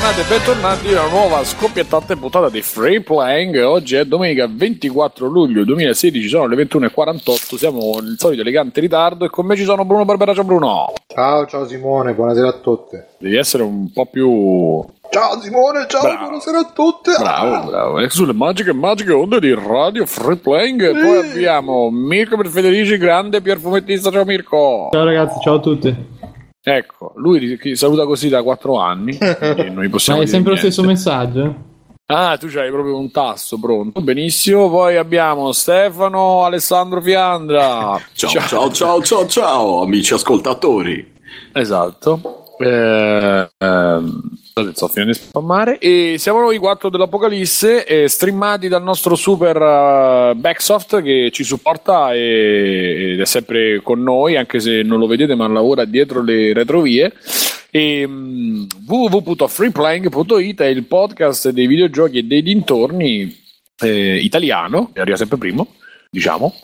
bentornati e bentornati alla nuova scoppiettata puntata di Free Playing. Oggi è domenica 24 luglio 2016, sono le 21.48, siamo nel solito elegante ritardo e con me ci sono Bruno Barbera. Ciao Bruno! Ciao, ciao Simone, buonasera a tutti. Devi essere un po' più... Ciao Simone, ciao, Bravo. buonasera a tutti. Bravo, bravo. E sulle magiche, magiche onde di Radio Free Playing. E poi abbiamo Mirko per Federici, grande Pierfumettista. Ciao Mirko! Ciao ragazzi, ciao a tutti. Ecco, lui saluta così da 4 anni. e noi Ma possiamo è sempre lo niente. stesso messaggio? Ah, tu c'hai proprio un tasto pronto. Benissimo. Poi abbiamo Stefano Alessandro Fiandra. Ciao, ciao, ciao, ciao, ciao, amici ascoltatori. Esatto. Eh, ehm, sto finendo di spammare. E siamo noi quattro dell'Apocalisse, eh, streamati dal nostro super eh, Backsoft che ci supporta e- ed è sempre con noi, anche se non lo vedete, ma lavora dietro le retrovie. E mm, www.freeplaying.it è il podcast dei videogiochi e dei dintorni eh, italiano, che arriva sempre primo, diciamo.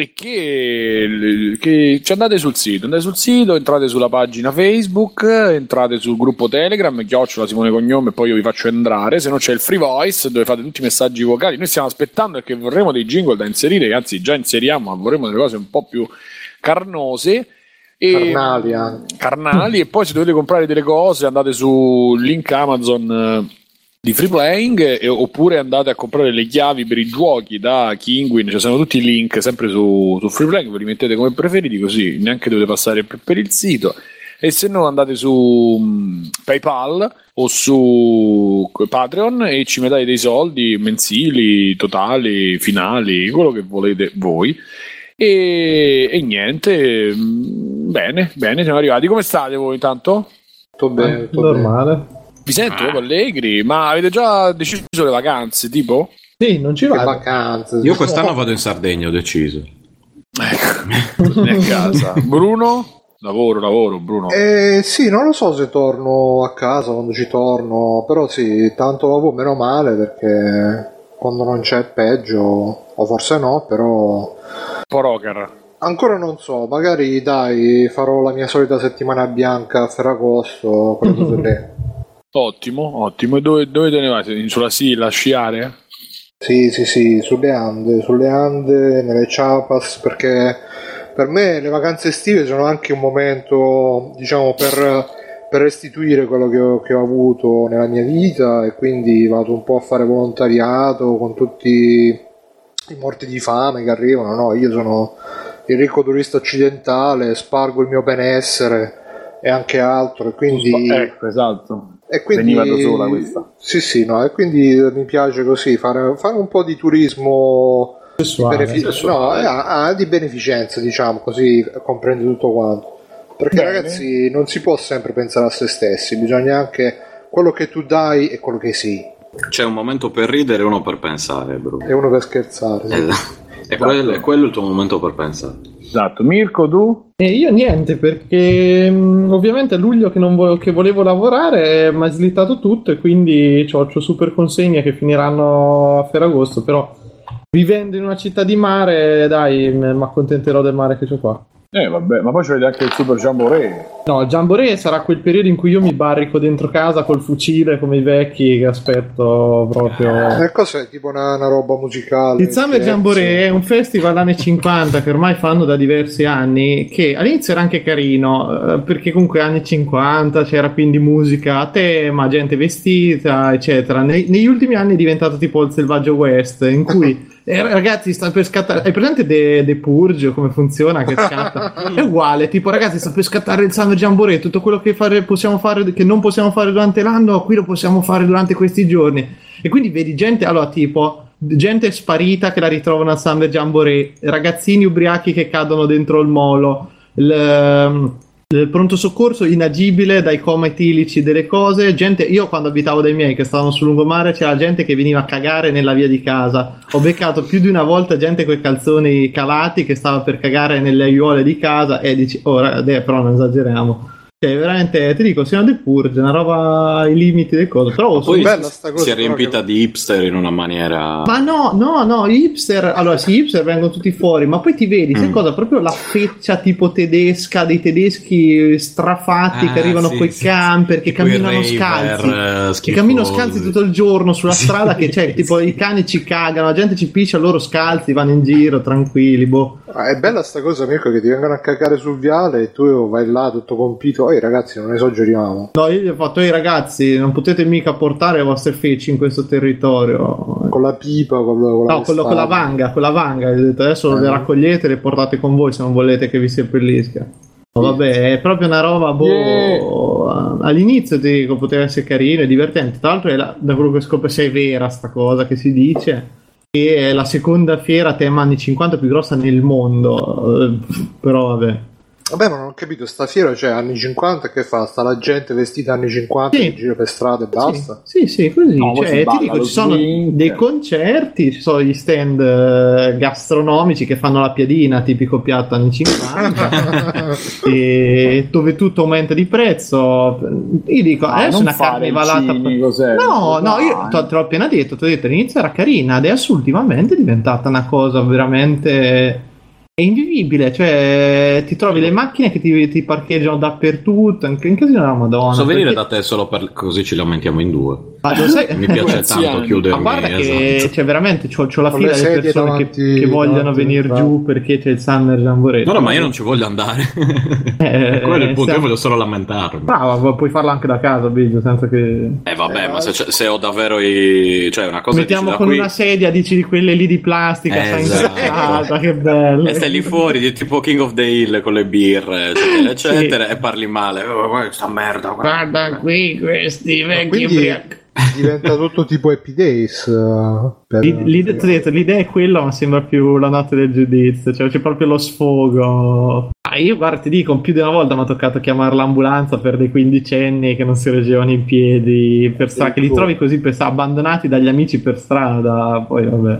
E che, che ci andate sul sito, andate sul sito, entrate sulla pagina Facebook, entrate sul gruppo Telegram, chiocciola Simone Cognome, poi io vi faccio entrare. Se no c'è il free voice dove fate tutti i messaggi vocali. Noi stiamo aspettando perché vorremmo dei jingle da inserire, anzi già inseriamo, ma vorremmo delle cose un po' più carnose. E, Carnali carnali e poi se dovete comprare delle cose andate su link Amazon eh, di free playing eh, oppure andate a comprare le chiavi per i giochi da Kinguin ci sono tutti i link sempre su, su free playing ve li mettete come preferiti così neanche dovete passare per, per il sito e se no andate su mm, PayPal o su Patreon e ci mettate dei soldi mensili, totali, finali, quello che volete voi. E, e niente, mm, bene, bene, siamo arrivati. Come state voi intanto? Tutto bene, tutto bene. Vi sento proprio allegri, ma avete già deciso le vacanze, tipo? Sì, non ci vado. vacanze. Io quest'anno vado in Sardegna, ho deciso. Ecco, a casa. Bruno? Lavoro, lavoro, Bruno. Eh, sì, non lo so se torno a casa quando ci torno, però sì, tanto lavoro meno male perché quando non c'è peggio, o forse no, però Un po' rocker. ancora non so, magari dai, farò la mia solita settimana bianca a Ferragosto, quelle cose lì. Ottimo, ottimo. E dove, dove te ne vai? Sulla Sila a sciare? Sì, sì, sì, sulle Ande, sulle Ande, nelle Chiapas, perché per me le vacanze estive sono anche un momento, diciamo, per, per restituire quello che ho, che ho avuto nella mia vita e quindi vado un po' a fare volontariato con tutti i morti di fame che arrivano, no? Io sono il ricco turista occidentale, spargo il mio benessere e anche altro e quindi... Ecco, esatto. E quindi, Veniva da sola questa. Sì, sì, no, e quindi mi piace così fare, fare un po' di turismo di, Sessuale. benefi- no, eh, ah, di beneficenza, diciamo, così comprende tutto quanto. Perché Bene. ragazzi, non si può sempre pensare a se stessi, bisogna anche quello che tu dai e quello che sei. C'è un momento per ridere e uno per pensare, Bruno. E uno per scherzare. sì. Esatto. E quello, è quello il tuo momento per pensare. Esatto. Mirko, tu? E io niente, perché mh, ovviamente a luglio che, vo- che volevo lavorare mi ha slittato tutto e quindi ho super consegne che finiranno a Ferragosto, però vivendo in una città di mare, dai, mi accontenterò del mare che c'ho qua. Eh, vabbè, ma poi c'avete anche il Super Jamboree. No, il Jamboree sarà quel periodo in cui io mi barrico dentro casa col fucile come i vecchi che aspetto proprio... E cos'è? Tipo una, una roba musicale? Il Summer Jamboree è un festival anni 50 che ormai fanno da diversi anni, che all'inizio era anche carino, eh, perché comunque anni 50 c'era quindi musica a tema, gente vestita, eccetera. Nei- negli ultimi anni è diventato tipo il selvaggio West, in cui eh, ragazzi sta per scattare... Hai presente The, The Purge, come funziona, che scatta? è uguale, tipo ragazzi sta per scattare il Summer Jamboree, tutto quello che fare- possiamo fare, che non possiamo fare durante l'anno, qui lo possiamo fare durante questi giorni. E quindi vedi gente, allora tipo gente sparita che la ritrovano al Summer Jamboree, ragazzini ubriachi che cadono dentro il molo, il, ehm, il pronto soccorso inagibile dai coma etilici delle cose, gente, io quando abitavo dai miei che stavano sul lungomare c'era gente che veniva a cagare nella via di casa, ho beccato più di una volta gente con i calzoni calati che stava per cagare nelle aiuole di casa e dici, oh raga, deh, però non esageriamo. Cioè, veramente, ti dico, siamo del Purge, una roba ai limiti del coso. Però Poi bella sta cosa, si è riempita che- di hipster in una maniera... Ma no, no, no, gli hipster, allora sì, gli hipster vengono tutti fuori, ma poi ti vedi, sai Mm. cosa? Proprio la feccia tipo tedesca dei tedeschi strafatti che Ah, arrivano sì, coi sì, camper, che Tipo i camminano scalzi. eh, Che camminano schifosi. scalzi tutto il giorno sulla Sì, strada, che c'è tipo sì. i cani ci cagano, la gente ci piscia, loro scalzi, vanno in giro tranquilli. Boh. Ah, è bella sta cosa, Mirko, che ti vengono a cagare sul viale e tu vai là tutto compito. Ehi ragazzi, non esageriamo. No, io gli ho fatto, ehi ragazzi, non potete mica portare le vostre feci in questo territorio. Con la pipa, con, la- con la No, quello con la vanga, con la vanga, gli ho detto adesso Eh. le raccogliete e le portate con voi se non volete che vi seppellisca. No, vabbè, è proprio una roba, boh, all'inizio ti dico, poteva essere carino e divertente, tra l'altro è la- da quello che scopro se è vera sta cosa che si dice, che è la seconda fiera tema anni 50 più grossa nel mondo, eh, però vabbè. Vabbè, ma non ho capito, sta fiera, cioè anni 50, che fa? Sta la gente vestita anni 50 Sì. che gira per strada e basta? Sì, sì, sì, così. No, cioè, ti balla dico, ci sono swing. dei concerti, ci sono gli stand eh, gastronomici che fanno la piadina, tipico piatto anni 50, e dove tutto aumenta di prezzo. Io dico, Ah, adesso una fare carne il valata. cinico, Sergio, No, no, dai. io te te l'ho appena detto, ti ho detto all'inizio era carina, adesso ultimamente è diventata una cosa veramente è invivibile, cioè ti trovi le macchine che ti, ti parcheggiano dappertutto, anche in casino della Madonna. Posso venire perché- da te solo per così ci lamentiamo in due. Ma lo sai- Mi piace tanto Ma chiudermi. guarda che esatto. c'è veramente c'ho, c'ho la Con fila le di sedie persone che, davanti- che vogliono venire giù perché c'è il Summer Jamboree. No, no, ma io non ci voglio andare. Eh, Quello è il punto, stiamo- io voglio solo lamentarmi. Brava, puoi farlo anche da casa, Biggio, senza che... Eh vabbè, ma se, se ho davvero i... Cioè una cosa Mettiamo con qui... una sedia, dici di quelle lì di plastica, sai, Esatto. che bello. E stai lì fuori, di- tipo King of the Hill con le birre, eccetera, eccetera, e parli male. Oh, guarda questa merda. guarda. Guarda qui questi vecchi ubriachi. diventa tutto tipo Happy Days. eh, per- L'i- l'ide- ti ho detto, l'idea è quella, ma sembra più la notte del giudizio, cioè c'è proprio lo sfogo. Ah, io guarda, ti dico, più di una volta mi ha toccato chiamare l'ambulanza per dei quindicenni che non si reggevano in piedi per strada, che li trovi così per abbandonati dagli amici per strada, poi vabbè.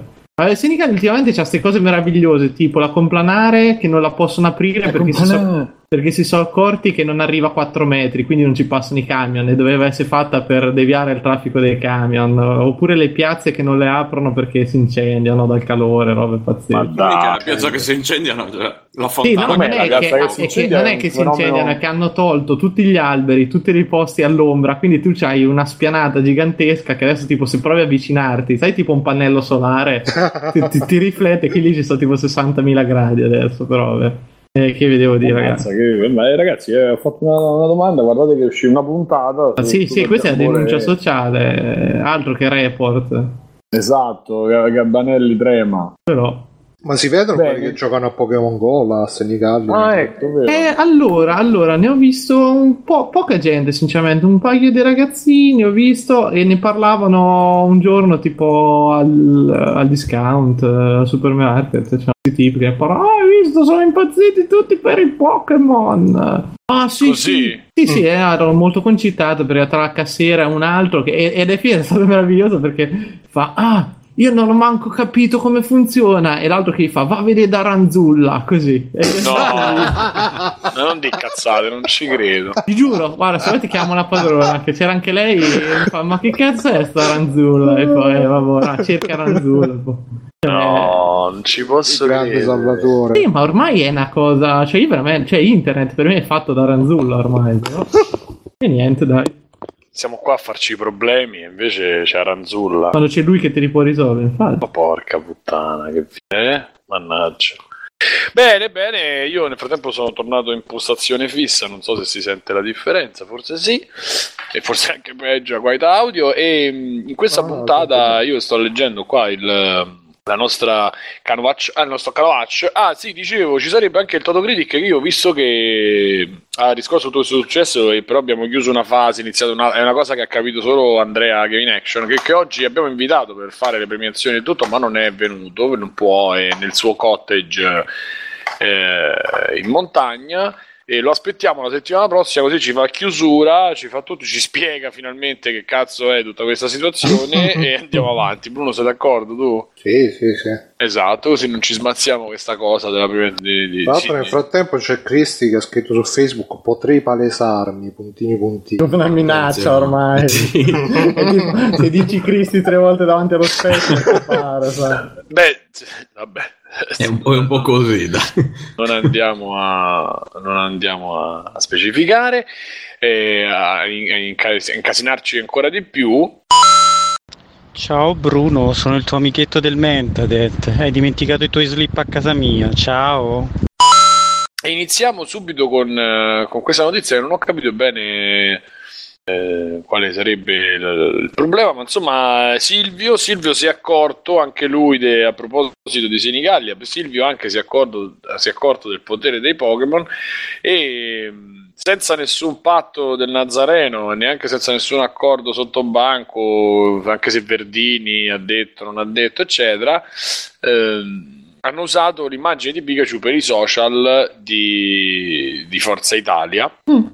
Il Senegal ultimamente c'ha queste cose meravigliose, tipo la complanare che non la possono aprire perché si, so- perché si sono accorti che non arriva a 4 metri, quindi non ci passano i camion e doveva essere fatta per deviare il traffico dei camion. Oppure le piazze che non le aprono perché si incendiano dal calore, robe pazzesche. Ma Mica la dai. piazza che si incendiano, cioè, la Sì, no, fontana. non è, che, si che incendia? non È che si incendiano, è che hanno tolto tutti gli alberi, tutti i posti all'ombra, quindi tu c'hai una spianata gigantesca che adesso tipo se provi a avvicinarti, sai tipo un pannello solare, ti, ti- ti riflette, qui lì ci sono tipo 60.000 gradi adesso, però vabbè. Eh, che vi devo dire ragazzi? Che- ma, eh, ragazzi, eh, ho fatto una, una domanda, guardate che uscì una puntata. Ah, sì, sì, questa è la denuncia sociale, eh, altro che report, Esatto, Ga- Gabbanelli trema. però... Ma si vedono Bene. quelli che giocano a Pokémon Go, a Senigalli. Ah, ecco, vero. Eh, allora, allora, ne ho visto un po' poca gente, sinceramente, un paio di ragazzini ho visto e ne parlavano un giorno tipo al, al discount, eh, al supermarket, c'erano questi tipi che parlano, ah, hai visto, sono impazziti tutti per i Pokémon. Ah, sì, Così? sì, sì, sì, eh, ero molto concitato perché tra la cassiera e un altro, che, ed è, è stato meraviglioso perché fa, ah, io non ho manco capito come funziona, e l'altro che gli fa, va a vedere da Ranzulla, così. No, no, non di cazzate, non ci credo. Ti giuro, guarda, se vuoi ti chiamo la padrona, che c'era anche lei, e mi fa, ma che cazzo è sta Ranzulla? E poi, eh, vabbè, ah, cerca Ranzulla. No, non ci posso credere. Salvatore. Sì, ma ormai è una cosa, cioè io veramente, cioè internet per me è fatto da Ranzulla ormai. però. E niente, dai, Siamo qua a farci i problemi e invece c'è Ranzulla. quando c'è lui che te li può risolvere, infatti. Ma porca puttana, che eh? Mannaggia. Bene, bene, io nel frattempo sono tornato in postazione fissa, non so se si sente la differenza, forse sì, e forse anche peggio a qualità audio, e mh, in questa Ah, puntata io sto leggendo qua il, la nostra Canovaccio, ah, il nostro Canovaccio, ah sì, dicevo, ci sarebbe anche il Toto Critic, che io visto che ha riscosso tutto il suo successo, e però abbiamo chiuso una fase, iniziato una, è una cosa che ha capito solo Andrea Game Action, che, che oggi abbiamo invitato per fare le premiazioni e tutto, ma non è venuto, non può, è nel suo cottage eh, in montagna e lo aspettiamo la settimana prossima così ci fa chiusura, ci fa tutto, ci spiega finalmente che cazzo è tutta questa situazione e andiamo avanti. Bruno, sei d'accordo tu? Sì, sì, sì. Esatto, così non ci smazziamo questa cosa della prima di, di, Tra l'altro sì, nel frattempo c'è Cristi che ha scritto su Facebook potrei palesarmi, puntini puntini. Una minaccia ormai. Sì. Tipo, se dici Cristi tre volte davanti allo specchio, sai. Beh, vabbè. È un po', è un po' così, dai. non andiamo a, non andiamo a specificare, a, incas- a incasinarci ancora di più. Ciao Bruno, sono il tuo amichetto del Mentadet. Hai dimenticato i tuoi slip a casa mia. Ciao. E iniziamo subito con, eh, con questa notizia che non ho capito bene eh, quale sarebbe il, problema, ma insomma Silvio, Silvio si è accorto anche lui de- a proposito di Senigallia, Silvio anche si è accorto, si è accorto del potere dei Pokémon e mh, senza nessun patto del Nazareno neanche senza nessun accordo sotto banco, anche se Verdini ha detto, non ha detto, eccetera, ehm, hanno usato l'immagine di Pikachu per i social di, di Forza Italia.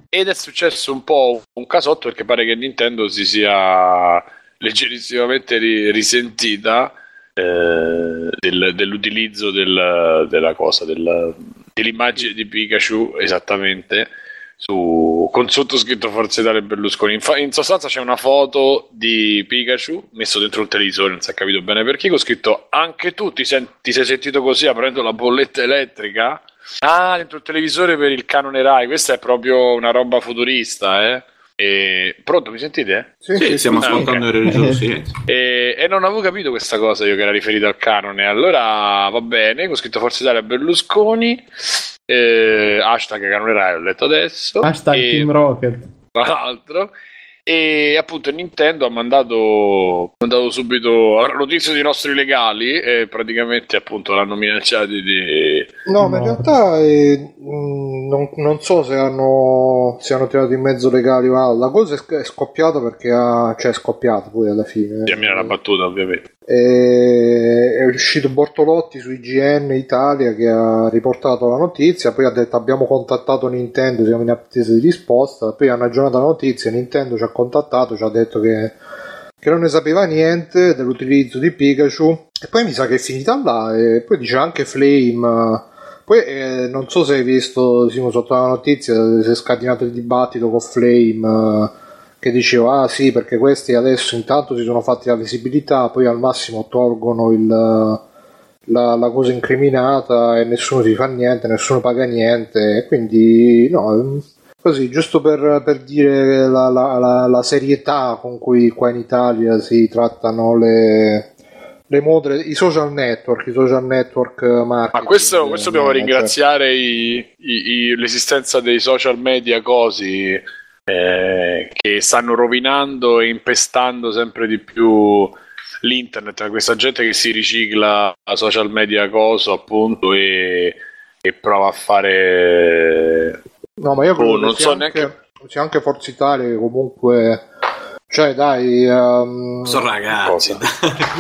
Ed è successo un po' un casotto perché pare che Nintendo si sia leggerissimamente ri- risentita eh, del- dell'utilizzo del- della cosa del- dell'immagine di Pikachu esattamente su, con sottoscritto Forza Italia e Berlusconi. Infa- in sostanza c'è una foto di Pikachu messo dentro il televisore, non si è capito bene perché, con scritto anche tu ti, sen- ti sei sentito così aprendo la bolletta elettrica? Ah, dentro il televisore per il canone Rai, questa è proprio una roba futurista, eh? E... Pronto, mi sentite? Sì, Sì, stiamo Ah, ascoltando ok. il religioso. E, e non avevo capito questa cosa io che era riferita al canone. Allora va bene, con scritto Forza Italia Berlusconi, eh, hashtag canone Rai, ho letto adesso. Hashtag e, Team Rocket. tra l'altro. E appunto Nintendo ha mandato, ha mandato subito a notizia dei nostri legali e praticamente appunto l'hanno minacciati di... No, ma in No. realtà eh, mh, non, non so se hanno, se hanno tirato in mezzo legali o altro. La cosa è, sc- è scoppiata perché ha, cioè è scoppiata poi alla fine. Termina la battuta ovviamente. È uscito Bortolotti su IGN Italia che ha riportato la notizia, poi ha detto abbiamo contattato Nintendo, siamo in attesa di risposta, poi hanno aggiornato la notizia, Nintendo ci ha contattato, ci ha detto che, che non ne sapeva niente dell'utilizzo di Pikachu e poi mi sa che è finita là e poi dice anche Flame. Poi eh, non so se hai visto Simo sotto la notizia, si è scatinato il dibattito con Flame che diceva ah sì perché questi adesso intanto si sono fatti la visibilità poi al massimo tolgono il, la, la cosa incriminata e nessuno si fa niente nessuno paga niente. E quindi no così giusto per, per dire la, la- la- serietà con cui qua in Italia si trattano le, le mode i social network i social network marketing. Ma questo, questo dobbiamo eh, ringraziare i- i- i- l'esistenza dei social media cosi eh, che stanno rovinando e impestando sempre di più l'internet, questa gente che si ricicla a social media coso appunto e, e prova a fare No, ma io Oh, che non so anche, neanche- sia anche Forza Italia che comunque... Cioè, dai... ehm, Sono ragazzi.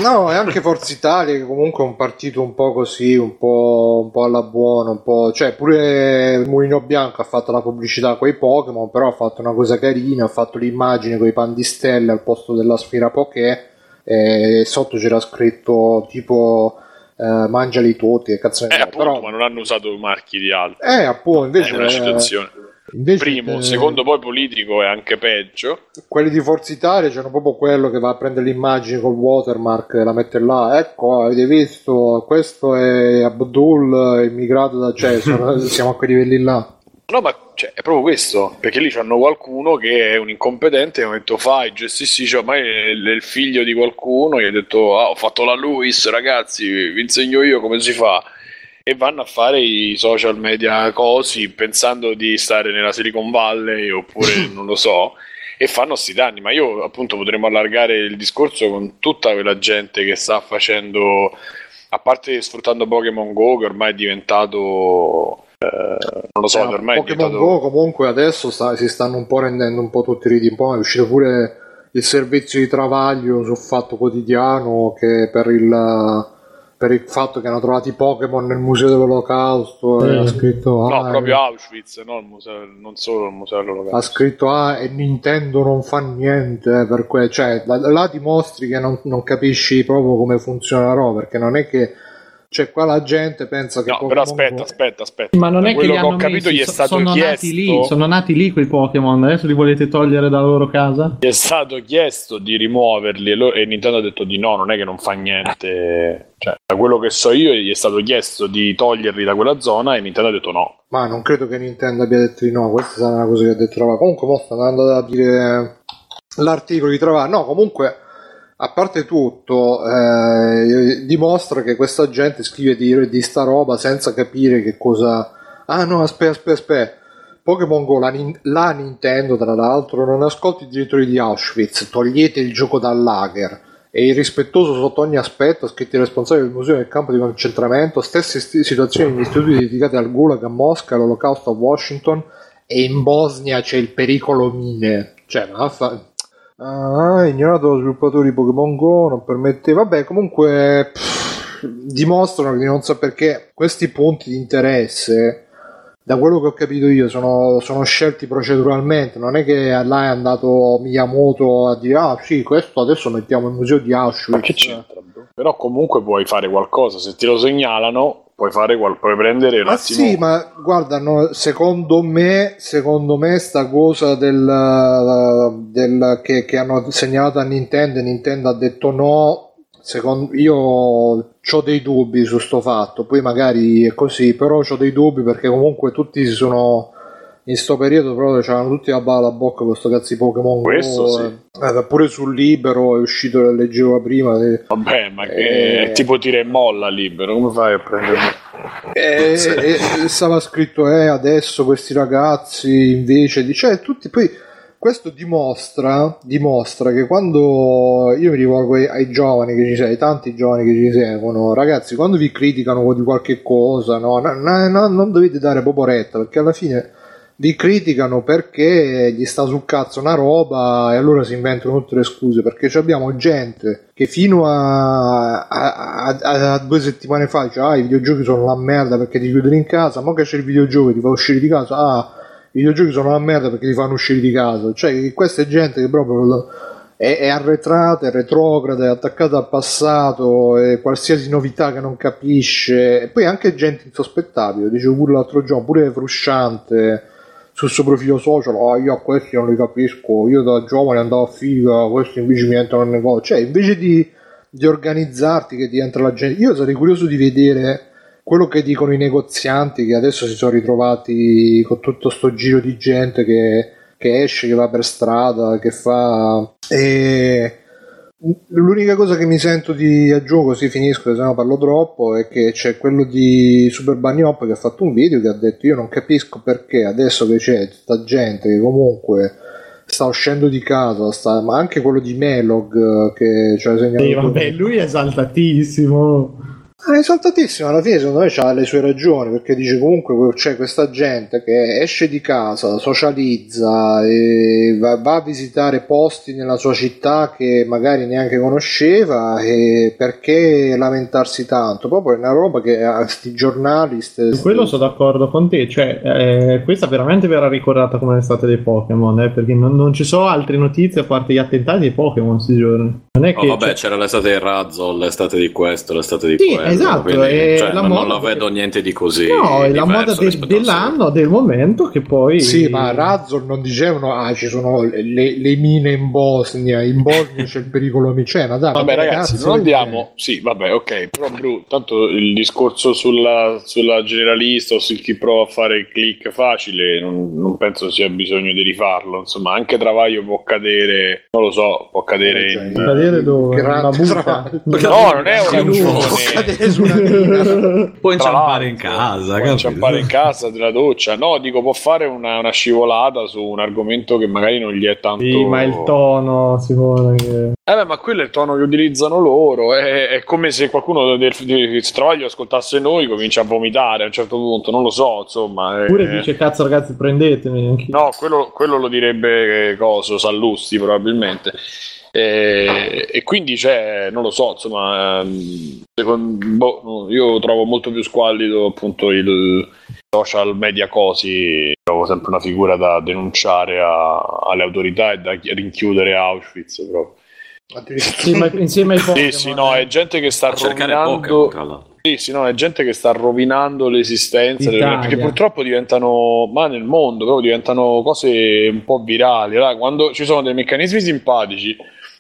No, è anche Forza Italia che comunque è un partito un po' così, un po', un po' alla buona, un po'... Cioè, pure Mulino Bianco ha fatto la pubblicità con i Pokémon, però ha fatto una cosa carina, ha fatto l'immagine con i pandistelle al posto della sfera Poké e sotto c'era scritto tipo... eh, mangiali tutti, che cazzo eh, appunto, però... ma non hanno usato marchi di altro. Eh, appunto, invece... È una citazione. Invece, Primo, eh, secondo poi politico è anche peggio. quelli di Forza Italia c'hanno proprio quello che va a prendere l'immagine col watermark e la mette là. Ecco, avete visto, questo è Abdul, immigrato da... cioè sono- siamo a quei livelli là. No, ma cioè, è proprio questo, perché lì c'hanno qualcuno che è un incompetente ha detto fai, gestisci, cioè, ma è il, il figlio di qualcuno, gli ha detto ah, ho fatto la Luis, ragazzi, vi insegno io come si fa. E vanno a fare i social media cosi pensando di stare nella Silicon Valley oppure non lo so e fanno sti danni. Ma io appunto potremmo allargare il discorso con tutta quella gente che sta facendo, a parte sfruttando Pokémon Go, che ormai è diventato. eh, non lo so, Eh, ormai è Pokémon diventato. Go comunque adesso sta- si stanno un po' rendendo un po' tutti riti, un po' è uscito pure il servizio di travaglio sul fatto quotidiano che per il per il fatto che hanno trovato i Pokémon nel museo dell'olocausto e Sì. ha scritto No, ah, proprio Auschwitz, no, il museo, non solo il museo ha dell'olocausto. scritto ah e Nintendo non fa niente eh, per que cioè là, là dimostri che non, non capisci proprio come funziona la roba perché non è che cioè qua la gente pensa che No, Pokémon però aspetta, Go- aspetta, aspetta. Ma non Da è che hanno ho capito, messi, gli è stato sono chiesto. nati lì, sono nati lì quei Pokémon, adesso li volete togliere dalla loro casa? Gli è stato chiesto di rimuoverli e, lo- e Nintendo ha detto di no, non è che non fa niente. Cioè, da quello che so io, gli è stato chiesto di toglierli da quella zona e Nintendo ha detto no. ma non credo che Nintendo abbia detto di no questa sarà una cosa che ha detto Travaglio comunque mo sta andando ad aprire l'articolo di Travaglio no comunque a parte tutto eh, dimostra che questa gente scrive di, di sta roba senza capire che cosa ah no aspetta aspetta aspetta Pokémon Go, la, la Nintendo tra l'altro non ascolta i direttori di Auschwitz, togliete il gioco dal lager. È irrispettoso sotto ogni aspetto, scritto i responsabili del museo del campo di concentramento, stesse sti- situazioni negli istituti dedicati al Gulag a Mosca, all'olocausto a Washington e in Bosnia c'è il pericolo mine. Cioè, ma fa... Ah, ignorato lo sviluppatore di Pokémon Go, non permette... Vabbè, comunque pff, dimostrano di non so perché questi punti di interesse da quello che ho capito io sono, sono scelti proceduralmente non è che là è andato Miyamoto a dire ah sì questo adesso mettiamo il museo di Ma Auschwitz che c'entra, bro? Però comunque puoi fare qualcosa, se ti lo segnalano, puoi fare qual- puoi prendere un ma attimo. sì ma guarda no, secondo me secondo me sta cosa del, del- che, che hanno segnalato a Nintendo e Nintendo ha detto no secondo io ho dei dubbi su sto fatto poi magari è così però ho dei dubbi perché comunque tutti si sono in sto periodo proprio c'erano tutti la balla alla bocca questo cazzo di Pokémon Questo Go, sì. eh. Eh, pure sul libero è uscito lo leggevo prima eh, Vabbè, ma che Eh. è tipo tira e molla libero, come fai a prendere? E, e- e stava scritto eh adesso questi ragazzi invece di cioè tutti poi questo dimostra dimostra che quando io mi rivolgo ai, ai giovani che ci ai tanti giovani che ci seguono ragazzi quando vi criticano di qualche cosa no, no, no, non dovete dare proprio retta perché alla fine vi criticano perché gli sta sul cazzo una roba e allora si inventano tutte le scuse perché abbiamo gente che fino a, a- a- a due settimane fa dice ah i videogiochi sono la merda perché ti chiudono in casa ma che c'è il videogioco ti fa uscire di casa? Ah i videogiochi sono la merda perché ti fanno uscire di casa. Cioè questa è gente che proprio è, è arretrata, è retrograda, è attaccata al passato, e qualsiasi novità che non capisce, e poi anche gente insospettabile, dicevo pure l'altro giorno, pure frusciante sul suo profilo social, ah io a questi non li capisco, io da giovane andavo a figa, questi invece mi entrano nel negozio, cioè invece di, di organizzarti che ti entra la gente, io sarei curioso di vedere quello che dicono i negozianti che adesso si sono ritrovati con tutto sto giro di gente che, che esce, che va per strada, che fa... E l'unica cosa che mi sento di aggiungo, così finisco, se no parlo troppo, è che c'è quello di Super Bunny Hop che ha fatto un video che ha detto io non capisco perché adesso che c'è sta gente che comunque sta uscendo di casa, sta- ma anche quello di Melog che ci ha segnalato... Sì, vabbè, lui è esaltatissimo. Ah, è esaltatissimo, alla fine secondo me ha le sue ragioni, perché dice comunque c'è questa gente che esce di casa, socializza, e va, va a visitare posti nella sua città che magari neanche conosceva, e perché lamentarsi tanto? Proprio è una roba che a sti giornali... ste- Su quello sono d'accordo con te, cioè eh, questa veramente verrà ricordata come l'estate dei Pokémon, eh, perché non, non ci sono altre notizie a parte gli attentati dei Pokémon questi giorni. Non è Oh, che vabbè, cioè, c'era l'estate di Razzo, l'estate di questo, l'estate di Sì, quello. Esatto, quindi, cioè, la non, moda non la vedo niente di così. no, è la moda al dell'anno, del momento che poi Sì, ma a Razzol non dicevano ah ci sono le, le mine in Bosnia, in Bosnia c'è il pericolo micena, dai, Vabbè, ragazzi, non andiamo. Sì, vabbè, ok. Però, Bru, tanto il discorso sulla, sulla generalista o su chi prova a fare il click facile, non, non penso sia bisogno di rifarlo. Insomma, anche Travaglio può cadere, non lo so, può cadere Cioè, in. cadere dove? Una buca. No, non è una Sì, Su una mina. Può inciampare in casa, può inciampare in casa della doccia. No, dico, può fare una, una scivolata su un argomento che magari non gli è tanto. Sì, ma il tono, Simone, che... Eh beh, ma quello è il tono che utilizzano loro. È, è come se qualcuno del, del Travaglio ascoltasse noi, comincia a vomitare a un certo punto. Non lo so, insomma. è- Pure dice cazzo ragazzi prendetemi No, quello, quello lo direbbe eh, Coso, Sallusti probabilmente. E, e quindi c'è, non lo so, insomma, ehm, secondo- boh, io trovo molto più squallido appunto il social media cosi, trovo sempre una figura da denunciare a- alle autorità e da chi- rinchiudere a Auschwitz proprio. Insieme, insieme ai Sì, Pokémon. sì, no, è gente che sta rovinando Pokémon, sì, sì, no, è gente che sta rovinando l'esistenza delle- perché purtroppo diventano, ma nel mondo, proprio diventano cose un po' virali. allora, quando ci sono dei meccanismi simpatici,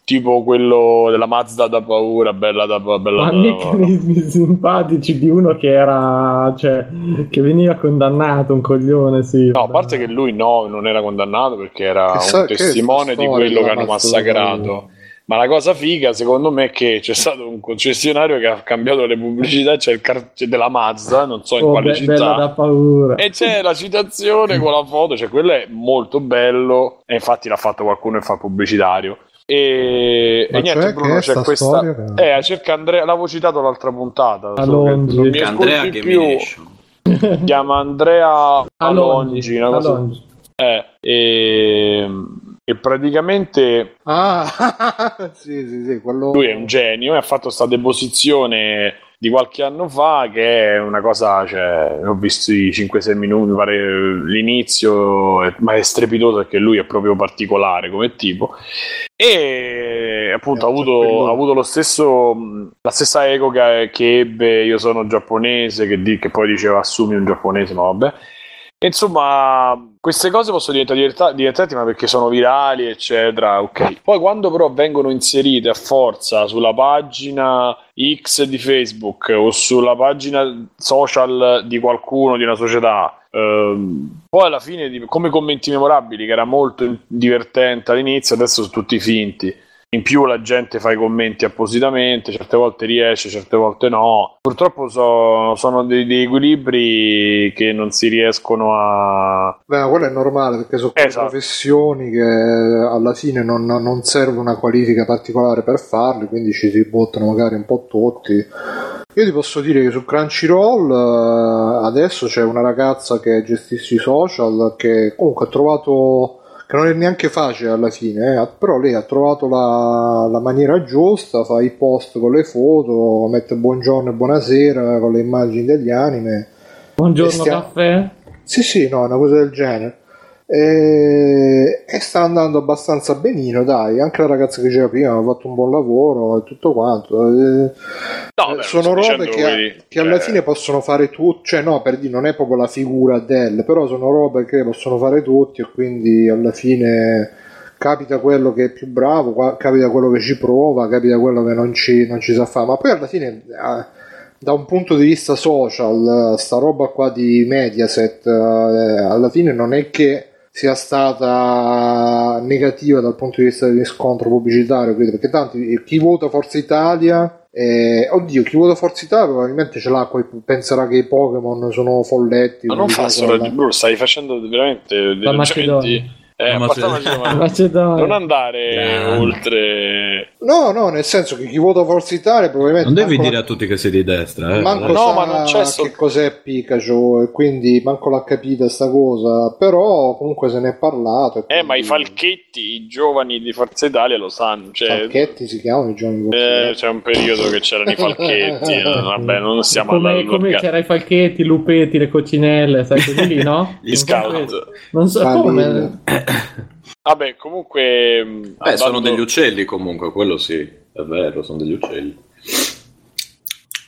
tipo quello della Mazda da paura, bella da bella Ma da- meccanismi simpatici di uno che era, cioè, che veniva condannato, un coglione, sì. No, a parte che lui no, non era condannato perché era Che un che testimone di quello che hanno massacrato. paura? Ma la cosa figa, secondo me, è che c'è stato un concessionario che ha cambiato le pubblicità, c'è il car- c'è della Mazda, non so in Oh, quale be- città. bella da paura. E c'è la citazione con la foto, cioè quello è molto bello, e infatti l'ha fatto qualcuno e fa pubblicitario. E, e niente, cioè, Bruno, che c'è sta questa. storia che- Eh, cerca Andrea, l'avevo citato l'altra puntata. A solo che Londra. non mi Andrea ascolti più. Si chiama Andrea Alongi, Alongi, una cosa- Alongi. eh, e, e praticamente Ah, sì, sì, sì, quello... lui è un genio e ha fatto questa deposizione di qualche anno fa che è una cosa, cioè, ho visto i 5-6 minuti, mi pare l'inizio, ma è strepitoso perché lui è proprio particolare come tipo e appunto ha avuto, ha avuto lo stesso, la stessa eco che, che ebbe io sono giapponese, che, di- che poi diceva assumi un giapponese, ma vabbè. Insomma, queste cose possono diventare divertenti, ma perché sono virali, eccetera. Ok. Poi, quando però vengono inserite a forza sulla pagina X di Facebook o sulla pagina social di qualcuno, di una società, ehm, poi alla fine, come commenti memorabili, che era molto divertente all'inizio, adesso sono tutti finti. In più la gente fa i commenti appositamente, certe volte riesce, certe volte no. Purtroppo so- sono dei, equilibri che non si riescono a... Beh, ma quello è normale perché sono Esatto. professioni che alla fine non, non serve una qualifica particolare per farle, quindi ci si buttano magari un po' tutti. Io ti posso dire che su Crunchyroll eh, adesso c'è una ragazza che gestisce i social che comunque ha trovato che non è neanche facile alla fine, eh, però lei ha trovato la, la maniera giusta, fa i post con le foto, mette buongiorno e buonasera con le immagini degli anime. Buongiorno stia- caffè. Sì, sì, no, una cosa del genere. E, e sta andando abbastanza benino, dai. Anche la ragazza che c'era prima ha fatto un buon lavoro e tutto quanto. No, eh, beh, sono robe che, quelli- che alla cioè, fine possono fare tutti, cioè no, per dire, non è proprio la figura del, però sono robe che possono fare tutti e quindi alla fine capita quello che è più bravo, capita quello che ci prova, capita quello che non ci, non ci sa fare, ma poi alla fine... eh, da un punto di vista social, eh, sta roba qua di Mediaset, eh, alla fine non è che sia stata negativa dal punto di vista del riscontro pubblicitario, credo, perché tanti chi vota Forza Italia, eh, oddio, chi vota Forza Italia probabilmente ce l'ha, penserà che i Pokémon sono folletti. Ma non fa solo quella- Bruno, stai facendo veramente dei ragionamenti-. Eh, Macedonia. Macedonia, ma Macedonia. non andare Grande. oltre No, no, nel senso che chi vota Forza Italia probabilmente... Non devi manco- dire a tutti che sei di destra, eh. manco No, sa ma non c'è sol- che cos'è Pikachu e quindi manco l'ha capita sta cosa però comunque se ne è parlato e Eh, ma i quindi- falchetti, i giovani di Forza Italia lo sanno. Cioè, Falchetti si chiamano i giovani di Forza eh, Italia. c'è un periodo che c'erano i falchetti. eh, vabbè, non stiamo Come, andando come c'era i falchetti, i lupetti, le coccinelle, sai lì, no? Gli scout. Non so Ah, come. Vabbè, comunque. mh, Beh, sono andando- degli uccelli comunque, quello sì, è vero, sono degli uccelli.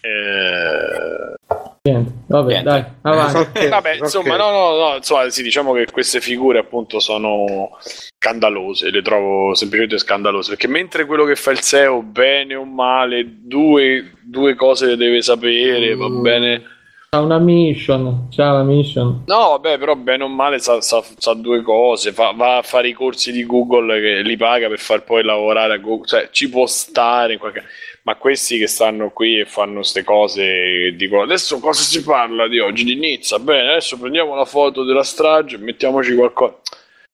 eh, Niente, vabbè, Niente. dai, avanti. Falchetti, Vabbè, insomma, no, no, no, insomma, sì, diciamo che queste figure appunto sono scandalose, le trovo semplicemente scandalose, perché mentre quello che fa il SEO, bene o male, due, due cose le deve sapere, va Mm. bene. C'ha una mission, c'ha la mission. No, vabbè, però bene o male sa, sa- sa due cose, fa- va a fare i corsi di Google che li paga per far poi lavorare a Google, cioè ci può stare in qualche... Ma questi che stanno qui e fanno queste cose dicono adesso cosa si parla di oggi? Di Nizza? Bene, adesso prendiamo la foto della strage e mettiamoci qualcosa.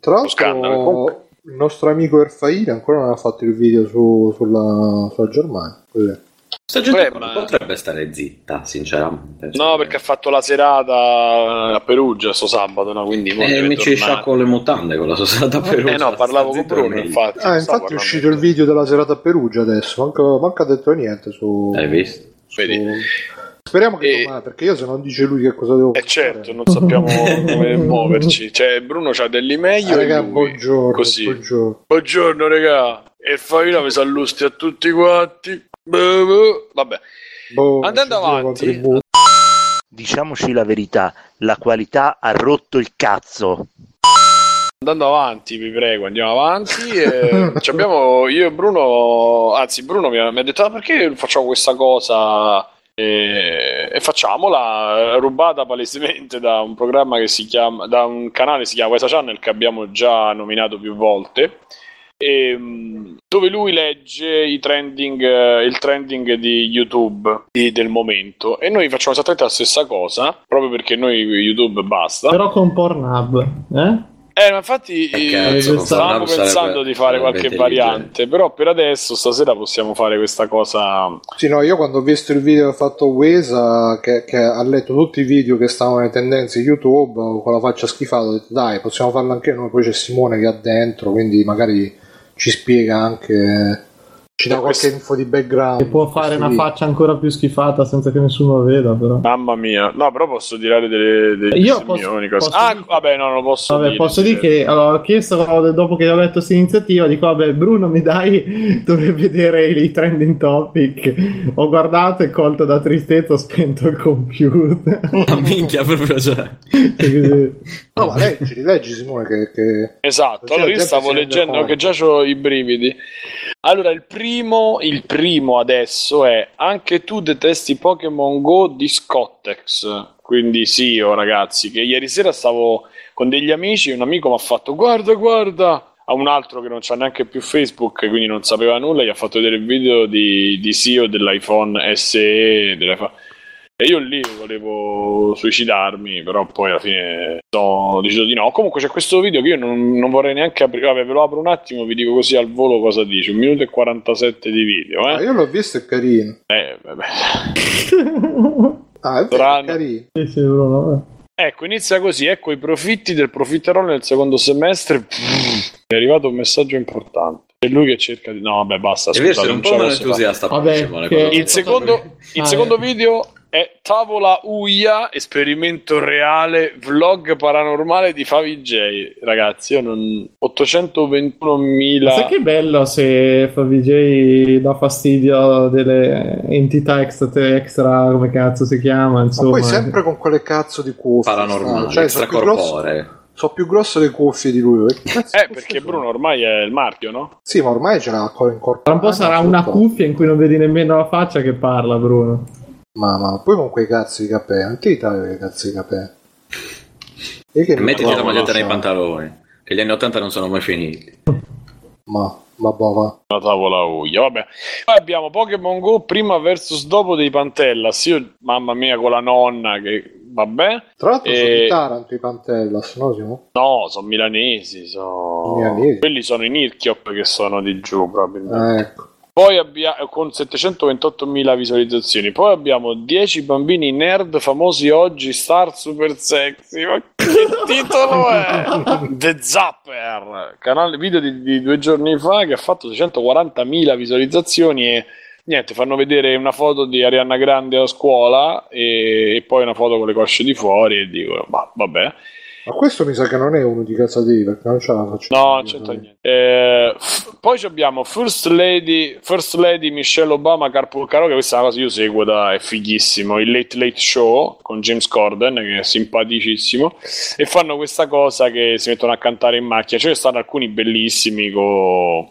Tra Lo scandalo. l'altro il nostro amico Erfaire ancora non ha fatto il video su- sulla, sulla Germania così. Sta gente Beh, ma- potrebbe stare zitta, sinceramente. No, perché ha fatto la serata a Perugia sto sabato, no? Quindi Eh, mi ci sciacquo le mutande con la società per Eh no, parlavo con Bruno, infatti. Ah, infatti è uscito il video della serata a Perugia adesso, manca, manca ha detto niente su... Hai visto? su- Vedi. Speriamo che E- domani, perché io se non dice lui che cosa devo Eh fare... certo, non sappiamo come muoverci. Cioè, Bruno c'ha dell'email Ah, raga, e lui. buongiorno, Così. buongiorno. Buongiorno, regà. E Favino mi sallusti a tutti quanti. Vabbè, Boh, Andando avanti. Diciamoci la verità, la qualità ha rotto il cazzo. andando avanti, vi prego, andiamo avanti. eh, ci abbiamo io e Bruno, anzi, Bruno mi ha, mi ha detto: "Ah, perché facciamo questa cosa? E, e facciamola rubata palesemente da un programma che si chiama, da un canale che si chiama Wesa Channel che abbiamo già nominato più volte. E, mh, dove lui legge i trending, eh, il trending di YouTube di- del momento e noi facciamo esattamente la stessa cosa proprio perché noi YouTube basta Però con Pornhub, eh? eh, ma infatti Eh, eh, cazzo, stavamo pensando di fare qualche variante, però per adesso stasera possiamo fare questa cosa. Sì, no, io quando ho visto il video che ha fatto Wesa, che, che ha letto tutti i video che stavano nelle tendenze YouTube, con la faccia schifata, ho detto dai, possiamo farlo anche noi, poi c'è Simone che ha dentro, quindi magari ci spiega anche, ci dà qualche info di background. Che può fare una faccia ancora più schifata senza che nessuno lo veda, però. Mamma mia, no, però posso tirare delle, delle Io posso- cose. posso Ah, dire- vabbè, no, non lo posso Vabbè, dire. posso dire che allora, ho chiesto dopo che ho letto questa iniziativa, dico vabbè Bruno mi dai dove vedere i trending topic. Ho guardato e colto da tristezza ho spento il computer. Ma minchia, proprio cioè. No, ma leggi, leggi Simone che... che... Esatto, Così allora io stavo leggendo che già ho i brividi. Allora, il primo, il primo adesso è anche tu detesti Pokémon Go di Scottex. Quindi sì, oh, ragazzi, che ieri sera stavo con degli amici e un amico mi ha fatto guarda, guarda. A un altro che non c'ha neanche più Facebook, quindi non sapeva nulla, gli ha fatto vedere il video di, di CEO dell'iPhone SE. dell'iPhone- E io lì volevo suicidarmi, però poi alla fine ho deciso di no. Comunque c'è questo video che io non, non vorrei neanche aprire. Vabbè, ve lo apro un attimo, vi dico così al volo cosa dice. Un minuto e 47 di video, Ah, eh? io l'ho visto, è carino. Eh, vabbè. Ah, è vero, è carino. Sì, sì, Bruno, vabbè. Ecco, inizia così. Ecco i profitti del profiterol nel secondo semestre. È arrivato un messaggio importante. È lui che cerca di. No, vabbè, basta. Devi scusate, essere un non po' entusiasta. Vabbè, Simone, che- Il secondo, il Ah, secondo eh. video è Tavola Uia, esperimento reale, vlog paranormale di Favij. Ragazzi, io non... 821.000... Sai che bello se FVJ dà fastidio delle entità extra, extra come cazzo si chiama, Ma insomma. poi sempre con quelle cazzo di cuffie. Paranormale, Cioè, sono più, grosse, extracorporee. sono più grosse le cuffie di lui. Eh, di perché sono? Bruno ormai è il marchio, no? Sì, ma ormai ce l'ha ancora incorporato. Tra un po' sarà una cuffia in cui non vedi nemmeno la faccia che parla, Bruno. Ma, ma poi con quei cazzi di capelli, non ti tagli quei cazzi di capelli. E che Mettiti la maglietta nei pantaloni. Che gli anni 80 non sono mai finiti. Ma, ma boh, ma. La tavola Uia, vabbè. Poi abbiamo Pokémon Go prima versus dopo dei Pantellas. Io, mamma mia, con la nonna che... Vabbè. Tra l'altro sono E- di Taranto i Pantellas, no Simo? No, sono milanesi, sono... Milanesi. Quelli sono i Nirchiop che sono di giù, probabilmente. Eh, ecco. Poi abbiamo con 728.000 visualizzazioni. Poi abbiamo 10 bambini nerd famosi oggi, star super sexy. Ma che titolo è? The Zapper, canale video di, di due giorni fa che ha fatto 640.000 visualizzazioni e niente, fanno vedere una foto di Arianna Grande a scuola e, e poi una foto con le cosce di fuori e dicono, ma vabbè. Ma questo mi sa che non è uno di Casadei perché non ce la faccio. No, non c'entra niente. Eh, f- poi abbiamo First Lady, First Lady Michelle Obama Carpool Karaoke, questa è una cosa che io seguo da è fighissimo, il Late Late Show con James Corden che è simpaticissimo e fanno questa cosa che si mettono a cantare in macchina, ce ne stanno alcuni bellissimi con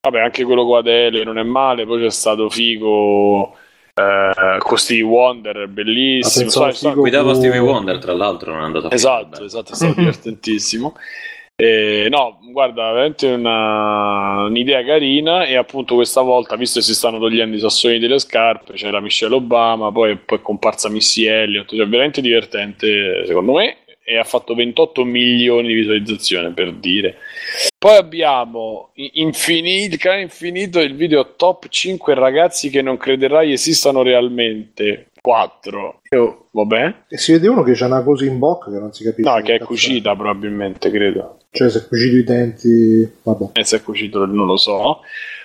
vabbè, anche quello con Adele non è male, poi c'è stato Figo con Stevie Wonder, bellissimo. Sai- Figo- Guidava. Stevie Wonder, tra l'altro, non è andato a Esatto, esatto, è stato divertentissimo. Eh, no, guarda, veramente una, un'idea carina e appunto questa volta, visto che si stanno togliendo i sassoni delle scarpe, c'era Michelle Obama, poi, poi è comparsa Missy Elliott, cioè veramente divertente secondo me e ha fatto 28 milioni di visualizzazioni per dire. Poi abbiamo infinito, il canale infinito, il video top 5 ragazzi che non crederai esistano realmente. 4. Io, vabbè. E si vede uno che c'ha una cosa in bocca che non si capisce. No, che è cucita probabilmente, credo. Cioè, se è cucito i denti, vabbè. E se è cucito non lo so.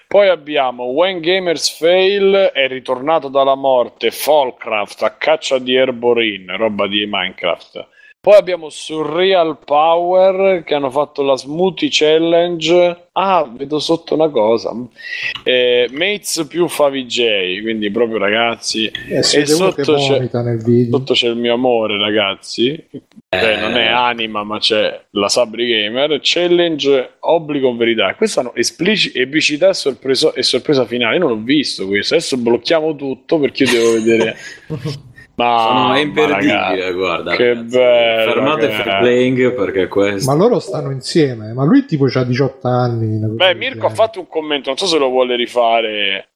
Poi abbiamo When Gamers Fail è ritornato dalla morte Fallcraft a caccia di Herborin, roba di Minecraft. Poi abbiamo Surreal Power che hanno fatto la Smoothie Challenge. Ah, vedo sotto una cosa. Eh, Mates più Favij, quindi proprio ragazzi. E si E sotto c'è- vomita nel video. Sotto c'è il mio amore, ragazzi. Cioè, non è anima, ma c'è la Sabri Gamer. Challenge obbligo o verità. Questa hanno esplici- epicità e, e sorpresa finale. Io non l'ho visto questo. Adesso blocchiamo tutto perché io devo vedere. Ma Sono, è ma imperdibile, ragazzi, guarda. Che ragazzi. bello. Fermate che- free playing perché questo. Ma loro stanno insieme. Ma lui tipo c'ha 18 anni. Beh, Mirko ha fatto un commento. Non so se lo vuole rifare.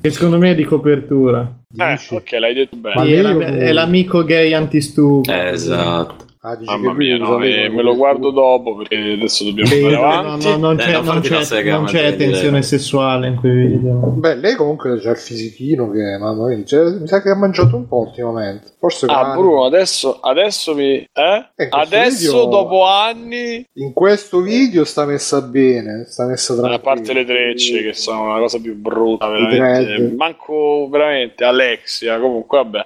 Che secondo me è di copertura. Eh, Dici? ok, l'hai detto bene. È, l'amico gay antistupido. Esatto. Ah, dici Mamma mia, no, eh, me lo guardo dopo perché adesso dobbiamo Sì, andare No, avanti. no, non Eh, c'è, non non la c'è- sega, non c'è tensione dire. sessuale in quei video. Beh, lei comunque c'ha il fisichino che mamma mia, cioè, mi sa che ha mangiato un po' ultimamente. Forse Ah. Bruno, adesso, adesso mi. Eh? Eh, questo Adesso, video- dopo anni. In questo video sta messa bene, sta messa A tranquilla. parte le trecce, che sono una cosa più brutta, veramente. Manco veramente Alexia. Comunque, vabbè.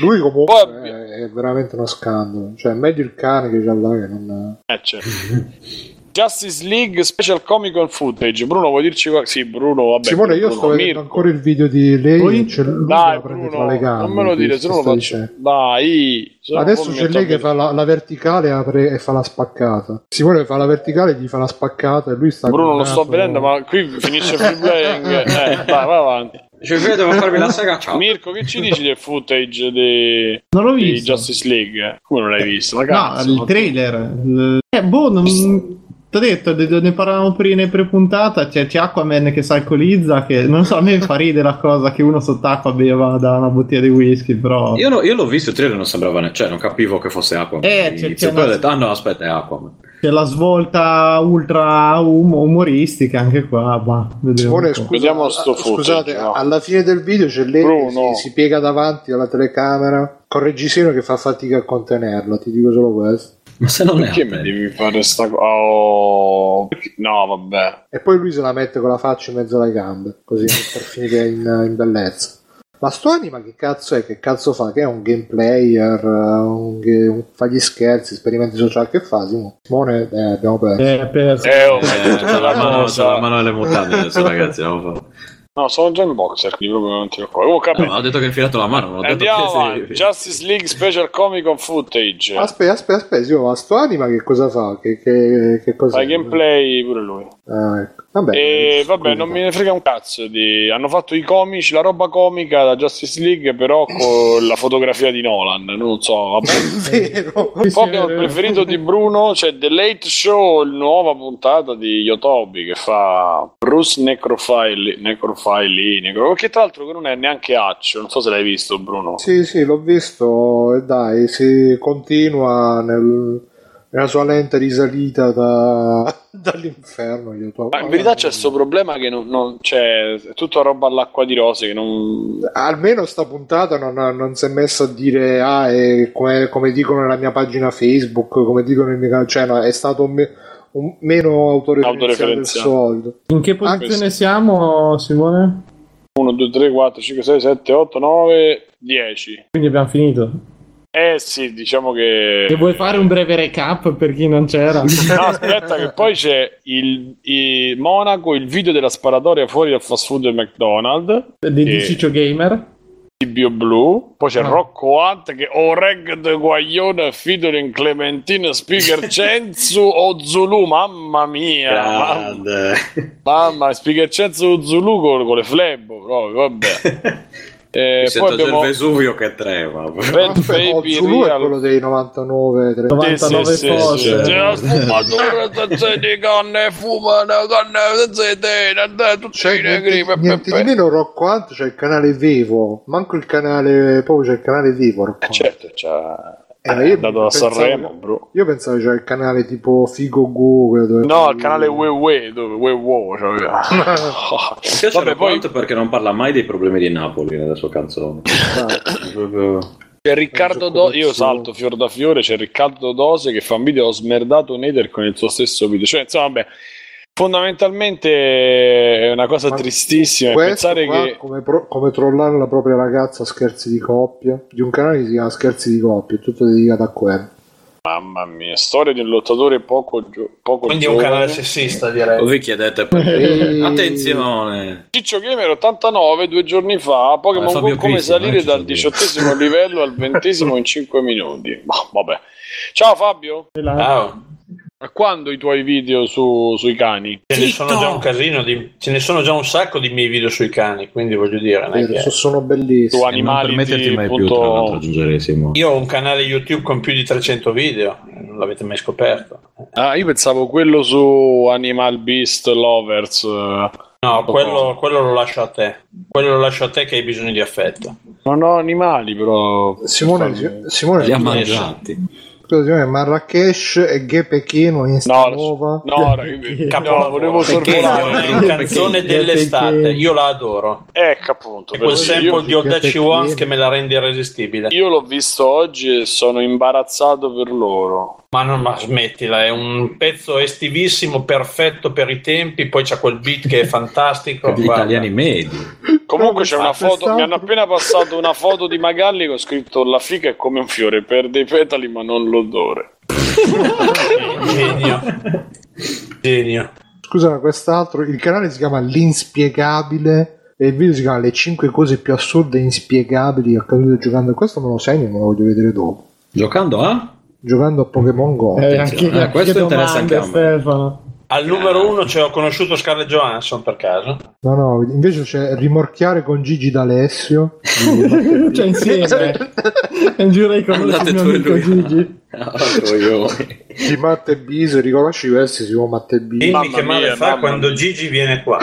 Lui comunque Poi- è, è veramente uno scandalo. Cioè, è meglio il cane che c'ha là che non... Eh, certo. Justice League Special Comic Con Footage. Bruno, vuoi dirci qualcosa? Sì, Bruno, vabbè. Simone, io Bruno, sto vedendo Mirko. ancora il video di lei Poi- c'è lui Dai, Bruno, tra le gambe. non me lo dire, se no lo faccio. Dai. Adesso c'è lei che fa la, la verticale apre e fa la spaccata. Simone fa la verticale e gli fa la spaccata e lui sta Bruno, lo sto vedendo, ma qui finisce free playing. Eh, dai, vai avanti. Ci vedo, devo farmi la sega. Ciao. Mirko, che ci dici del footage di, Non l'ho di visto. Justice League? Come non l'hai visto? Ma No, cazzo, il trailer. Il- Eh, boh, non... T'ho detto, de- ne parlavamo prima in pre-puntata, c'è, c'è Aquaman che si alcolizza, che non so, a me fa ridere la cosa che uno sott'acqua beva da una bottiglia di whisky, però... Io, no- io l'ho visto, il trailer non sembrava ne- cioè non capivo che fosse Aquaman. Eh, c'è- c'è poi una- ho detto, ah no, aspetta, è Aquaman. C'è la svolta ultra um- umoristica anche qua, scusa, Vediamo sto ah, scusate, footage, no. alla fine del video c'è lei Bruno. che si, si piega davanti alla telecamera con il reggiseno che fa fatica a contenerla, ti dico solo questo. Ma se non è Perché a mi devi fare sta cosa? Oh, no, vabbè. E poi lui se la mette con la faccia in mezzo alle gambe, così per finire in, in bellezza. Ma sto anima che cazzo è? Che cazzo fa? Che è un game player? Un, ga- un- fa gli scherzi, esperimenti sociali? Che fa Simone? Simone, eh, abbiamo perso. Eh, perso. Eh, oh, Eh, c'ho la mano, la nelle mutande adesso, ragazzi. No, sono già in boxer, quindi proprio non ti preoccupare. Comunque, No, ma ho detto che hai infilato la mano, non ho detto andiamo che avanti. Justice League Special Comic Con Footage. Aspetta, aspetta, aspetta, Simone, ma sto anima che cosa fa? Che, che, che cosa Fai gameplay pure lui. Ah, ecco. Vabbè, E vabbè, non me ne frega un cazzo. Di... Hanno fatto i comici, la roba comica da Justice League, però con la fotografia di Nolan. Non so, vabbè. Vero. Abbiamo il preferito di Bruno, c'è The Late Show, la nuova puntata di Yotobi che fa Bruce Necrofile, Necrofile, Necro, che tra l'altro che non è neanche Accio, non so se l'hai visto Bruno. Sì, sì, l'ho visto e dai, si continua nel- nella sua lenta risalita da- dall'inferno. Io to- Ma in verità c'è questo problema che non, non c'è, è tutta roba all'acqua di rose che non... Almeno sta puntata non, non si è messo a dire, ah, è come, come dicono nella mia pagina Facebook, come dicono nel mio cioè no, è stato un me- un- meno autoreferenziale del solito. In che posizione siamo, Simone? 1, 2, 3, 4, 5, 6, 7, 8, 9, 10. Quindi abbiamo finito. Eh sì, diciamo che... E vuoi fare un breve recap per chi non c'era? No, aspetta, che poi c'è il, il Monaco, il video della sparatoria fuori dal fast food del McDonald's, di, di Sì. Ciccio Gamer? Tibio Blu, poi c'è Ah. Rocco Hunt che Oreg de Guaglione, Fidolin Clementino, Speaker Cenzu o Zulu, mamma mia, mamma, Grande. mamma Speaker Cenzu o Zulu con, con le flebbo, proprio, vabbè. Eh, poi abbiamo il Vesuvio che trema. Bad Baby Zulu è Real. quello dei 99, 30. 99 Sì, sì, fosse. sì, sì. C'è la sfumatura, senza di canne, fumano, canne, senza tutti C'è i negri, niente, pe, niente pe, di meno Rocco Hunt c'è il canale Vivo, manco il canale, proprio c'è il canale Vivo Rocco Eh, certo, c'ha... Eh, È io andato a pensavo- Sanremo, bro. Io pensavo c'era il canale tipo Figo dove No, il canale Wewe, dove Wewo, cioè, piace Vabbè, Vabbè, poi perché non parla mai dei problemi di Napoli nella sua canzone. Proprio- c'è Riccardo Dose, io salto fior da fiore, c'è Riccardo Dose che fa un video, ho smerdato un hater con il suo stesso video. Cioè, insomma, vabbè, fondamentalmente è una cosa Ma tristissima. pensare che... come, pro- come trollare la propria ragazza a scherzi di coppia di un canale che si chiama Scherzi di coppia, è tutto dedicato a quello. Mamma mia, storia di un lottatore poco, gio- poco Quindi è un giovane. canale sessista, direi. Voi chiedete perché. Attenzione! Ciccio Gamer 89 due giorni fa Pokémon Eh, Go come Cristian, salire eh, dal diciottesimo livello al ventesimo in 5 minuti ma vabbè ciao Fabio Ah, a quando i tuoi video su- sui cani? ce ne sono già un casino di, ce ne sono già un sacco di miei video sui cani, quindi voglio dire, non Vero, che- so- sono su bellissimi. E non animali permetterti mai più, appunto- tra l'altro, aggiungere Simo. io ho un canale YouTube con più di 300 video, non l'avete mai scoperto. Ah, io pensavo quello su Animal Beast Lovers eh. No, quello, quello lo lascio a te. Quello lo lascio a te che hai bisogno di affetto. non ho animali però Simone, Simone, Li ha mangiati. Marrakesh e Ghe Pechino in no, nuova. no, no, Capolavoro. volevo Perché sorvolare è una canzone dell'estate, io la adoro. ecco appunto È quel sample di perché- Wants che me la rende irresistibile. io l'ho visto oggi e sono imbarazzato per loro Ma non ma smettila, è un pezzo estivissimo, perfetto per i tempi, poi c'è quel beat che è fantastico. Gli italiani medi. Comunque c'è una Quest'altro- foto, mi hanno appena passato una foto di Magalli con scritto la fica è come un fiore, perde i petali ma non l'odore. Genio. Genio. Scusa, ma quest'altro, il canale si chiama L'Inspiegabile e il video si chiama Le 5 cose più assurde e inspiegabili accadute giocando. Questo me lo segno, me lo voglio vedere dopo. Giocando a? Giocando a Pokémon Go. Eh, anche, eh, anche questo interessa anche a me. Stefano. Al numero uno ci ho conosciuto Scarlett Johansson per caso. No, no, invece c'è Rimorchiare con Gigi D'Alessio. Cioè insieme. Giurei con Andate il mio amico lui. Gigi. Ah, coglioni. di Matte Bise, riconosci i versi si chiama Matte Bise. Dimmi Mamma che male mia, fa quando mia. Gigi viene qua.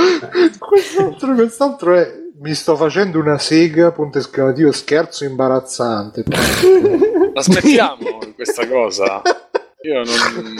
Quest'altro, quest'altro è mi sto facendo una sega, punto esclamativo, scherzo imbarazzante. La smettiamo questa cosa? Io non...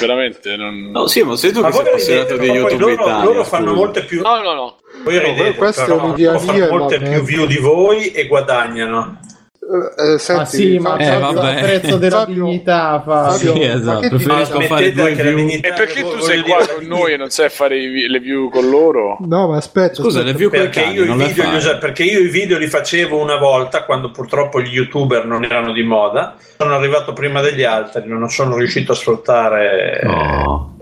veramente non... No, sì, ma sei tu Ma che sei appassionato di YouTube loro, Italia. loro fanno scusa. molte più No, no, no. voi ridete, questo è però un'idea loro fanno mia, molte più view di voi e guadagnano. Eh, eh, senti, Ah sì, ma Eh, vabbè. a prezzo della Fabio- dignità fa. Fabio- Sì, esatto. Preferisco fare due view. E perché tu sei qua con noi e non sai fare i le view con loro? No, ma aspetta, Scusa, aspetta. le view Perché cani, io, le video usa- perché io i video li facevo una volta quando purtroppo gli youtuber non erano di moda. Sono arrivato prima degli altri, non sono riuscito a sfruttare. No.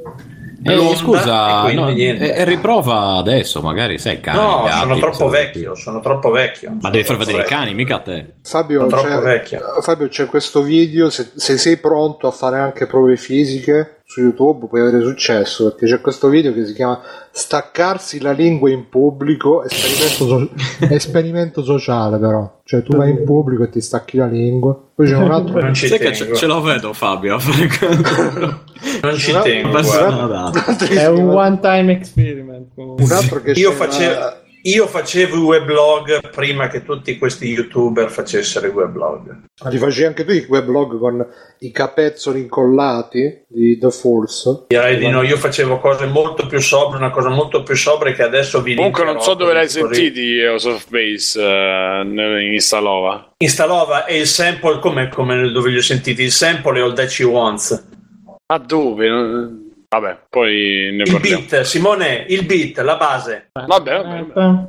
Eh, scusa, e no, niente. e, e riprova adesso, magari sai cani. No, gatti, sono troppo vecchio, sono troppo vecchio. Ma devi far vedere i cani, mica a te. Fabio, Sono troppo c'è, vecchio. Fabio, c'è questo video. Se, se sei pronto a fare anche prove fisiche su YouTube, puoi avere successo. Perché c'è questo video che si chiama Staccarsi la lingua in pubblico. Esperimento, so- esperimento sociale, però. Cioè, tu vai in pubblico e ti stacchi la lingua. Poi c'è un altro. Non ci Sai che tengo. ce, ce lo vedo Fabio a fare quello. Non ci No, tengo. guarda. Dai. È un one time experiment. Un altro che Io facevo, io facevo i weblog prima che tutti questi youtuber facessero i weblog. Ma li facevi anche tu i weblog con i capezzoli incollati di The Force? Direi di no, io facevo cose molto più sobrie, una cosa molto più sobria che adesso vi Comunque non so dove l'hai sentiti House of Base eh, in Instalova. Instalova e il sample come, come dove li ho sentiti? Il sample è All That She Wants. Ma dove? Vabbè, poi ne Il parliamo. beat, Simone, il beat, la base. Vabbè, vabbè, vabbè.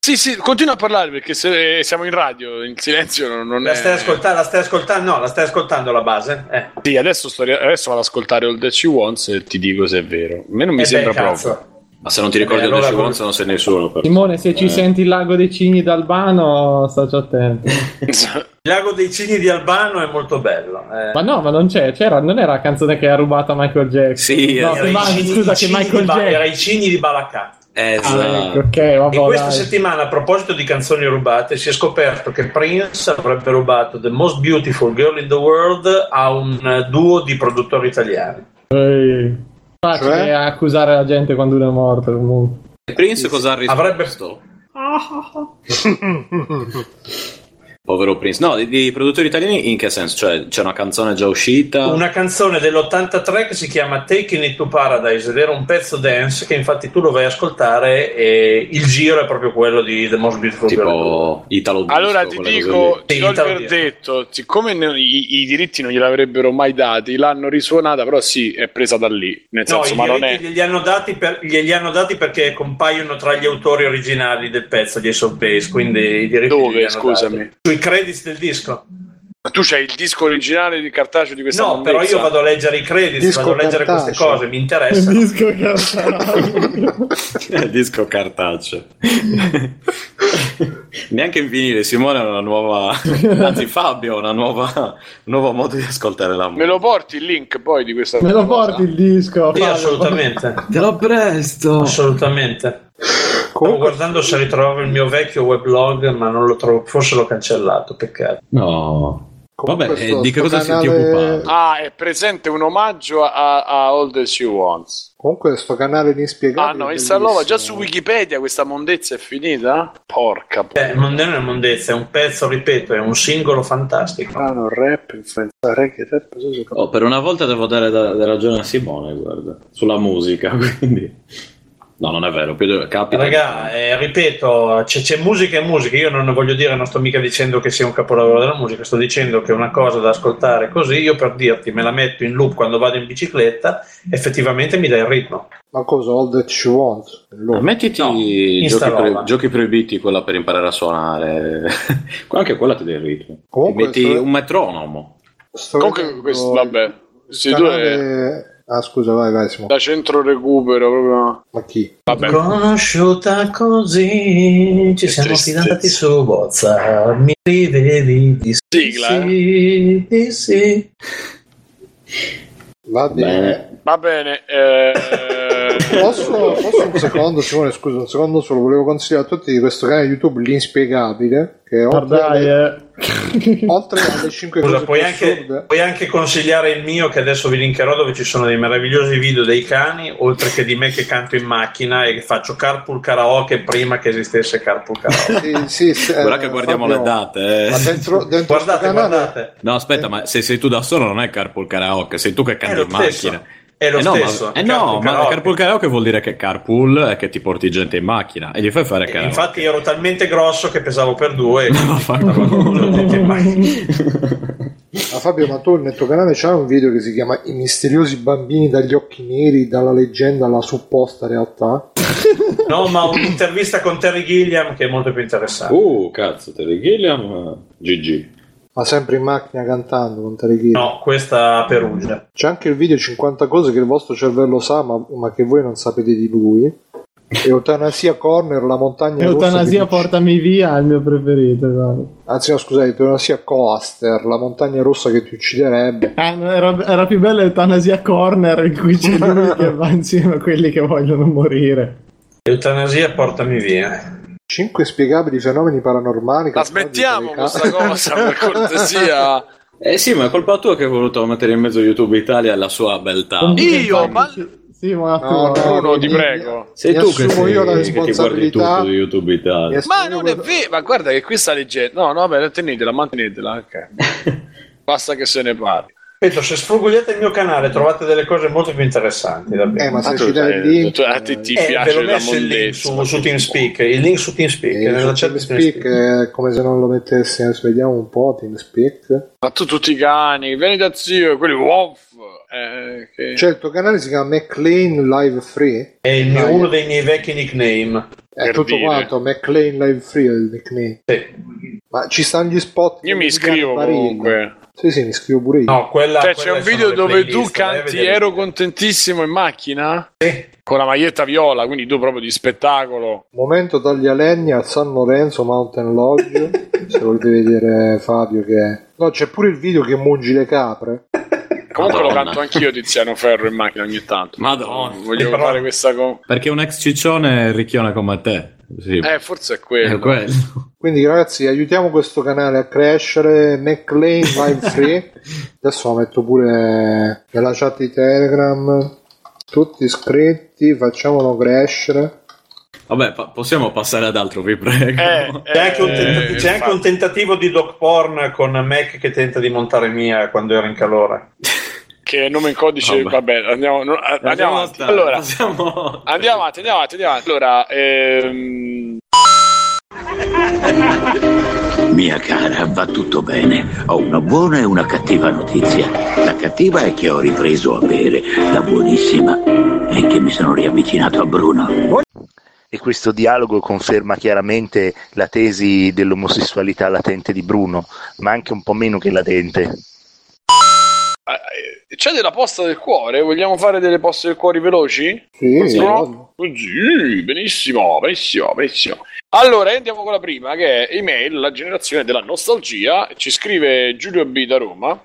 Sì, sì, continua a parlare perché se siamo in radio, in silenzio non, non La è... stai ascoltando? La stai ascoltando? No, la stai ascoltando la base? Eh. Sì, adesso, sto, ri- adesso vado ad ascoltare All That She Wants e ti dico se è vero. A me non mi Eh sembra beh, cazzo. proprio. Ma se non ti ricordi Eh, allora come- Once non sei nessuno. però. Simone, se ci Eh. senti il lago dei cigni d'Albano, staci attento. Il lago dei cigni di Albano è molto bello. eh. Ma no, ma non c'è, c'era, non era la canzone che ha rubato Michael Jackson. Sì, no, era ma- cigni- scusa, che Michael Jackson. Era i cigni di Balacà. Eh, Ah, esatto. ecco, ok, E vabbè. questa dai. settimana, a proposito di canzoni rubate, si è scoperto che Prince avrebbe rubato The Most Beautiful Girl in the World a un duo di produttori italiani. Ehi. Facile Cioè? accusare la gente quando uno è morto comunque. E Prince cosa ha risposto? Avrebbe- Povero Prince. No, di, di produttori italiani in che senso? Cioè, c'è una canzone già uscita? Una canzone dell'83 che si chiama Taking It to Paradise ed era un pezzo dance che infatti tu lo vai a ascoltare e il giro è proprio quello di The Most Beautiful Girl. Tipo Italo Disco, Allora ti dico, ti do il verdetto, siccome ne- i, i diritti non gliel'avrebbero mai dati, l'hanno risuonata, però sì, è presa da lì, nel No, senso, ma non è... glieli hanno, dati per- glieli hanno dati perché compaiono tra gli autori originali del pezzo di Ace of Base, quindi i diritti Dove, scusami? dati. Sui credits del disco. Ma tu c'hai il disco originale di cartaceo di questa No, però io vado a leggere i credits, Disco vado a leggere queste cartaceo. cose, mi Il interessano. disco cartaceo. Il disco cartaceo. Neanche in vinile, Simone ha una nuova. Anzi, Fabio ha una nuova, un nuovo modo di ascoltare la Me musica. lo porti il link poi di questa Me lo cosa? porti il disco? Sì, assolutamente. Te lo presto. Assolutamente. Stavo Comunque, guardando se ritrovavo il mio vecchio weblog, ma non lo trovo, forse l'ho cancellato, peccato. No. comunque Vabbè, sto- eh, di che sto cosa si- ti canale- occupavi? Ah, è presente un omaggio a, a All That She Wants. Comunque sto canale di inspiegabili Ah, no, è installava già su Wikipedia questa mondezza è finita? Porca Eh, non è una mondezza, è un pezzo, ripeto, è un singolo fantastico. Ah, no, rap, influenza reggae, rap, Oh, per una volta devo dare da, da ragione a Simone, guarda, sulla musica, quindi... No, non è vero, più capita. Raga, eh, ripeto, c'è, c'è musica e musica. Io non voglio dire, non sto mica dicendo che sia un capolavoro della musica, sto dicendo che è una cosa da ascoltare così. Io per dirti, me la metto in loop quando vado in bicicletta, effettivamente mi dà il ritmo. Ma cosa? All that she wants? Lo- Mettiti No, giochi, pro- giochi proibiti, quella per imparare a suonare. Anche quella ti dà il ritmo. Comunque Ti metti sto- un metronomo. Sto Comunque, questo, vabbè, sì, è canale- Ah, scusa, vai, vai, Simone. da centro recupero proprio. Ma chi? Vabbè, Conosciuta così, ci Che siamo tristezza. fidati su WhatsApp. Mi scrivevi di Sigla, sì, di sì. Va bene. Bene. va bene. Eh, Posso, posso un secondo, Simone, scusa, un secondo solo, volevo consigliare a tutti di questo canale YouTube L'Inspiegabile, che oltre, alle, eh. oltre alle 5 Scusa, cose puoi anche, assurde, puoi anche consigliare il mio che adesso vi linkerò dove ci sono dei meravigliosi video dei cani, oltre che di me che canto in macchina e faccio carpool karaoke prima che esistesse carpool karaoke. sì, sì, sì, Guarda eh, che guardiamo Fabio, le date. eh. Ma dentro, dentro guardate, guardate. No, aspetta, ma se sei tu da solo non è carpool karaoke, sei tu che canti in stesso. macchina. È lo Eh no, stesso. ma, eh no, carpool ma karaoke. carpool karaoke vuol dire che carpool è che ti porti gente in macchina e gli fai fare karaoke. Infatti ero talmente grosso che pesavo per due e Ma fa Ma Fabio, ma tu nel tuo canale c'è un video che si chiama I misteriosi bambini dagli occhi neri, dalla leggenda alla supposta realtà? No, ma un'intervista con Terry Gilliam che è molto più interessante. Uh, cazzo, Terry Gilliam, eh, GG. Ma sempre in macchina cantando con Terry Gilliam. No, questa a Perugia. C'è anche il video 50 cose che il vostro cervello sa, ma, ma che voi non sapete di lui. Eutanasia Corner, la montagna rossa. Eutanasia ti- portami via è il mio preferito. guarda. Anzi, no, scusate, Eutanasia Coaster, la montagna rossa che ti ucciderebbe. No, era, era più bella Eutanasia Corner in cui c'è lui che va insieme a quelli che vogliono morire. Eutanasia, portami via. 5 spiegabili fenomeni paranormali. la smettiamo questa cosa per cortesia. Eh sì, ma è colpa tua che hai voluto mettere in mezzo YouTube Italia e la sua beltà. Io, ma- Sì, ma No, no, Bruno, ti prego. Sei tu che, assumo sei, io la che ti guardi responsabilità. tutto di YouTube Italia. Ma non è vero, ma guarda che qui sta leggendo. No, no, vabbè, tenetela, mantenetela. ok. Basta che se ne parli. Ripeto, se sfrugugliate il mio canale trovate delle cose molto più interessanti. davvero. Eh, ma se tu ci dai il link... tu- a te ti Eh, piace la messo il link mondezza. su, su TeamSpeak. Il link su TeamSpeak. Eh, nella su chat TeamSpeak è come se non lo mettessi, vediamo un po', TeamSpeak. Ma tu tutti i cani, vieni da zio, quelli wow. Eh, che... Cioè, il tuo canale si chiama McLean Live Free. È il mio- uno dei miei vecchi nickname. È tutto dire. quanto, McLean Live Free è il nickname. Sì. Ma ci stanno gli spot. Io mi iscrivo comunque. Sì, sì, mi iscrivo pure io. No, quella, Cioè, c'è quella un sono video dove tu a canti. Ero contentissimo in macchina Sì. con la maglietta viola, quindi tu proprio di spettacolo. Momento taglia legni al San Lorenzo Mountain Lodge. se volete vedere Fabio che... No, c'è pure il video che mungi le capre. Comunque lo canto anch'io Tiziano Ferro in macchina ogni tanto. Madonna. Voglio Però- fare questa cosa. Perché un ex ciccione ricchione come te. Sì. Eh, forse è quello. è quello. Quindi ragazzi aiutiamo questo canale a crescere. McLean Live Free. Adesso lo metto pure nella chat di Telegram. Tutti iscritti, facciamolo crescere. Vabbè, pa- possiamo passare ad altro, vi prego. Eh, C'è, anche un, tenta- eh, c'è anche un tentativo di doc porn con Mac che tenta di montare mia quando era in calore. che nome in codice, Vabbè. vabbè, andiamo, no, andiamo Lasciamo avanti. stare, Allora, passiamo- andiamo avanti, andiamo avanti, andiamo avanti. Allora, ehm, Mia cara, va tutto bene. Ho una buona e una cattiva notizia. La cattiva è che ho ripreso a bere. La buonissima è che mi sono riavvicinato a Bruno. E questo dialogo conferma chiaramente la tesi dell'omosessualità latente di Bruno, ma anche un po' meno che latente. eh, c'è della posta del cuore? Vogliamo fare delle poste del cuore veloci? Sì, No? Sì, benissimo, benissimo, benissimo. Allora, andiamo con la prima, che è email, la generazione della nostalgia. Ci scrive Giulio B da Roma.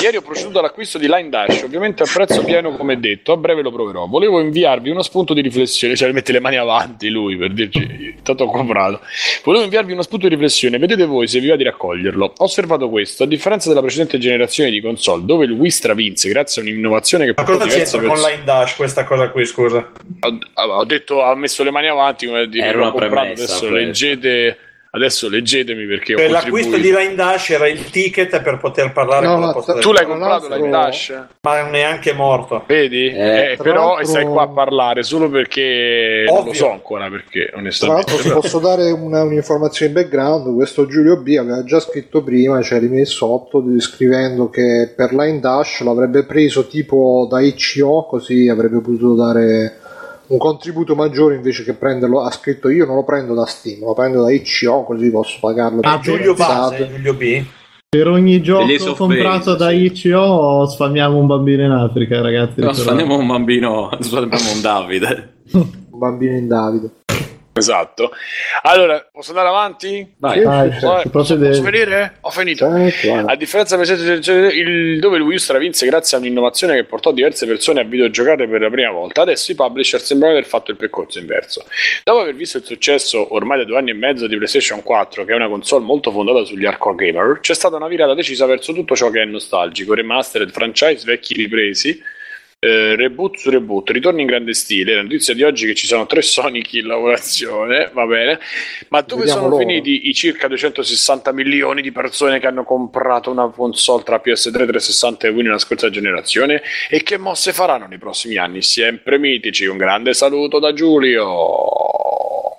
Ieri ho proceduto all'acquisto di Line Dash, ovviamente a prezzo pieno come detto, a breve lo proverò. Volevo inviarvi uno spunto di riflessione, cioè mette le mani avanti lui per dirci, tanto ho comprato. Volevo inviarvi uno spunto di riflessione, vedete voi se vi va di raccoglierlo. Ho osservato questo, a differenza della precedente generazione di console, dove il Wii stravinse grazie a un'innovazione che Ma cosa c'entra con persone- Line Dash questa cosa qui, scusa? ho, ho detto ha messo le mani avanti come dire Era una comprato, premessa, adesso questa. leggete adesso leggetemi perché ho Per l'acquisto di Line Dash era il ticket per poter parlare No, con la posta tu l'hai Tra comprato l'altro- Line Dash? Ma neanche morto. vedi? Eh, Eh, tra però l'altro- stai qua a parlare solo perché non lo Ovvio. so ancora perché Tra onestamente l'altro, se posso dare una- un'informazione in background, questo Giulio B aveva già scritto prima, cioè rimesso sotto, scrivendo che per Line Dash l'avrebbe preso tipo da ICO, così avrebbe potuto dare un contributo maggiore invece che prenderlo. Ha scritto io non lo prendo da Steam, lo prendo da ICO, così posso pagarlo. Ah, per Giulio. Base, Giulio B. Per ogni gioco comprato da. ICO sfamiamo un bambino in Africa, ragazzi. No, sfaniamo un bambino, sfaniamo un Davide. Un bambino in Davide. Esatto allora posso andare avanti? Vai. Vai, procede. posso venire? ho finito Certo. A differenza del dove il Wii U stravinse grazie a un'innovazione che portò diverse persone a videogiocare per la prima volta, adesso i publisher sembrano aver fatto il percorso inverso. Dopo aver visto il successo ormai da due anni e mezzo di PlayStation 4, che è una console molto fondata sugli hardcore gamer, c'è stata una virata decisa verso tutto ciò che è nostalgico, remastered, franchise vecchi ripresi, eh, reboot su reboot, ritorni in grande stile. La notizia di oggi è che ci sono tre Sonic in lavorazione, va bene, ma dove Vediamo sono loro. finiti i circa 260 milioni di persone che hanno comprato una console tra PS3, 360 e Wii nella scorsa generazione? E che mosse faranno nei prossimi anni? Sempre mitici, un grande saluto da Giulio.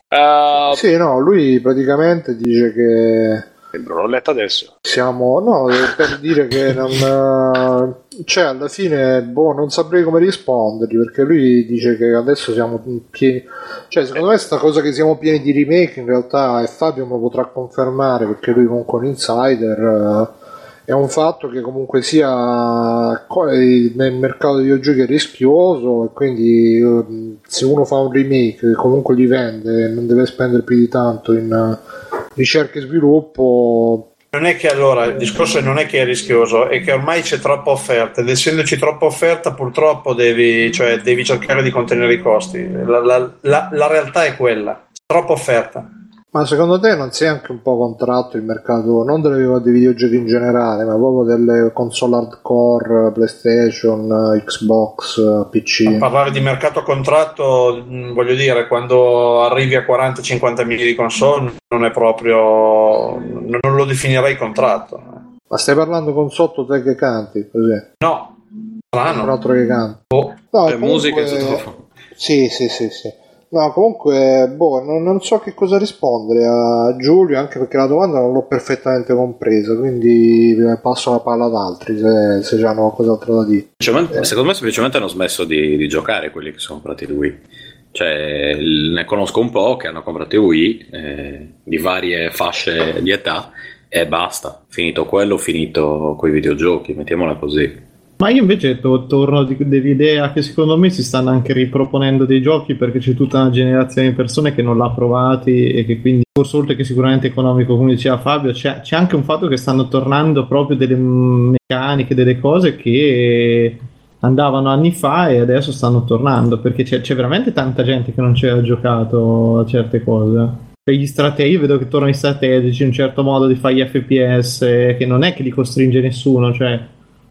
Eh, Sì, no, lui praticamente dice che l'ho letta adesso. siamo no per dire che non eh, cioè alla fine boh non saprei come rispondergli perché lui dice che adesso siamo pieni cioè secondo me sta cosa che siamo pieni di remake in realtà e Fabio me lo potrà confermare perché lui comunque è un insider eh, è un fatto che comunque sia eh, nel mercato dei videogiochi è rischioso e quindi eh, se uno fa un remake che comunque li vende e non deve spendere più di tanto in eh, ricerca e sviluppo Non è che allora il discorso non è che è rischioso, è che ormai c'è troppa offerta ed essendoci troppa offerta purtroppo devi, cioè, devi cercare di contenere i costi. La, la- la- la realtà è quella, troppa offerta. Ma secondo te non si è anche un po' contratto il mercato, non delle, dei videogiochi in generale, ma proprio delle console hardcore, PlayStation, Xbox, PC? Parlare di mercato a contratto, mh, voglio dire, quando arrivi a 40-50 milioni di console non è proprio, non lo definirei contratto. Ma stai parlando con sotto te che canti, così? No, Un strano. altro che canti? Boh. No, Eh, musica e comunque- sottofondo. Sì, sì, sì, sì. No, comunque, boh, non, non so che cosa rispondere a Giulio, anche perché la domanda non l'ho perfettamente compresa, quindi eh, passo la palla ad altri se, se già hanno qualcos'altro da dire. Semplicemente- Secondo me semplicemente hanno smesso di, di giocare quelli che sono comprati Wii. Cioè, ne conosco un po' che hanno comprato Wii eh, di varie fasce di età e basta. Finito quello, finito quei videogiochi, mettiamola così. Ma io invece to- torno di- dell'idea che secondo me si stanno anche riproponendo dei giochi perché c'è tutta una generazione di persone che non l'ha provati e che quindi, forse oltre che sicuramente economico, come diceva Fabio, c'è, c'è anche un fatto che stanno tornando proprio delle meccaniche, delle cose che andavano anni fa e adesso stanno tornando perché c'è, c'è veramente tanta gente che non ci ha giocato a certe cose. Gli strategici, io vedo che tornano i strategici, un certo modo di fare gli FPS, che non è che li costringe nessuno, cioè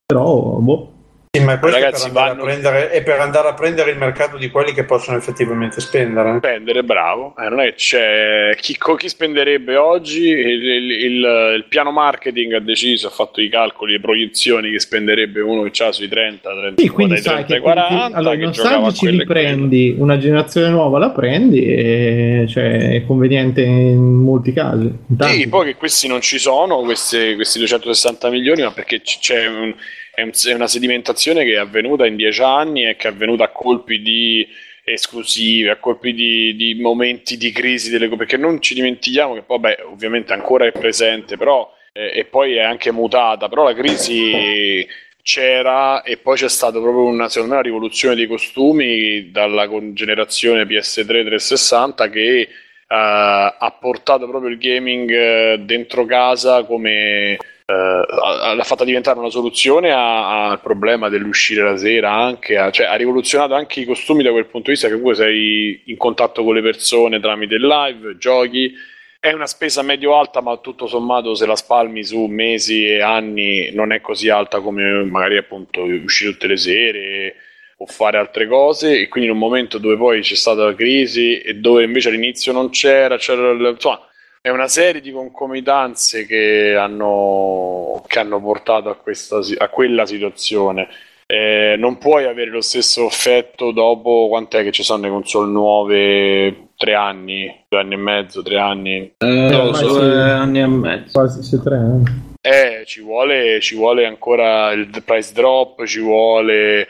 però, boh. Sì, ma questo Ragazzi, è, per andare vanno- a prendere, è per andare a prendere il mercato di quelli che possono effettivamente spendere. spendere, bravo. Eh, non è che c'è chi, chi spenderebbe oggi. Il, il- il- il piano marketing ha deciso, ha fatto i calcoli, le proiezioni che spenderebbe uno che ha sui 30, 30 Sì, quindi dai sai 30 che ai 40. allora, i che giocava a nostalgici quello li e quello. prendi, una generazione nuova la prendi e cioè, è conveniente in molti casi. in. Sì, poi che questi non ci sono, queste- questi 260 milioni, ma perché c- c'è un- è, un- è una sedimentazione che è avvenuta in dieci anni e che è avvenuta a colpi di esclusive, a colpi di, di momenti di crisi delle perché non ci dimentichiamo che poi, beh, ovviamente ancora è presente, però eh, e poi è anche mutata, però la crisi c'era e poi c'è stata proprio una, me, una rivoluzione dei costumi dalla generazione PS3 360 che eh, ha portato proprio il gaming eh, dentro casa come eh, ha- l'ha fatta diventare una soluzione al problema dell'uscire la sera anche a- cioè ha rivoluzionato anche i costumi da quel punto di vista che comunque sei in contatto con le persone tramite live, giochi è una spesa medio-alta, ma tutto sommato, se la spalmi su mesi e anni, non è così alta come magari appunto uscire tutte le sere o fare altre cose. E quindi in un momento dove poi c'è stata la crisi e dove invece all'inizio non c'era, c'era insomma, è una serie di concomitanze che hanno, che hanno portato a, questa, si- a quella situazione. Eh, non puoi avere lo stesso effetto dopo quant'è che ci sono le console nuove? Tre anni, due anni e mezzo, tre anni. Eh, no, ormai sono due anni e mezzo. Quasi sì, tre anni. Eh, ci vuole, ci vuole ancora il price drop, ci vuole.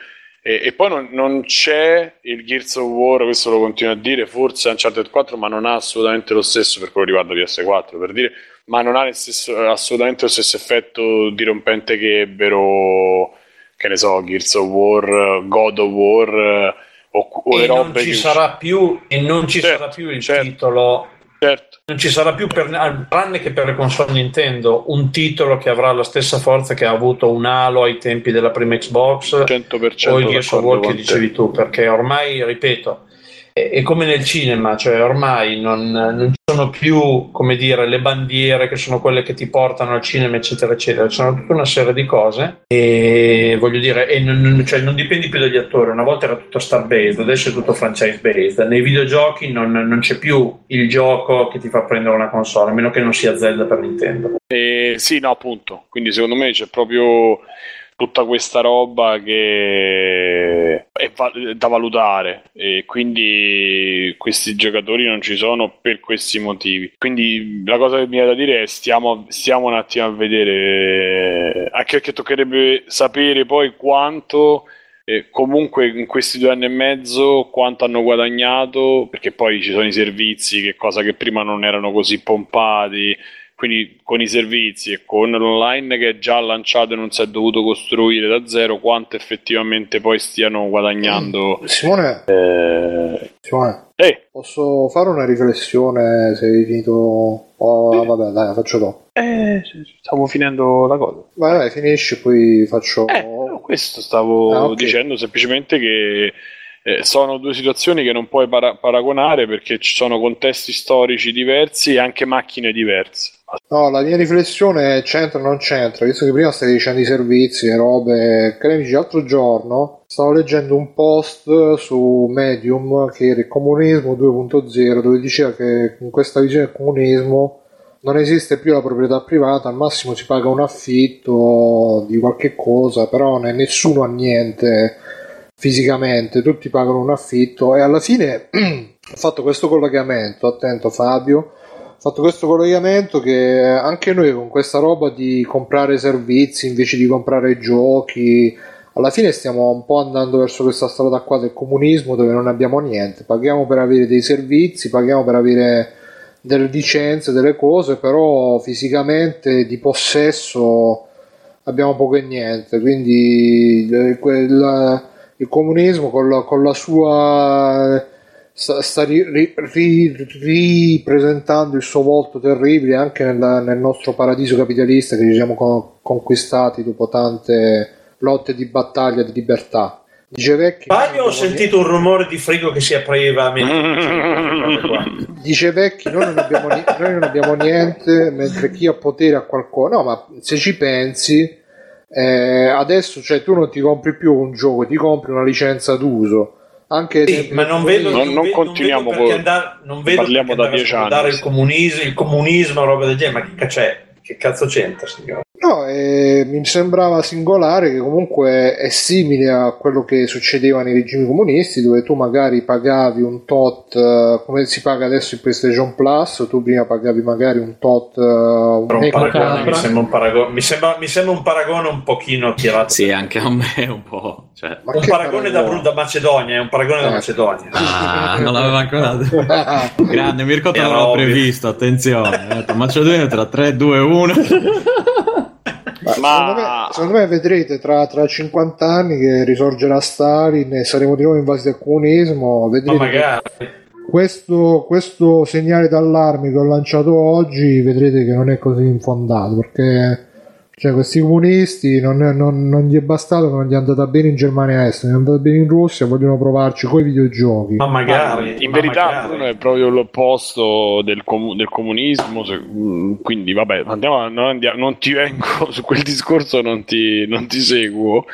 E, e poi non, non c'è il Gears of War, questo lo continuo a dire, forse Uncharted 4, ma non ha assolutamente lo stesso per quello riguarda PS4, per dire, ma non ha stesso- assolutamente lo stesso effetto dirompente che ebbero, che ne so, Gears of War, God of War eh, o, o le E non ci che sarà più, e non ci Certo, sarà più il certo. titolo Certo. non ci sarà più per, tranne che per le console Nintendo un titolo che avrà la stessa forza che ha avuto un Halo ai tempi della prima Xbox 100% o il Gears of War che dicevi tu perché ormai ripeto è, è come nel cinema cioè ormai non, non sono più come dire le bandiere che sono quelle che ti portano al cinema eccetera eccetera. Sono tutta una serie di cose. E voglio dire e non- cioè, non dipendi più dagli attori. Una volta era tutto star based adesso è tutto franchise based nei videogiochi non, non c'è più il gioco che ti fa prendere una console a meno che non sia Zelda per Nintendo. Eh, sì, no, appunto. Quindi secondo me c'è proprio tutta questa roba che è da valutare e quindi questi giocatori non ci sono per questi motivi. Quindi la cosa che mi viene da dire è stiamo, stiamo un attimo a vedere, anche perché toccherebbe sapere poi quanto eh, comunque in questi due anni e mezzo quanto hanno guadagnato, perché poi ci sono i servizi, che cosa che prima non erano così pompati, quindi con i servizi e con l'online che è già lanciato e non si è dovuto costruire da zero, quanto effettivamente poi stiano guadagnando. Simone, Eh, Simone, eh, posso fare una riflessione se hai finito... Oh, vabbè, dai, la faccio dopo. eh, stavo finendo la cosa. Vai, vai, finisci, poi faccio... Eh, no, questo stavo Ah, ok. dicendo semplicemente che eh, sono due situazioni che non puoi para- paragonare perché ci sono contesti storici diversi e anche macchine diverse. No, la mia riflessione è c'entra o non c'entra, visto che prima stavi dicendo i servizi e robe. Cari amici, l'altro giorno stavo leggendo un post su Medium che era il comunismo 2.0, dove diceva che in questa visione del comunismo non esiste più la proprietà privata, al massimo si paga un affitto di qualche cosa, però ne- nessuno ha niente fisicamente, tutti pagano un affitto e alla fine ho fatto questo collegamento, attento Fabio, fatto questo collegamento che anche noi con questa roba di comprare servizi invece di comprare giochi, alla fine stiamo un po' andando verso questa strada qua del comunismo dove non abbiamo niente, paghiamo per avere dei servizi, paghiamo per avere delle licenze, delle cose, però fisicamente di possesso abbiamo poco e niente, quindi eh, quel- il comunismo con la, con la sua sta, sta ri- ri- ri- ripresentando il suo volto terribile anche nella- nel nostro paradiso capitalista che ci siamo co- conquistati dopo tante lotte di battaglia di libertà. Dice Vecchi, Sbaglio ho sentito un rumore di frigo che si apriva dice Vecchi noi non, abbiamo noi non abbiamo niente mentre chi ha potere ha qualcosa no ma se ci pensi Eh, adesso cioè, tu non ti compri più un gioco, ti compri una licenza d'uso. Anche Sì, ma non vedo, Non- non vedo- continuiamo vedo perché con- andare, non vedo parliamo perché da dieci anni. il comunismo, il comunismo, roba del genere, ma che c'è? Che cazzo c'entra, signore? No, eh, mi sembrava singolare che comunque è simile a quello che succedeva nei regimi comunisti, dove tu magari pagavi un tot, eh, come si paga adesso il PlayStation Plus, tu prima pagavi magari un tot, eh, un un paragone, mi, sembra un paragone, mi, sembra, mi sembra un paragone un pochino tirato. Sì, anche a me un po'. Cioè... ma un che paragone da, paragone? da Macedonia, è un paragone da Eh. Macedonia. Ah, non l'aveva ancora detto. Grande, Mirko te l'aveva ovvio. previsto, attenzione. Detto, Macedonia tra 3, 2, 1. Ma Secondo, me, secondo me vedrete tra, tra 50 anni che risorgerà Stalin e saremo di nuovo invasi dal comunismo. Vedrete magari. questo, questo segnale d'allarme che ho lanciato oggi, vedrete che non è così infondato perché cioè, questi comunisti non, non- non gli è bastato, non gli è andata bene in Germania Est, non gli è andata bene in Russia, vogliono provarci coi videogiochi. Ma magari. in ma verità magari. Bruno è proprio l'opposto del, comu- del comunismo se- quindi vabbè andiamo, a- non, andiamo- non ti vengo su quel discorso non ti, non ti seguo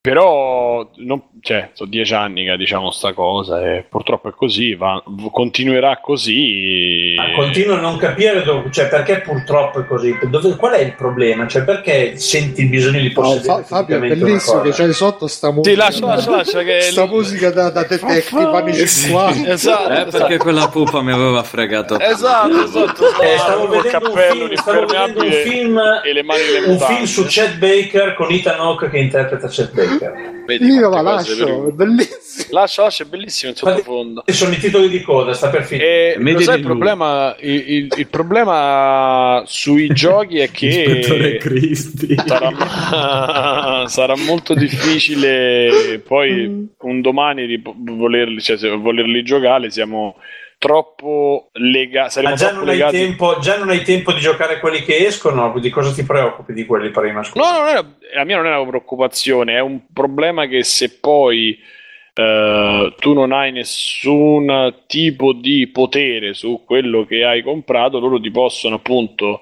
però non- cioè, sono dieci anni che diciamo sta cosa e purtroppo è così va- continuerà così Ma continuo a non capire dove- cioè, perché purtroppo è così. Dove- qual è il problema? Cioè, perché senti il bisogno di No, possedere Fa- Fabio è bellissimo che c'è sotto sta musica. Sì, lascia, lascia, lascia che sta musica da, da detective anni Eh, sì, 50. esatto, Eh, perché quella pupa mi aveva fregato. esatto, esatto Eh, stavo col vedendo un film, stavo vedendo un film, e le mani un film su Chet Baker con Ethan Hawke che interpreta Chet Baker. Vedi Io la lascio, è bellissimo. lascia lascia è bellissimo in sottofondo sono i titoli di coda, sta per finire. E lo sai il problema, il, il- il problema sui giochi è che Cristi. sarà, sarà molto difficile poi un domani di volerli, cioè, se- volerli giocare siamo troppo legati Ma già non, hai legati tempo, già non hai tempo di giocare quelli che escono, di cosa ti preoccupi di quelli prima? Scusa. No, non era, la mia non è una preoccupazione, è un problema che se poi eh, tu non hai nessun tipo di potere su quello che hai comprato, loro ti possono appunto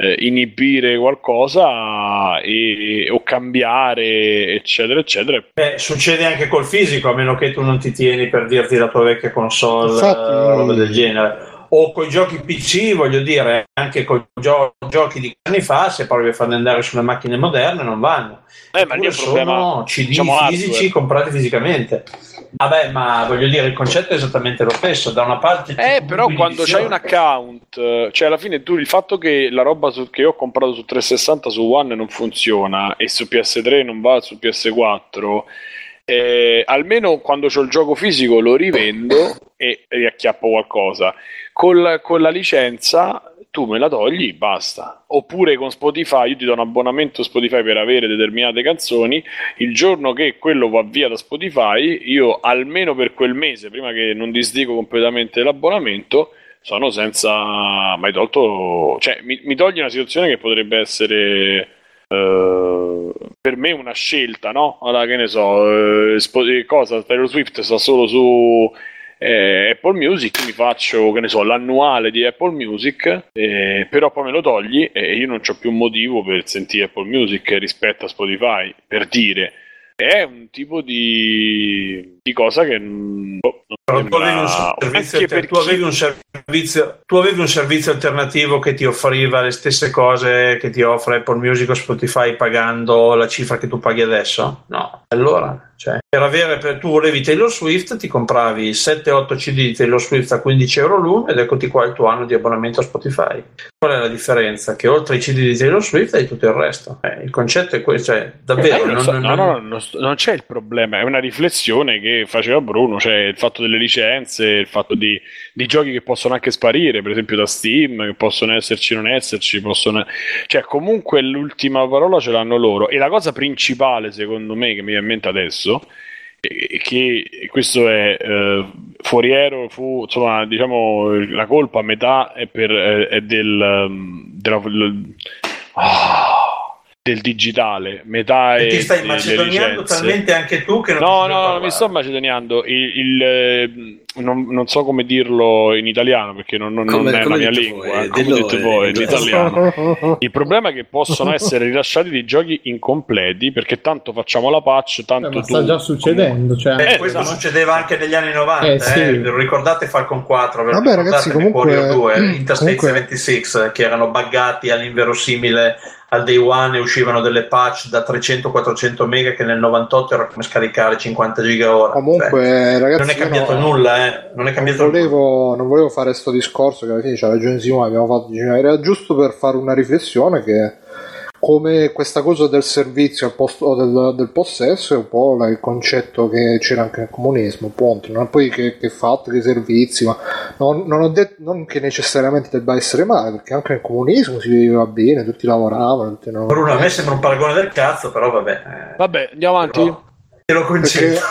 eh, inibire qualcosa e- o cambiare, eccetera, eccetera. Beh, succede anche col fisico, a meno che tu non ti tieni per dirti la tua vecchia console Infatti- eh, roba del genere. O con i giochi PC, voglio dire, anche con i giochi di anni fa, se provi a farli andare sulle macchine moderne, non vanno. Eh, ma lì sono CD diciamo, fisici hardware. comprati fisicamente. Vabbè, ma voglio dire, il concetto è esattamente lo stesso. Da una parte, Eh, però quando c'hai un account, eh, cioè alla fine tu il fatto che la roba su- che io ho comprato su 360 su One non funziona e su PS3 non va su PS4, eh, almeno quando c'ho il gioco fisico lo rivendo e riacchiappo qualcosa. Col- con la licenza tu me la togli, basta. Oppure con Spotify, io ti do un abbonamento Spotify per avere determinate canzoni. Il giorno che quello va via da Spotify, io almeno per quel mese, prima che non disdico completamente l'abbonamento, sono senza mai tolto. Cioè, mi, mi toglie una situazione che potrebbe essere. Eh, per me una scelta, no? Allora, che ne so, eh, cosa? Taylor Swift sta solo su eh, Apple Music, mi faccio, che ne so, l'annuale di Apple Music, eh, però poi me lo togli e io non ho più motivo per sentire Apple Music rispetto a Spotify, per dire. È un tipo di, di cosa che boh, non Però tu avevi, un servizio, anche per tu, avevi chi- un servizio, tu avevi un servizio alternativo che ti offriva le stesse cose che ti offre Apple Music o Spotify pagando la cifra che tu paghi adesso? No. Allora, cioè, per avere, per, tu volevi Taylor Swift, ti compravi 7-8 CD di Taylor Swift a 15 euro l'uno ed eccoti qua il tuo anno di abbonamento a Spotify. Qual è la differenza? Che oltre ai CD di Taylor Swift hai tutto il resto. Eh, il concetto è questo, cioè, Eh, davvero. io non non- so- non- no, no, non c'è il problema, è una riflessione che faceva Bruno, cioè il fatto delle licenze, il fatto di, di giochi che possono anche sparire, per esempio da Steam, che possono esserci non esserci, possono... cioè comunque l'ultima parola ce l'hanno loro. E la cosa principale, secondo me, che mi viene in mente adesso, è che questo è eh, foriero, fu, insomma, diciamo, la colpa a metà è, per, è, è del... um, della, ah, del digitale, metà E ti stai macedoniando talmente anche tu che non No, no, non mi sto macedoniando. Il, il, eh, non, non so come dirlo in italiano perché non, non- non Come- è come la mia lingua. voi, eh, come dite in voi, inglese. l'italiano. Il problema è che possono essere rilasciati dei giochi incompleti perché tanto facciamo la patch, tanto Eh, ma tu sta già succedendo. Cioè, Eh, Eh, questo esatto. succedeva anche negli anni 90, Eh, eh, sì. lo ricordate Falcon 4, ve Vabbè, ragazzi, ricordate comunque- Warrior 2, Interstate comunque- 76 che erano buggati all'inverosimile al day one e uscivano delle patch da 300-400 mega che nel 98 era come scaricare 50 giga ora. Comunque, Cioè, ragazzi, non è cambiato no- nulla, eh. Non è cambiato volevo, non volevo fare questo discorso che alla fine c'ha ragione Simone, abbiamo fatto era giusto per fare una riflessione che come questa cosa del servizio al posto, del, del possesso è un po' la- il concetto che c'era anche nel comunismo, punto. Non poi che, che fatto, che servizi, ma non, non ho detto non che necessariamente debba essere male, perché anche nel comunismo si viveva bene, tutti lavoravano, tutti non- Bruno, a me sembra un paragone del cazzo, però vabbè. eh, Vabbè, andiamo avanti. però te lo concedo. Perché-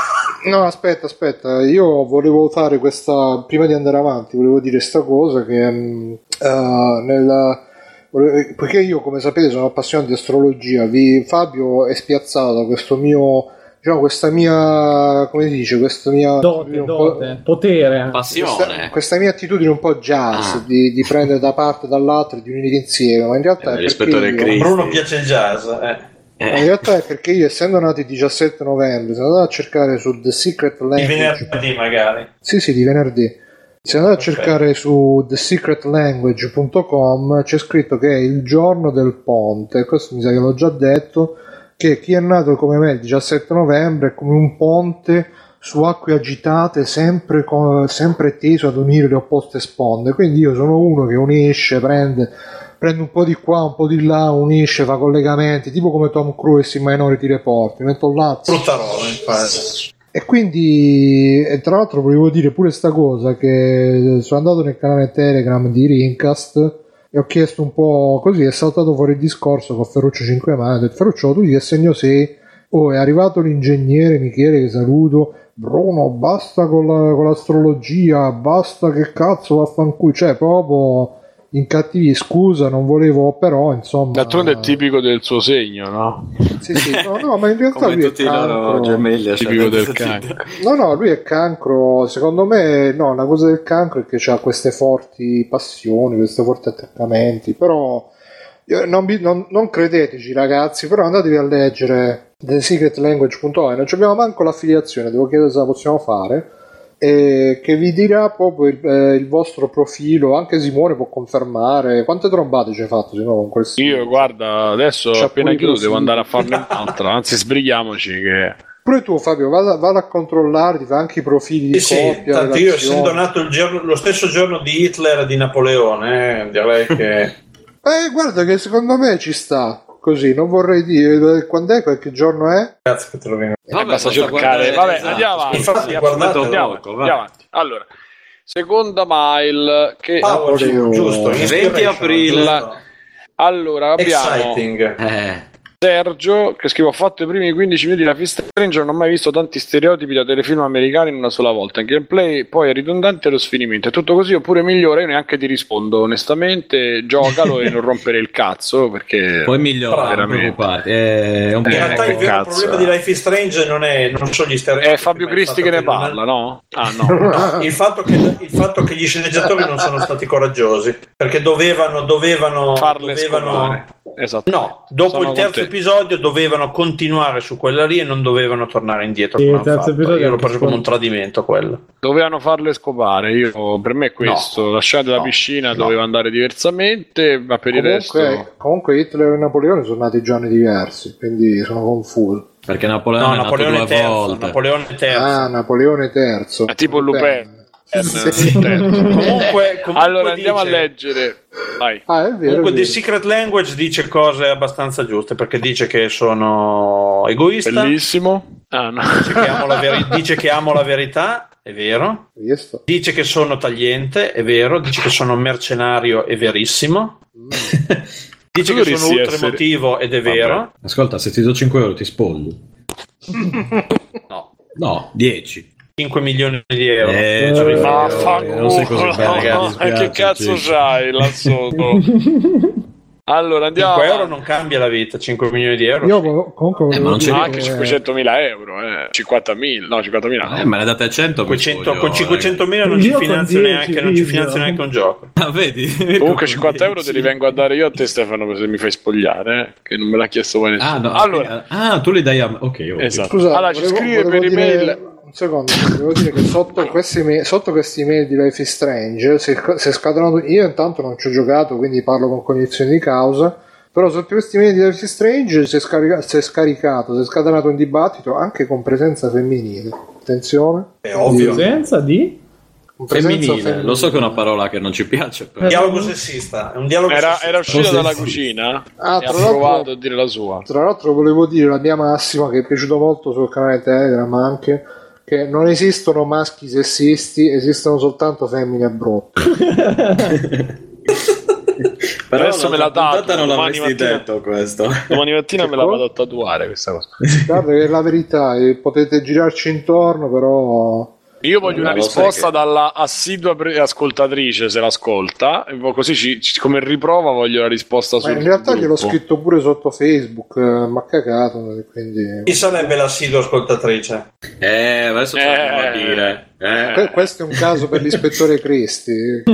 No, aspetta, aspetta, io volevo fare questa, prima di andare avanti, volevo dire sta cosa che mh, eh, nella- volevo- poiché io come sapete sono appassionato di astrologia, vi, Fabio è spiazzato questo mio, diciamo questa mia, come si dice, questa mia... dote, dote, potere. questa, Passione. questa mia attitudine un po' jazz Ah. di, di prendere da parte e dall'altra e di unire insieme, ma in realtà Eh, è rispetto io-. Bruno piace il jazz. eh. Ma in realtà è perché io essendo nato il 17 novembre sono andato a cercare su The Secret Language venerdì magari. Sì, sì, di venerdì. Se andate a Ok. cercare su thesecretlanguage.com c'è scritto che è il giorno del ponte, questo mi sa che l'ho già detto, che chi è nato come me il 17 novembre è come un ponte su acque agitate sempre, sempre teso ad unire le opposte sponde. Quindi io sono uno che unisce, prende, prende un po' di qua, un po' di là, unisce, fa collegamenti, tipo come Tom Cruise in Minority Report. Metto là, Brutta roba, infatti. e quindi, e tra l'altro, volevo dire pure sta cosa: che sono andato nel canale Telegram di Rincast e ho chiesto un po' così. È saltato fuori il discorso con Ferruccio 5 mani. Ho detto, Ferruccio, tu di che segno sei? Oh, è arrivato l'ingegnere Michele che saluto. Bruno, basta con, la- con l'astrologia, basta che cazzo vaffanculo. Cioè, proprio in cattivi scusa, non volevo, però insomma. D'altronde è tipico del suo segno, no? Sì, sì, no, no, ma in realtà Come lui è tutti i loro cancro. gemelli. Tipico cioè, del cancro. No, no, lui è cancro. Secondo me, no, la cosa del cancro è che ha queste forti passioni, questi forti attaccamenti. Però io- non, non- non credeteci, ragazzi. Però andatevi a leggere thesecretlanguage.org. Non abbiamo manco l'affiliazione, devo chiedere se la possiamo fare. E che vi dirà proprio il, eh, il vostro profilo. Anche Simone può confermare. Quante trombate ci hai fatto Simone con quel sito? Io, guarda, adesso C'ha appena chiudo prossimi. devo andare a farne un'altra. Anzi, sbrighiamoci che... Pure tu, Fabio, vada, vada a controllare, ti fa anche i profili di Sì, sì, coppia. tanto io relazioni. essendo nato il giorno- lo stesso giorno di Hitler e di Napoleone, eh, direi che Eh, guarda che secondo me ci sta. Così, non vorrei dire quando è, qualche giorno è. cazzo che te lo vengo. Eh, basta cercare. Vabbè, andiamo avanti. Infatti, Andiamo, guardate andiamo, poco, andiamo avanti. Allora, seconda mail che... Power, Napoleone. giusto, 20 inspiration, aprile. giusto. Allora, abbiamo Exciting. Eh, Sergio che scrive: Ho fatto i primi 15 minuti di la Fist Stranger. Non ho mai visto tanti stereotipi da telefilm americani in una sola volta. Il gameplay poi è ridondante e lo sfinimento. È tutto così oppure migliore? Io neanche ti rispondo onestamente. Giocalo e non rompere il cazzo perché. Poi migliora, non Veramente. È un In Eh, realtà il vero cazzo, problema eh. di Life is Strange non, è, non sono gli stereotipi. È Fabio Cristi che ne non- parla, no? Ah, no. No, il, fatto che, il fatto che gli sceneggiatori non sono stati coraggiosi perché dovevano, dovevano, Farle dovevano. Esatto. no, dopo Sono il terzo contento. episodio dovevano continuare su quella lì e non dovevano tornare indietro. Sì, il terzo episodio Io l'ho preso come un tradimento quello. Dovevano farle scopare. Io, per me è questo. Lasciate la No. piscina, No. doveva andare diversamente, ma per il resto. Comunque, comunque Hitler e Napoleone sono nati giorni diversi, quindi sono confuso. Perché Napoleone No, è nato Napoleone due terzo, volte. Napoleone terzo. Ah, Napoleone III. È tipo Lupin. Eh, Sì. Comunque, comunque allora andiamo dice- a leggere. Vai. Ah, è vero. è Comunque, vero. The Secret Language dice cose abbastanza giuste perché dice che sono egoista, Bellissimo. Ah, no. dice che, amo la veri- dice che amo la verità, è vero. Visto? Dice che sono tagliente, è vero. Dice che sono mercenario, è verissimo. Dice Tu che sono ultra essere- emotivo ed è Vabbè. vero. Ascolta, se ti do 5 euro ti spolli. No, No, 10. 5 milioni di euro. Eh, Ci cioè, riferiamo. eh, mi dispiace, che cazzo c'hai là sotto? Allora andiamo. 5 euro non cambia la vita, 5 milioni di euro. Io comunque Eh, ma non c'è anche che- 500.000 euro, eh. 50.000, no, 50.000 no. Eh, me ne date 100 mi 500 spoglio, con 500.000 non ci finanzio 10 neanche, non ci video. finanzio neanche un gioco. Ah, vedi? Comunque 50 euro te li vengo a dare io a te Stefano se mi fai spogliare, eh, che non me l'ha chiesto mai nessuno. Ah, no, allora, ah, tu li dai a... Ok, ok. esatto. Scusa, allora ci volevo- scrive volevo per dire- email Un secondo, volevo dire che sotto questi, email, sotto questi email di Life is Strange, se, se scatenano, io intanto non ci ho giocato, quindi parlo con cognizione di causa, però sotto questi email di Life is Strange si è, scarica- si è scaricato, si è scatenato un dibattito anche con presenza femminile. Attenzione. È ovvio. Presenza di? Presenza Femminile, lo so che è una parola che non ci piace, però... Dialogo sessista, è un dialogo era, sessista. era uscita Cos'è? dalla cucina Ah, e ha provato a dire la sua. Tra l'altro volevo dire la mia massima che è piaciuto molto sul canale Telegram anche che non esistono maschi sessisti, esistono soltanto femmine brutte. Però Adesso me l'ha l'altra dato, non domani l'avresti mattina- detto questo. Domani mattina me la cosa? vado a tatuare questa cosa. Guarda che è la verità, e potete girarci intorno, però Io voglio una sai risposta che- dalla assidua pre- ascoltatrice se l'ascolta, così ci- ci- come riprova voglio la risposta Ma sul in realtà gliel'ho gruppo. scritto pure sotto Facebook, eh, ma cagato, quindi... Chi sarebbe l'assidua ascoltatrice? Eh, adesso ce Eh. l'andiamo a dire. Eh. Que- questo è un caso per l'ispettore Cristi.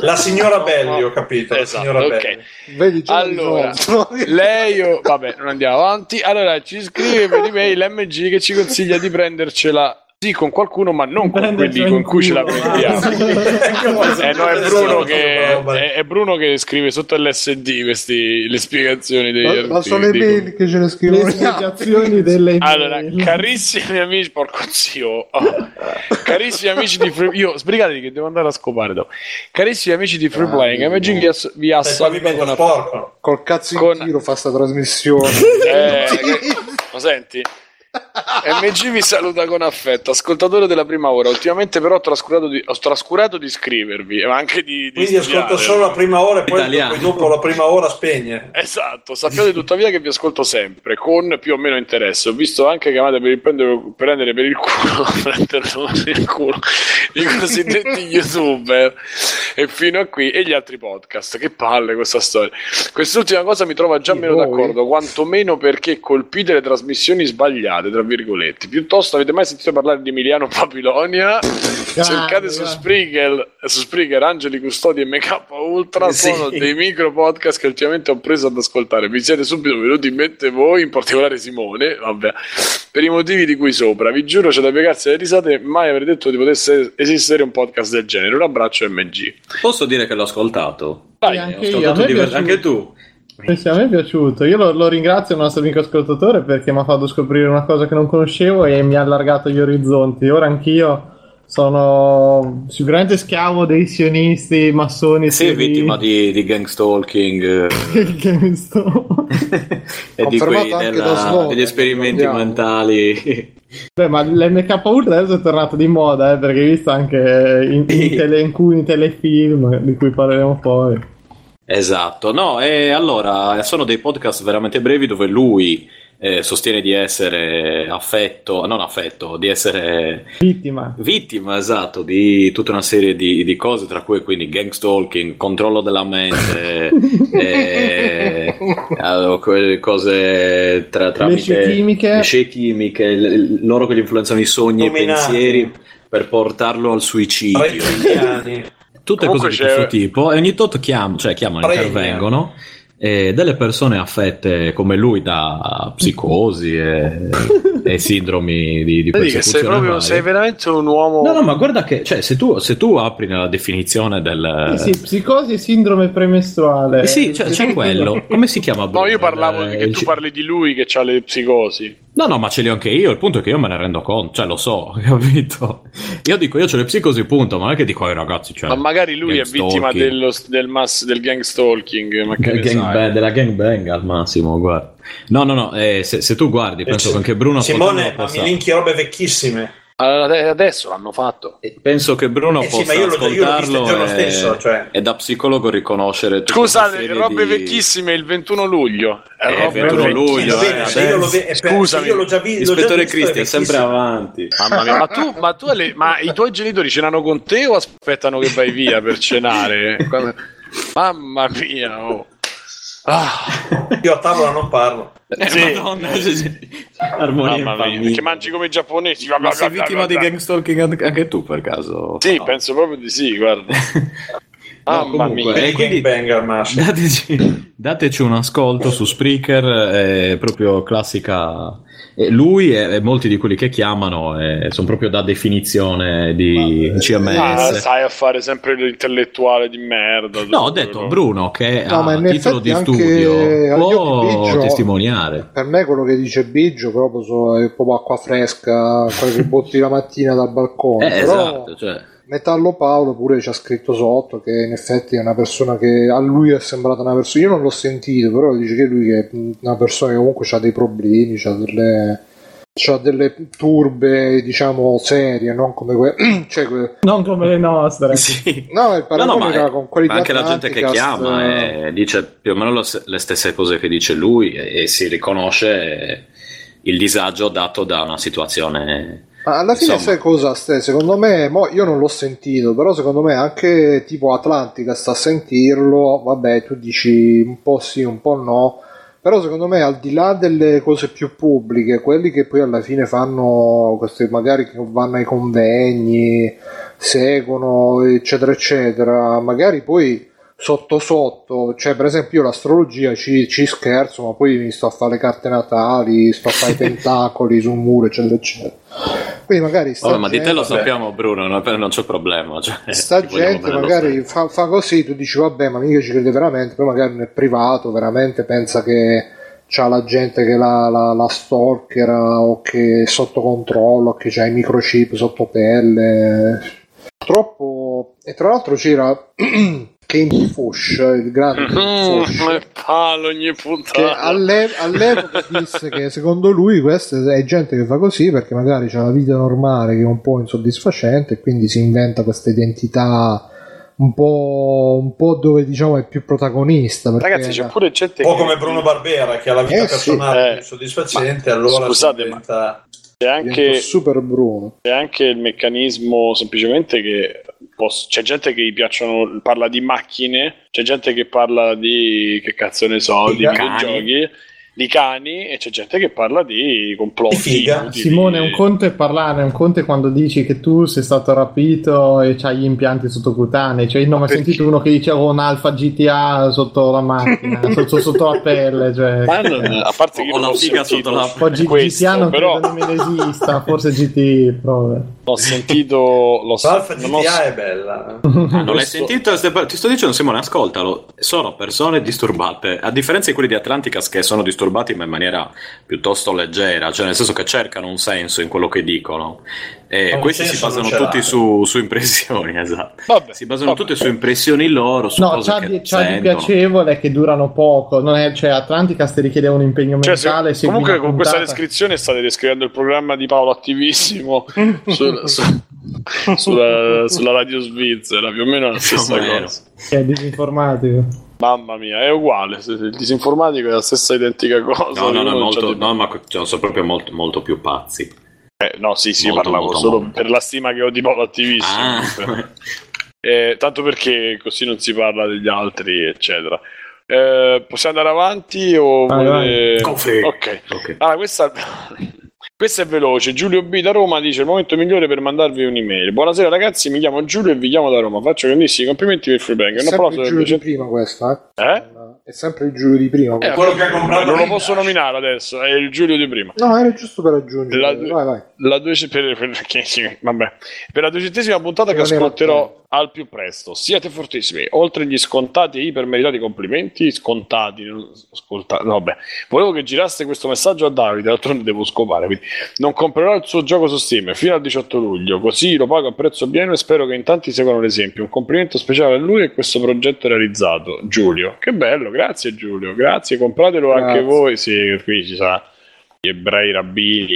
La signora Belli, ho capito. La Esatto, signora ok. Belli. Vedi già Allora, lei o... vabbè, non andiamo avanti. Allora, ci scrive per email MG che ci consiglia di prendercela sì con qualcuno, ma non con quelli con cui ce la prendiamo. Eh no, è Bruno, che, è, è Bruno che scrive sotto l'SD questi, le spiegazioni dei Ma, ma sono le mail che ce le scrivono Le spiegazioni delle Allora, carissimi amici, porco zio, oh. carissimi amici di Free, io sbrigatevi che devo andare a scopare dopo. Carissimi amici di Free Playing, MG vi, ass- vi sporco. Col cazzo in Con- tiro fa sta trasmissione. Eh, lo senti? MG vi saluta con affetto, ascoltatore della prima ora. Ultimamente, però, ho trascurato di, ho trascurato di scrivervi, ma anche di. di Quindi ascolto solo la prima ora e poi, poi dopo la prima ora spegne. Esatto, sappiate tuttavia che vi ascolto sempre con più o meno interesse. Ho visto anche che amate per, prendere, prendere per il culo, prenderlo per il culo i cosiddetti youtuber e fino a qui e gli altri podcast. Che palle questa storia. Quest'ultima cosa mi trova già Sì, meno voi. d'accordo, quantomeno perché colpite le trasmissioni sbagliate, tra virgolette. Piuttosto avete mai sentito parlare di Emiliano Papilonia? Cercate su. Spreaker, su Spreaker Angeli Custodi e MK Ultra Sì. sono dei micro podcast che ultimamente ho preso ad ascoltare. Vi siete subito venuti in mente voi, in particolare Simone, vabbè, per i motivi di cui sopra. Vi giuro c'è da piegarsi le risate, mai avrei detto che potesse esistere un podcast del genere. Un abbraccio MG. Posso dire che l'ho ascoltato? Dai, anche io, ascoltato è diver- anche tu. Eh sì, a me è piaciuto. Io lo, lo ringrazio il nostro amico ascoltatore perché mi ha fatto scoprire una cosa che non conoscevo e mi ha allargato gli orizzonti. Ora anch'io sono sicuramente schiavo dei sionisti, massoni. Sì, di- vittima di, di gang stalking eh, sto- e di quei anche della- Snowden, degli esperimenti ricordiamo. mentali. Beh, ma l'MK Ultra adesso è tornato di moda, eh, perché hai visto anche in, in tele- in alcuni telefilm di cui parleremo poi. Esatto, no, e allora sono dei podcast veramente brevi dove lui eh, sostiene di essere affetto, non affetto, di essere Vittima. vittima, esatto, di tutta una serie di, di cose, tra cui quindi gang stalking, controllo della mente, eh, allora, quelle cose tra, tramite scie chimiche. le scie chimiche, l- loro che gli influenzano i sogni e i pensieri per portarlo al suicidio. Tutte Comunque cose di c'è- questo tipo e ogni tot chiam- cioè, chiamano, Premia. intervengono e delle persone affette come lui da psicosi e, e sindromi di, di Vedi che sei proprio, sei veramente un uomo. No, no, ma guarda che, cioè, se tu, se tu apri nella definizione del... Sì, sì, psicosi e sindrome premestruale. Eh sì, cioè, c'è quello. Come si chiama? No, io parlavo Eh, che tu parli di lui che ha le psicosi. No, no, ma ce li ho anche io. Il punto è che io me ne rendo conto, cioè lo so, capito? Io dico, io ho le psicosi, punto. Ma non è che dico ai ragazzi, cioè, Ma magari lui è gang vittima dello, del, mass, del gang stalking. Ma che Gang ne sai? bang- della gangbang al massimo, guarda. No, no, no, eh, se, se tu guardi, penso che anche Bruno Simone, ma mi linki robe vecchissime. Allora, adesso l'hanno fatto. penso che Bruno Eh sì, possa ma io l'ho- io l'ho visto il ascoltarlo giorno e, stesso, cioè. e da psicologo riconoscere Scusate, robe di- vecchissime il 21 luglio. Eh, robe 21 vecchissime. luglio, eh, io lo ve- eh, Scusami, io l'ho già vi- l'ho già Ispettore visto, Cristi è sempre avanti. Mamma mia, ma tu, ma tu alle- ma i tuoi genitori cenano con te o aspettano che vai via per cenare? Quando- Mamma mia, oh. Ah, Io a tavola non parlo. Eh, sì. Madonna, sì, sì. Armonia mamma mia, che mangi come i giapponesi. Ma sei vittima di gang stalking anche anche tu per caso? Sì, No. penso proprio di sì, guarda. No, Mamma comunque, mia. e quindi. Dateci, dateci un ascolto su Spreaker, è proprio classica. E lui e, e molti di quelli che chiamano eh, sono proprio da definizione di Ah, CMS. stai a fare sempre l'intellettuale di merda. No, ho detto Bruno che No, a titolo di studio può Biggio- testimoniare. Per me quello che dice Biggio proprio so- è proprio acqua fresca, quello che botti la mattina dal balcone. Eh, Però esatto, cioè, Metallo Paolo pure ci ha scritto sotto che in effetti è una persona che a lui è sembrata una persona. Io non l'ho sentito, però dice che lui è una persona che comunque ha dei problemi, ha delle. C'ha delle turbe, diciamo, serie, non come quelle. cioè, que- Non come le nostre. sì. no, il No, paragone no, ma, era con quelli di anche la gente che chiama eh, dice più o meno lo- le stesse cose che dice lui e, e si riconosce il disagio dato da una situazione. Ma alla fine Insomma. sai cosa, Ste? Secondo me, mo, io non l'ho sentito, però secondo me anche tipo Atlantica sta a sentirlo, vabbè, tu dici un po' sì, un po' no, però secondo me al di là delle cose più pubbliche, quelli che poi alla fine fanno queste magari che vanno ai convegni, seguono, eccetera, eccetera, magari poi sotto sotto, cioè per esempio io l'astrologia ci, ci scherzo, ma poi mi sto a fare le carte natali, sto a fare i tentacoli sul muro, eccetera, eccetera. Quindi magari sta Vabbè, ma di te lo gente- sappiamo, Bruno, non, non c'è problema. Cioè, sta gente magari fa, fa così, tu dici vabbè, ma mica ci crede veramente, poi magari nel privato veramente pensa che c'ha la gente che la, la, la stalkera o che è sotto controllo, o che c'ha i microchip sotto pelle. Purtroppo, e tra l'altro c'era Kane Fush, il grande Kane Fush, Mm, palo ogni che puntata. alle- all'epoca disse che secondo lui questa è gente che fa così perché magari c'ha la vita normale che è un po' insoddisfacente e quindi si inventa questa identità un po', un po' dove diciamo è più protagonista Ragazzi, c'è pure gente Un po' che- come Bruno Barbera che ha la vita Eh, sì. personale Eh. più soddisfacente, allora scusate, diventa... c'è diventa anche, super Bruno c'è anche il meccanismo semplicemente che poss- c'è gente che gli piacciono, parla di macchine, c'è gente che parla di che cazzo ne so, Di di cani. videogiochi, di cani e c'è gente che parla di complotti. Figa. Simone, un conto è parlare, un conto è quando dici che tu sei stato rapito e c'hai gli impianti sottocutanei. Cioè, io non ho mai Perché? sentito uno che diceva un alfa GTA sotto la macchina, sotto, sotto la pelle. Cioè. Ma non- a parte che ho figa sentito sotto la- questo, GTA non però credo nemmeno esista, forse GT, proprio. L'ho sentito, l'ho Alfa non ho- GTA è bella. Ah, non l'hai sentito? Ti sto dicendo, Simone, ascoltalo. Sono persone disturbate, a differenza di quelli di Atlanticas che sono disturbati ma in maniera piuttosto leggera, cioè nel senso che cercano un senso in quello che dicono. E un questi si basano tutti su, su impressioni, esatto. Vabbè, Si basano vabbè. tutte su impressioni loro, su No, c'ha che di, c'ha di sentono. piacevole che durano poco. Non è, cioè, Atlanticast ti richiede un impegno Cioè, se- mentale. segui comunque con questa descrizione state descrivendo il programma di Paolo attivissimo sul- su- sulla, sulla radio svizzera, più o meno è la stessa cosa. È disinformatico. Mamma mia, è uguale. se- Il disinformatico è la stessa identica cosa. No, no, no, molto, no, ma cioè, sono proprio molto, molto più pazzi. Eh, no, sì, sì, Molto, parlavo molto, solo molto. per la stima che ho di Paolo attivissimo. Ah, Eh, tanto perché così non si parla degli altri, eccetera. Eh, possiamo andare avanti o Vai, volete- it. Ok. Allora, questa, questa è veloce. Giulio B da Roma dice: Il momento migliore per mandarvi un'email. Buonasera, ragazzi. Mi chiamo Giulio e vi chiamo da Roma. Faccio grandissimi complimenti per è il del Giulio di 200. prima questa eh? Eh? È sempre il Giulio di prima Eh, quello che ha comprato non lo posso nominare adesso, è il Giulio di prima. no era giusto per aggiungere. La- vai vai. La due- per, per- che- vabbè. per la duecentesima puntata che era ascolterò al più presto. Siete fortissimi. Oltre gli scontati e ipermeritati complimenti, scontati, non- scolta- no, vabbè. Volevo che giraste questo messaggio a Davide, d'altronde devo scopare. Quindi non comprerò il suo gioco su Steam fino al 18 luglio, così lo pago a prezzo pieno e spero che in tanti seguano l'esempio. Un complimento speciale a lui e questo progetto realizzato. Giulio, che bello, grazie Giulio, grazie, compratelo anche Grazie. voi. Sì, qui ci sa gli ebrei rabbini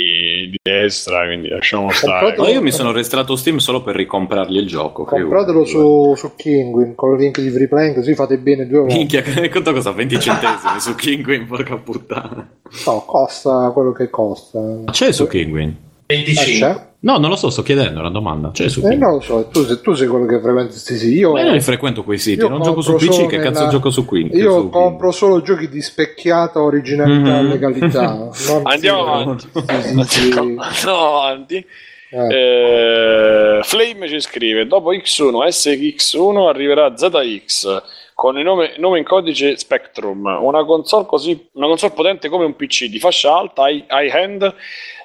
di destra, quindi lasciamo stare. Ma io mi sono registrato Steam solo per ricomprargli il gioco. compratelo su, su Kinguin con il link di Freeplay così fate bene due volte Minchia, che conto cosa? 20 centesimi su Kinguin, porca puttana. no costa quello che costa Ma c'è su Kinguin? Ah, 25. c'è? No, non lo so, sto chiedendo, è una domanda. Cioè, su Eh, non lo so, tu, se tu sei quello che frequenta questi siti. Io, Ma io non frequento quei siti, io non gioco su PC, che nella- cazzo gioco su qui? Io su- compro solo giochi di specchiata originalità e Mhm. legalità. non- Andiamo avanti. Sì. Andiamo avanti. Eh. Eh, Flame ci scrive: Dopo X1, SX1 arriverà ZX con il nome, nome in codice Spectrum. Una console, così, una console potente come un PC di fascia alta, high, high end,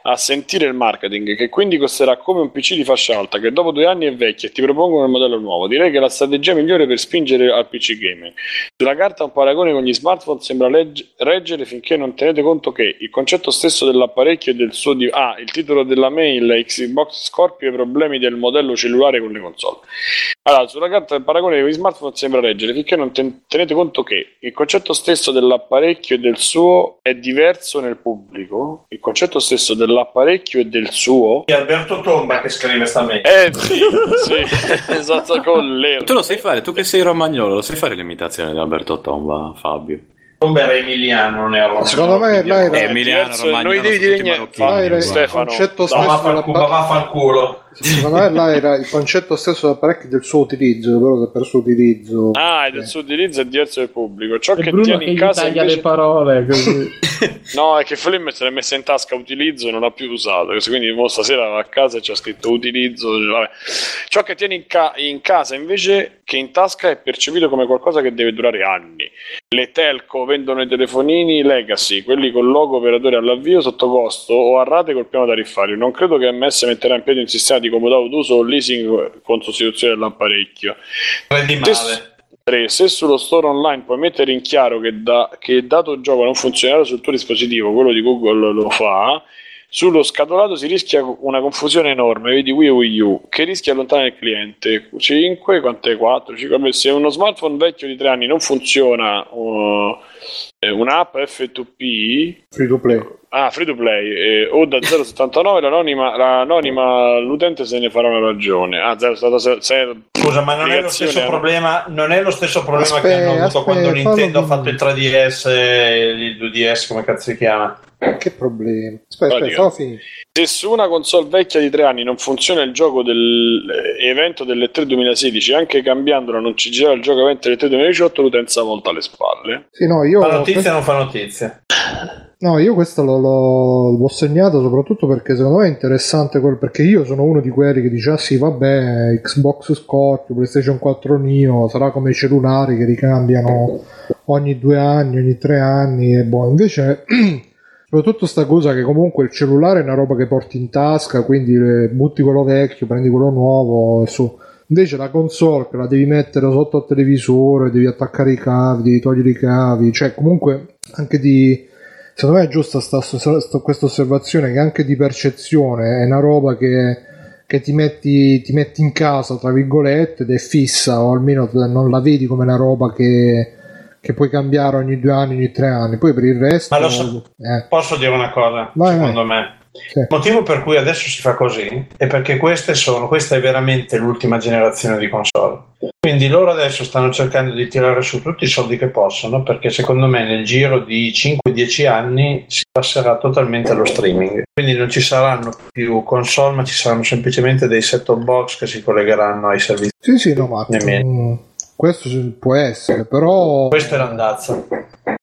a sentire il marketing, che quindi costerà come un PC di fascia alta, che dopo due anni è vecchio e ti propongono il modello nuovo. Direi che è la strategia migliore per spingere al PC gaming. Sulla carta un paragone con gli smartphone sembra legge- reggere finché non tenete conto che il concetto stesso dell'apparecchio e del suo di- ah, il titolo della mail Xbox Scorpio e i problemi del modello cellulare con le console. Allora, sulla carta del paragone con gli smartphone sembra reggere finché non ten- tenete conto che il concetto stesso dell'apparecchio e del suo è diverso nel pubblico. Il concetto stesso dell'apparecchio e del suo È Alberto Tomba che scrive sta mail. è sì, sì, esatto con l'ero. Tu lo sai fare, tu che sei romagnolo, lo sai fare l'imitazione di Alberto Tomba, Fabio? Tomba era emiliano, non era romano. Secondo me là era- Eh, Emiliano, Romagnolo, non gli devi dire niente. il Stefano, concetto No, stesso vaffanculo, della- vaffanculo. Secondo me là era il concetto stesso dell'apparecchio del suo utilizzo, però che per suo utilizzo. Ah, e del suo utilizzo è diverso dal pubblico. Ciò È che Bruno tieni che in casa taglia invece... le parole così. No, è che Flame se l'è messa in tasca utilizzo e non l'ha più usato. Quindi mo stasera va a casa e c'è scritto utilizzo. Vabbè. Ciò che tieni in, ca- in casa invece che in tasca è percepito come qualcosa che deve durare anni. Le telco vendono i telefonini legacy, quelli con logo operatore all'avvio sotto costo o a rate col piano tariffario. Non credo che MS metterà in piedi un sistema di comodato d'uso o leasing con sostituzione dell'apparecchio. Prendi male. 3. Se sullo store online puoi mettere in chiaro che, da, che dato gioco non funzionerà sul tuo dispositivo, quello di Google lo fa, sullo scatolato si rischia una confusione enorme, vedi Wii o Wii U, che rischia di allontanare il cliente. 5, quante 4? 5, se uno smartphone vecchio di 3 anni non funziona, uh, eh, un'app F2P, Free to play. Ah, free to play eh, o da 0,79 l'anonima, l'anonima l'utente se ne farà una ragione. Ah, 0,76 Scusa, ma non è lo stesso Applicazione, problema, non è lo stesso problema che Aspetta, hanno avuto aspetta, quando Nintendo ha fatto il 3DS e il 2DS, come cazzo si chiama? Che problema? Aspetta, aspetta, finire. Se su una console vecchia di tre anni non funziona il gioco dell'evento delle 3 2016, anche cambiandolo non ci gira il gioco evento delle 3 2018, l'utenza volta le spalle. Sì, no, io, Fa notizia o non fa notizia? No, io questo l'ho, l'ho- l'ho segnato soprattutto perché secondo me è interessante quel, perché io sono uno di quelli che dice ah sì vabbè Xbox Scorpio, PlayStation 4 Neo sarà come i cellulari che ricambiano ogni due anni, ogni tre anni e boh, invece soprattutto sta cosa che comunque il cellulare è una roba che porti in tasca, quindi butti quello vecchio, prendi quello nuovo su. Invece la console che la devi mettere sotto al televisore, devi attaccare i cavi, devi togliere i cavi, cioè comunque anche di... Secondo me è giusta sta, sta- questa osservazione che anche di percezione è una roba che, che ti, metti, ti metti in casa, tra virgolette, ed è fissa, o almeno non la vedi come una roba che, che puoi cambiare ogni due anni, ogni tre anni. Poi per il resto... Ma lo so- eh, Posso dire una cosa, Vai, secondo me? Il motivo per cui adesso si fa così è perché queste sono, questa è veramente l'ultima generazione di console. Quindi loro adesso stanno cercando di tirare su tutti i soldi che possono perché secondo me nel giro di 5-10 anni si passerà totalmente allo streaming. Quindi non ci saranno più console ma ci saranno semplicemente dei set-top box che si collegheranno ai servizi. Sì, sì, no, ma questo può essere, però... Questo è l'andazzo.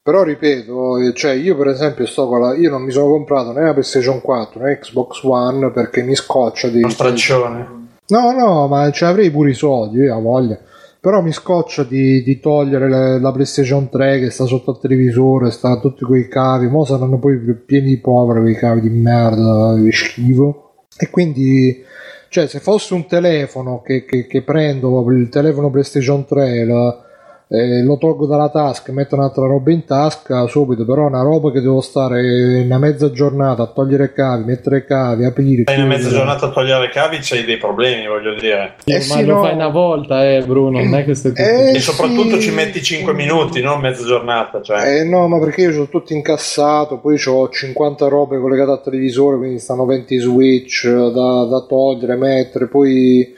Però ripeto, cioè io per esempio sto con la, io non mi sono comprato né la PlayStation 4 né Xbox One perché mi scoccia di... Uno straccione. No, no, ma ci avrei pure i soldi, io ho voglia. Però mi scoccia di, di togliere le- la PlayStation 3 che sta sotto al televisore, sta tutti quei cavi, mo saranno poi pieni di poveri quei cavi di merda, di schifo. E quindi, cioè, se fosse un telefono che, che- che prendo il telefono PlayStation 3, la- eh, lo tolgo dalla tasca metto un'altra roba in tasca subito, però è una roba che devo stare una mezza giornata a togliere cavi, mettere cavi, aprire. Stai una mezza giornata a togliere i cavi, c'hai dei problemi, voglio dire. Eh ma sì, lo no. fai una volta, eh, Bruno, non è che stai tutto Eh, E soprattutto sì. ci metti 5 minuti, non mezza giornata. Cioè. Eh no, ma perché io ho tutto incassato, poi ho 50 robe collegate al televisore, quindi stanno 20 switch da, da togliere, mettere, poi...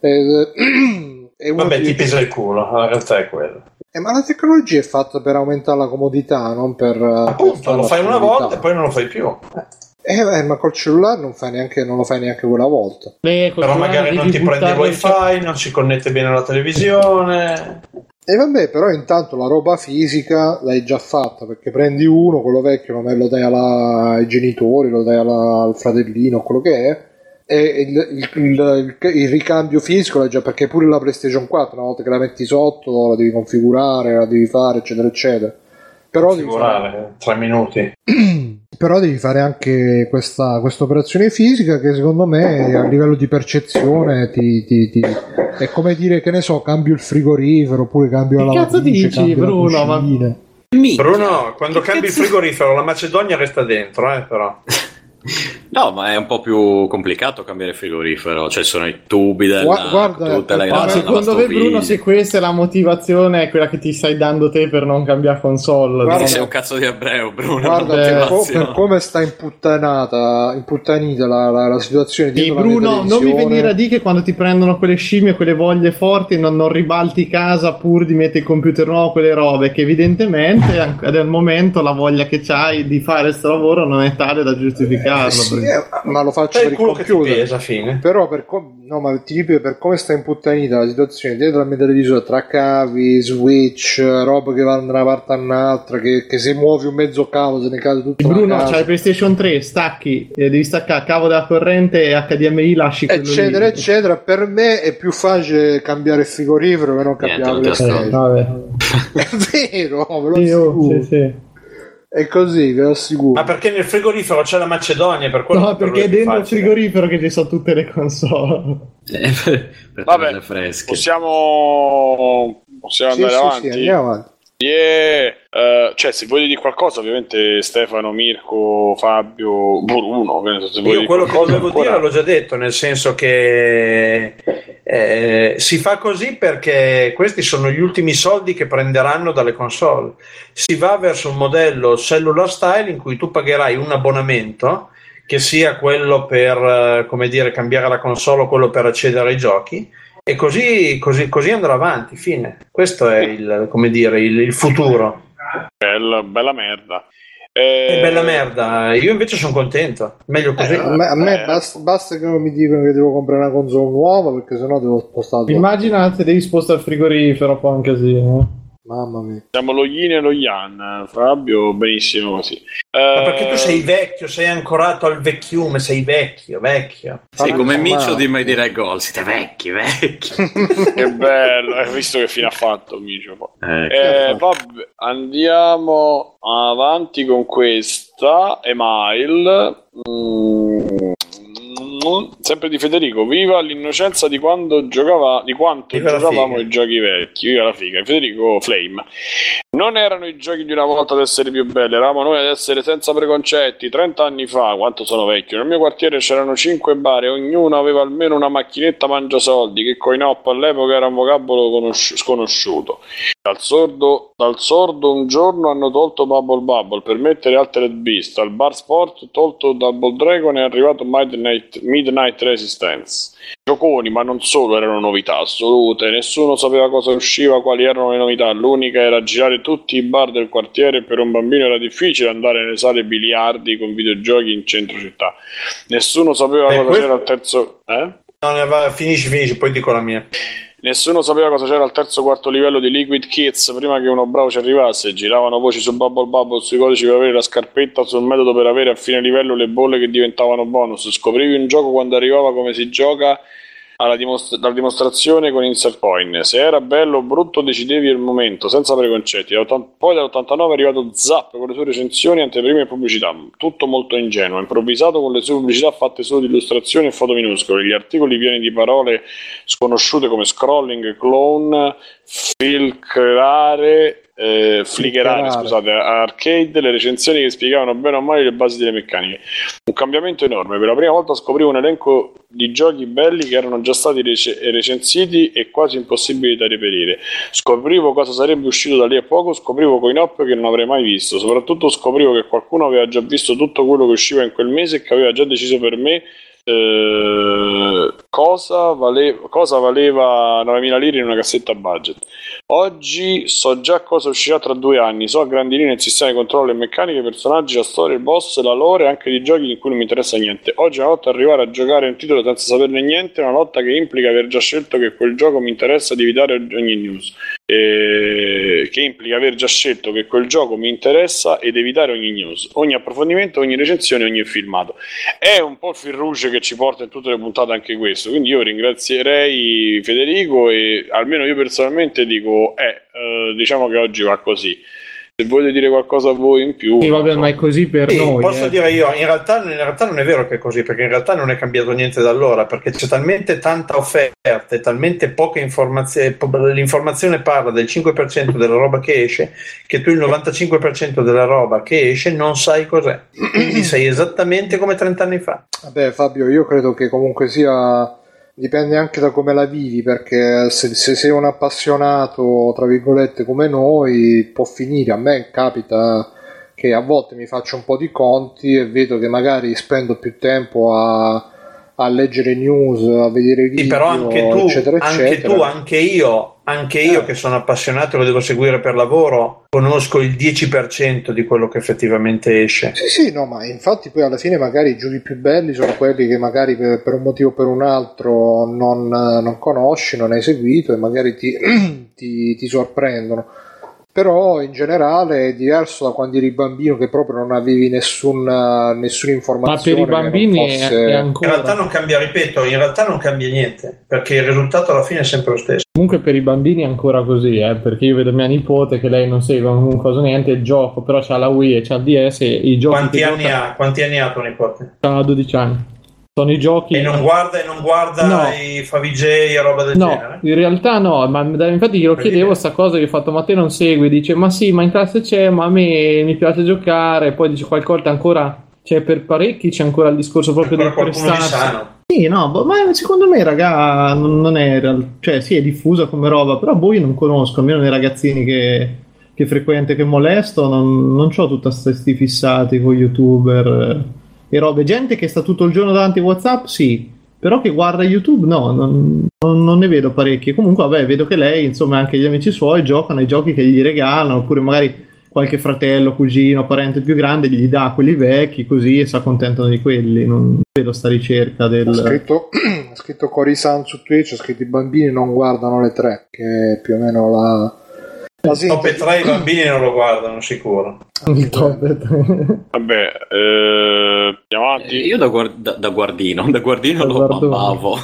eh, uno Vabbè, di- ti pesa il culo, la realtà è quella. Eh, ma la tecnologia è fatta per aumentare la comodità, non per... per Appunto, fare lo fai una volta e poi non lo fai più. Eh, eh, ma col cellulare non, fai neanche, non lo fai neanche quella volta. Beh, Però magari non ti prende il wifi, non si connette bene alla televisione. E vabbè, però intanto la roba fisica l'hai già fatta perché prendi uno, quello vecchio, lo dai alla- ai genitori, lo dai alla- al fratellino, quello che è. E il, il- il- il- ricambio fisico l'hai già perché pure la PlayStation 4, una volta che la metti sotto, la devi configurare, la devi fare, eccetera, eccetera. Però devi fare, Figurare, tre minuti. però devi fare anche questa operazione fisica che secondo me a livello di percezione ti, ti- ti- è come dire che ne so, cambio il frigorifero oppure cambio la Che cazzo lavatrice, dici, cambio la Bruno? Ma-. Bruno, quando cambi il frigorifero, la Macedonia resta dentro, eh, però. No, ma è un po' più complicato cambiare frigorifero. Cioè, sono i tubi della. Gua- guarda, tutte le ma Ma cose, secondo me. Bruno, se questa è la motivazione, è quella che ti stai dando te per non cambiare console. Guarda- Sì, sei un cazzo di ebreo, Bruno. Guarda, per, co- per come sta imputtanata, imputtanita la, la- la situazione la mia Bruno, non mi venire a dire che quando ti prendono quelle scimmie, quelle voglie forti, non, non ribalti casa pur di mettere il computer nuovo, quelle robe, che evidentemente an- al momento la voglia che c'hai di fare questo lavoro non è tale da giustificarlo. Eh, sì, perché- eh, ma lo faccio C'è per il culo che ti computer pesa, fine. Però per, com- no, ma ti ripeto, per come sta imputtanita la situazione dietro al mio televisore tra cavi, switch, roba che vanno da una parte a un'altra, che, che se muovi un mezzo cavo se ne cade tutto Bruno, c'hai PlayStation 3, stacchi, eh, devi staccare cavo della corrente e HDMI, lasci quello eccetera lì. eccetera per me è più facile cambiare il frigorifero che non Niente, cambiare non la te Eh, PlayStation vabbè. è vero ve lo Sì, oh, sì, sì. È così ve lo assicuro Ma perché nel frigorifero c'è la Macedonia? Per quello No, perché è dentro il frigorifero che ci sono tutte le console. Eh, per per Vabbè, fresche. possiamo, possiamo sì, andare sì, avanti. sì, andiamo avanti Yeah. Eh, cioè, se vuoi dire qualcosa, ovviamente Stefano, Mirko, Fabio, Bruno. Io quello che dovevo ancora- dire l'ho già detto, nel senso che eh, si fa così perché questi sono gli ultimi soldi che prenderanno dalle console. Si va verso un modello cellular style in cui tu pagherai un abbonamento che sia quello per eh, come dire, cambiare la console o quello per accedere ai giochi. E così, così, così andrà avanti, fine. Questo è il, come dire, il, il futuro. Bella, bella merda. Eh, È bella merda. Io invece sono contento. Meglio così. a me, a me Eh. basta, basta che non mi dicono che devo comprare una console nuova perché sennò devo spostare. Immagina se devi spostare il frigorifero, poi anche così. Mamma mia Siamo lo yin e lo yang. Fabio, benissimo così. Ma Eh, perché tu sei vecchio, sei ancorato al vecchiume, sei vecchio, vecchio. Sì, come Miccio male. di mai dire gol. Siete vecchi, vecchi. Che bello, hai visto che fine ha fatto, Micio? Eh, Eh, vabbè, andiamo avanti con questa email. Mm, sempre di Federico. Viva l'innocenza di quando giocava, di quanto Viva giocavamo i giochi vecchi. Viva la figa. Federico Flame. Non erano i giochi di una volta ad essere più belli, eravamo noi ad essere senza preconcetti. 30 anni fa, quanto sono vecchio, nel mio quartiere c'erano 5 bar e ognuno aveva almeno una macchinetta mangiasoldi, che coi nop all'epoca era un vocabolo conosci- sconosciuto. Dal sordo, dal sordo un giorno hanno tolto Bubble Bubble per mettere Altered Beast. Al bar sport tolto Double Dragon è arrivato Midnight, Midnight Resistance. Gioconi, ma non solo, erano novità assolute. Nessuno sapeva cosa usciva, quali erano le novità. L'unica era girare tutti i bar del quartiere. Per un bambino era difficile andare nelle sale biliardi con videogiochi in centro città. Nessuno sapeva Eh, cosa questo- c'era al terzo. Eh? No, ne va- finisci, finisci, poi dico la mia. Nessuno sapeva cosa c'era al terzo o quarto livello di Liquid Kids prima che uno bravo ci arrivasse. Giravano voci su Bubble Bubble sui codici per avere la scarpetta, sul metodo per avere a fine livello le bolle che diventavano bonus. Scoprivi un gioco quando arrivava come si gioca dimostra- dalla dimostrazione con insert point. Se era bello o brutto decidevi il momento, senza preconcetti. Poi dall'89 è arrivato Zap con le sue recensioni, anteprime e pubblicità. Tutto molto ingenuo, improvvisato con le sue pubblicità fatte solo di illustrazioni e foto minuscole. Gli articoli pieni di parole sconosciute come scrolling, clone, filtrare, eh, flickerare, Flickerare. scusate, arcade, le recensioni che spiegavano bene o male le basi delle meccaniche. Un cambiamento enorme. Per la prima volta scoprivo un elenco di giochi belli che erano già stati rece- recensiti e quasi impossibili da reperire. Scoprivo cosa sarebbe uscito da lì a poco, scoprivo coin-op che non avrei mai visto. Soprattutto scoprivo che qualcuno aveva già visto tutto quello che usciva in quel mese e che aveva già deciso per me eh, cosa valeva, cosa valeva 9.000 lire in una cassetta budget. Oggi so già cosa uscirà tra due anni, so a grandi linee il sistema di controllo e meccaniche, i personaggi, la storia, il boss, la lore, anche di giochi in cui non mi interessa niente. Oggi è una lotta arrivare a giocare un titolo senza saperne niente, è una lotta che implica aver già scelto che quel gioco mi interessa di evitare ogni news. Eh, che implica aver già scelto che quel gioco mi interessa ed evitare ogni news, ogni approfondimento, ogni recensione, ogni filmato. È un po' il fil rouge che ci porta in tutte le puntate anche questo, quindi io ringrazierei Federico e almeno io personalmente dico, eh, eh diciamo che oggi va così. Se volete dire qualcosa a voi in più, sì, vabbè, ma è così per sì, noi. Posso eh. dire io, in realtà, in realtà, non è vero che è così, perché in realtà non è cambiato niente da allora, perché c'è talmente tanta offerta e talmente poca informazione, l'informazione parla del 5% della roba che esce, che tu il 95% della roba che esce non sai cos'è. Quindi sei esattamente come 30 anni fa. Vabbè Fabio, io credo che comunque sia dipende anche da come la vivi perché se, se, sei un appassionato tra virgolette come noi può finire. A me capita che a volte mi faccio un po' di conti e vedo che magari spendo più tempo a, a leggere news a vedere video sì, però anche tu, eccetera anche, eccetera tu anche io anche io che sono appassionato e lo devo seguire per lavoro, conosco il 10% di quello che effettivamente esce. Sì, sì, no, ma infatti poi alla fine magari i giochi più belli sono quelli che magari per, per un motivo o per un altro non, non, conosci, non hai seguito e magari ti, ti, ti sorprendono però in generale è diverso da quando eri bambino che proprio non avevi nessuna, nessuna informazione. Ma per i bambini fosse... è, ancora... In realtà non cambia, ripeto, in realtà non cambia niente, perché il risultato alla fine è sempre lo stesso. Comunque per i bambini è ancora così, eh, perché io vedo mia nipote che lei non segue comunque cosa niente, il gioco, però c'ha la Wii e c'ha il DS e i giochi... Quanti anni gioca... ha? Quanti anni ha tua nipote? Ha 12 anni. Sono i giochi. E non guarda, e non guarda no. i Favij e roba del no, genere? in realtà no, ma infatti glielo chiedevo questa cosa, gli ho fatto ma te non segui, dice ma sì, ma in classe c'è, ma a me mi piace giocare, poi dice qualche volta ancora, cioè per parecchi c'è ancora il discorso proprio del prestarsi. Sì, no, boh, ma secondo me raga non è, cioè sì è diffusa come roba, però boh io non conosco, almeno nei ragazzini che, che frequento e che molesto, non, non ho tutta questi fissati con youtuber e robe. Gente che sta tutto il giorno davanti a WhatsApp, sì, però che guarda YouTube, no, non, non, ne vedo parecchie. Comunque, vabbè, vedo che lei, insomma, anche gli amici suoi giocano ai giochi che gli regalano, oppure magari qualche fratello, cugino, parente più grande gli dà quelli vecchi così e si accontentano di quelli. Non vedo sta ricerca del. Ha scritto, ha scritto Corisan su Twitch, ha scritto i bambini non guardano le tre, che è più o meno la il top 3 i bambini non lo guardano sicuro. Il top Vabbè, eh, andiamo avanti. Eh, io da, guard- da, da, guardino, da guardino da lo guardone.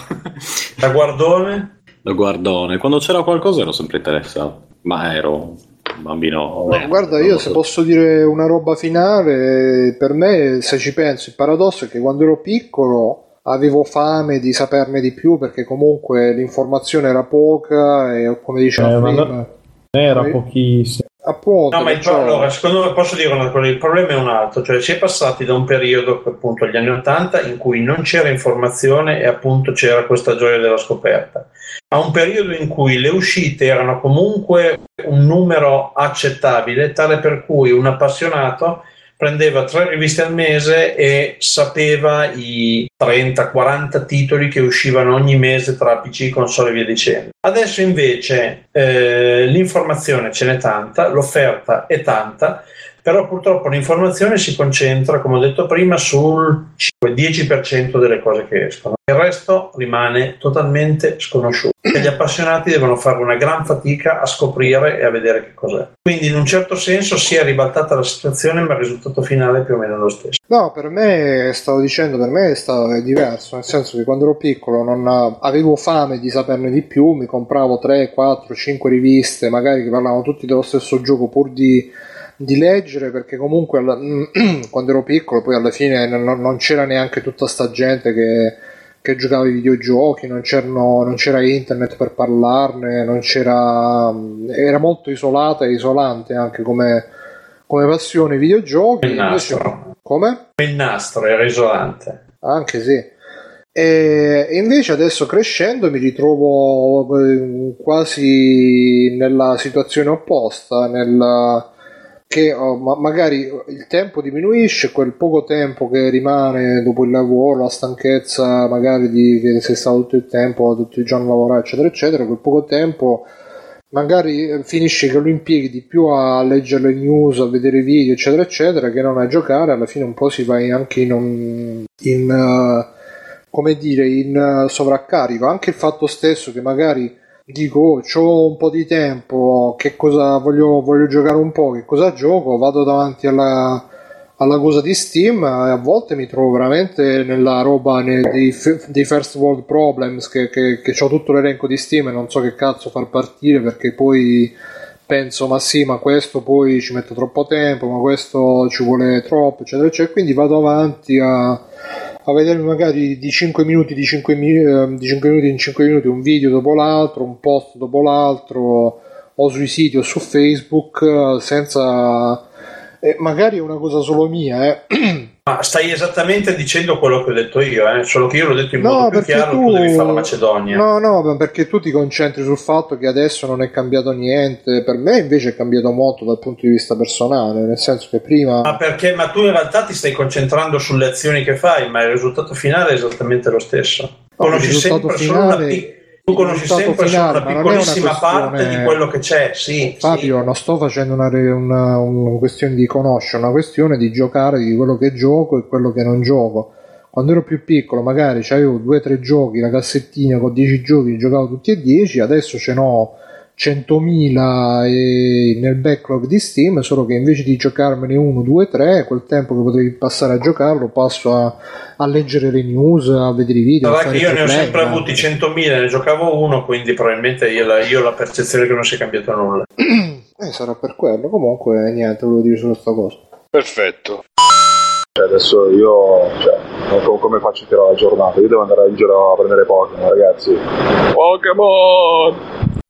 Da guardone? Da guardone. Quando c'era qualcosa ero sempre interessato, ma ero un bambino. Eh, guarda, io se posso dire una roba finale, per me, se ci penso, il paradosso è che quando ero piccolo avevo fame di saperne di più perché comunque l'informazione era poca e come diceva eh, prima era pochissimo. Appunto, no, ma il, allora, secondo me posso dire una cosa, il problema è un altro, cioè si è passati da un periodo, appunto agli anni 80, in cui non c'era informazione e appunto c'era questa gioia della scoperta, a un periodo in cui le uscite erano comunque un numero accettabile, tale per cui un appassionato prendeva tre riviste al mese e sapeva i 30-40 titoli che uscivano ogni mese tra PC, console e via dicendo. Adesso invece eh, l'informazione ce n'è tanta, l'offerta è tanta, però purtroppo l'informazione si concentra, come ho detto prima, sul 5-10% delle cose che escono. Il resto rimane totalmente sconosciuto e gli appassionati devono fare una gran fatica a scoprire e a vedere che cos'è. Quindi in un certo senso si è ribaltata la situazione, ma il risultato finale è più o meno lo stesso. No, per me, stavo dicendo, per me è, diverso, nel senso che quando ero piccolo non avevo fame di saperne di più, mi compravo 3, 4, 5 riviste, magari che parlavano tutti dello stesso gioco pur di di leggere perché comunque alla, quando ero piccolo poi alla fine non, non c'era neanche tutta sta gente che, che giocava ai videogiochi, non, non, c'era internet per parlarne, non c'era, era molto isolata e isolante anche come, come passione i videogiochi. Il nastro. Come? Il nastro era isolante. Anche sì. E invece adesso crescendo mi ritrovo eh, quasi nella situazione opposta, nella, che oh, ma- magari il tempo diminuisce, quel poco tempo che rimane dopo il lavoro, la stanchezza magari di che sei stato tutto il tempo, tutto il giorno a lavorare, eccetera, eccetera, quel poco tempo magari eh, finisce che lo impieghi di più a leggere le news, a vedere video, eccetera, eccetera, che non a giocare, alla fine un po' si va anche in, un- in, eh, come dire, in eh, sovraccarico. Anche il fatto stesso che magari dico, oh, ho un po' di tempo, che cosa voglio, voglio giocare un po', che cosa gioco, vado davanti alla, alla cosa di Steam e a volte mi trovo veramente nella roba dei, dei first world problems che, che, che ho tutto l'elenco di Steam e non so che cazzo far partire perché poi penso ma sì ma questo poi ci metto troppo tempo ma questo ci vuole troppo eccetera eccetera. Quindi vado avanti a, a vedere magari di 5 minuti di 5, mi- eh, di 5 minuti in 5 minuti un video dopo l'altro un post dopo l'altro o sui siti o su Facebook eh, senza eh, magari è una cosa solo mia eh. Ma stai esattamente dicendo quello che ho detto io, eh? solo che io l'ho detto in No, modo più chiaro, tu... tu- devi fare la Macedonia. No, no, perché tu ti concentri sul fatto che adesso non è cambiato niente. Per me invece è cambiato molto dal punto di vista personale, nel senso che prima... Ma perché? Ma tu in realtà ti stai concentrando sulle azioni che fai, ma il risultato finale è esattamente lo stesso. No, Conosci sempre solo una finale- pi- tu conosci sempre solo finale, una ma non è una piccolissima parte di quello che c'è, sì. Fabio, sì. non sto facendo una, una- una questione di conoscere, una questione di giocare di quello che gioco e quello che non gioco. Quando ero più piccolo, magari avevo due o tre giochi, la cassettina con 10 giochi, giocavo tutti e 10, adesso ce n'ho 100.000 e- nel backlog di Steam, solo che invece di giocarmene uno, due, tre, quel tempo che potevi passare a giocarlo, passo a, a leggere le news, a vedere i video. a Guarda io ne ho sempre ma- avuti 100.000, ne giocavo uno, quindi probabilmente io, la- io ho la percezione che non sia cambiato nulla. Eh, sarà per quello. Comunque, niente, volevo dire solo sta cosa. Perfetto. Cioè, adesso io, cioè, non so come faccio a tirare la giornata? Io devo andare in giro a prendere Pokémon, ragazzi. Pokémon!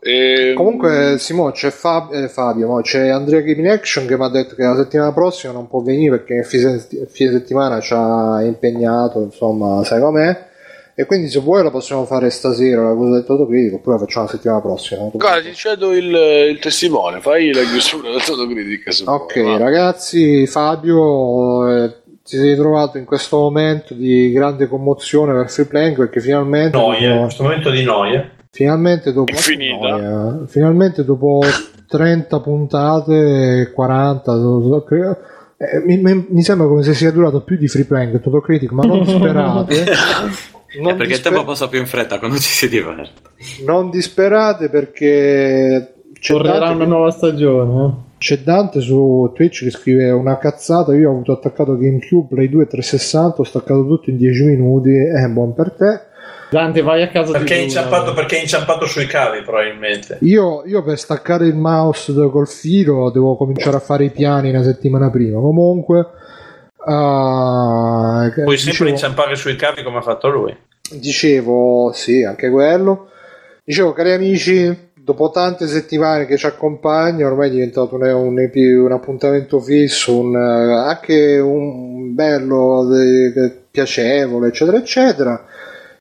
E... Comunque, Simo, c'è Fab- eh, Fabio, mo, c'è Andrea Gaming Action che mi ha detto che la settimana prossima non può venire perché il fine, fine settimana ci ha impegnato, insomma, sai com'è. E quindi se vuoi la possiamo fare stasera, la cosa del Toto Critico, oppure la facciamo la settimana prossima. tu- Guarda, ti cedo il, il testimone, fai la chiusura del Totocritica. se Ok, vuoi, va. ragazzi, Fabio, eh, ti sei trovato in questo momento di grande commozione per Free Playing perché finalmente... Noia, in questo momento di noia. Finalmente dopo, noia. finalmente dopo 30 puntate, 40, do- do- cre- eh, mi, mi- sembra come se sia durato più di Free Playing, Toto Critic, ma non disperate. Non, Eh, perché il disper- tempo passa più in fretta quando ci si diverte. non disperate perché c'è Tornerà Dante, una nuova stagione. eh. c'è Dante su Twitch che scrive una cazzata. Io ho avuto attaccato GameCube, Play 2 360, ho staccato tutto in 10 minuti. È buon per te. Dante, vai a casa Perché è, di inciampato, perché è inciampato sui cavi, probabilmente. Io, io per staccare il mouse col filo devo cominciare a fare i piani una settimana prima. Comunque, ah, Puoi sempre dicevo- inciampare sui cavi come ha fatto lui. Dicevo, sì, anche quello. Dicevo, cari amici, dopo tante settimane che ci accompagna, ormai è diventato un, un un appuntamento fisso, un, eh, anche un bello, de- piacevole, eccetera, eccetera.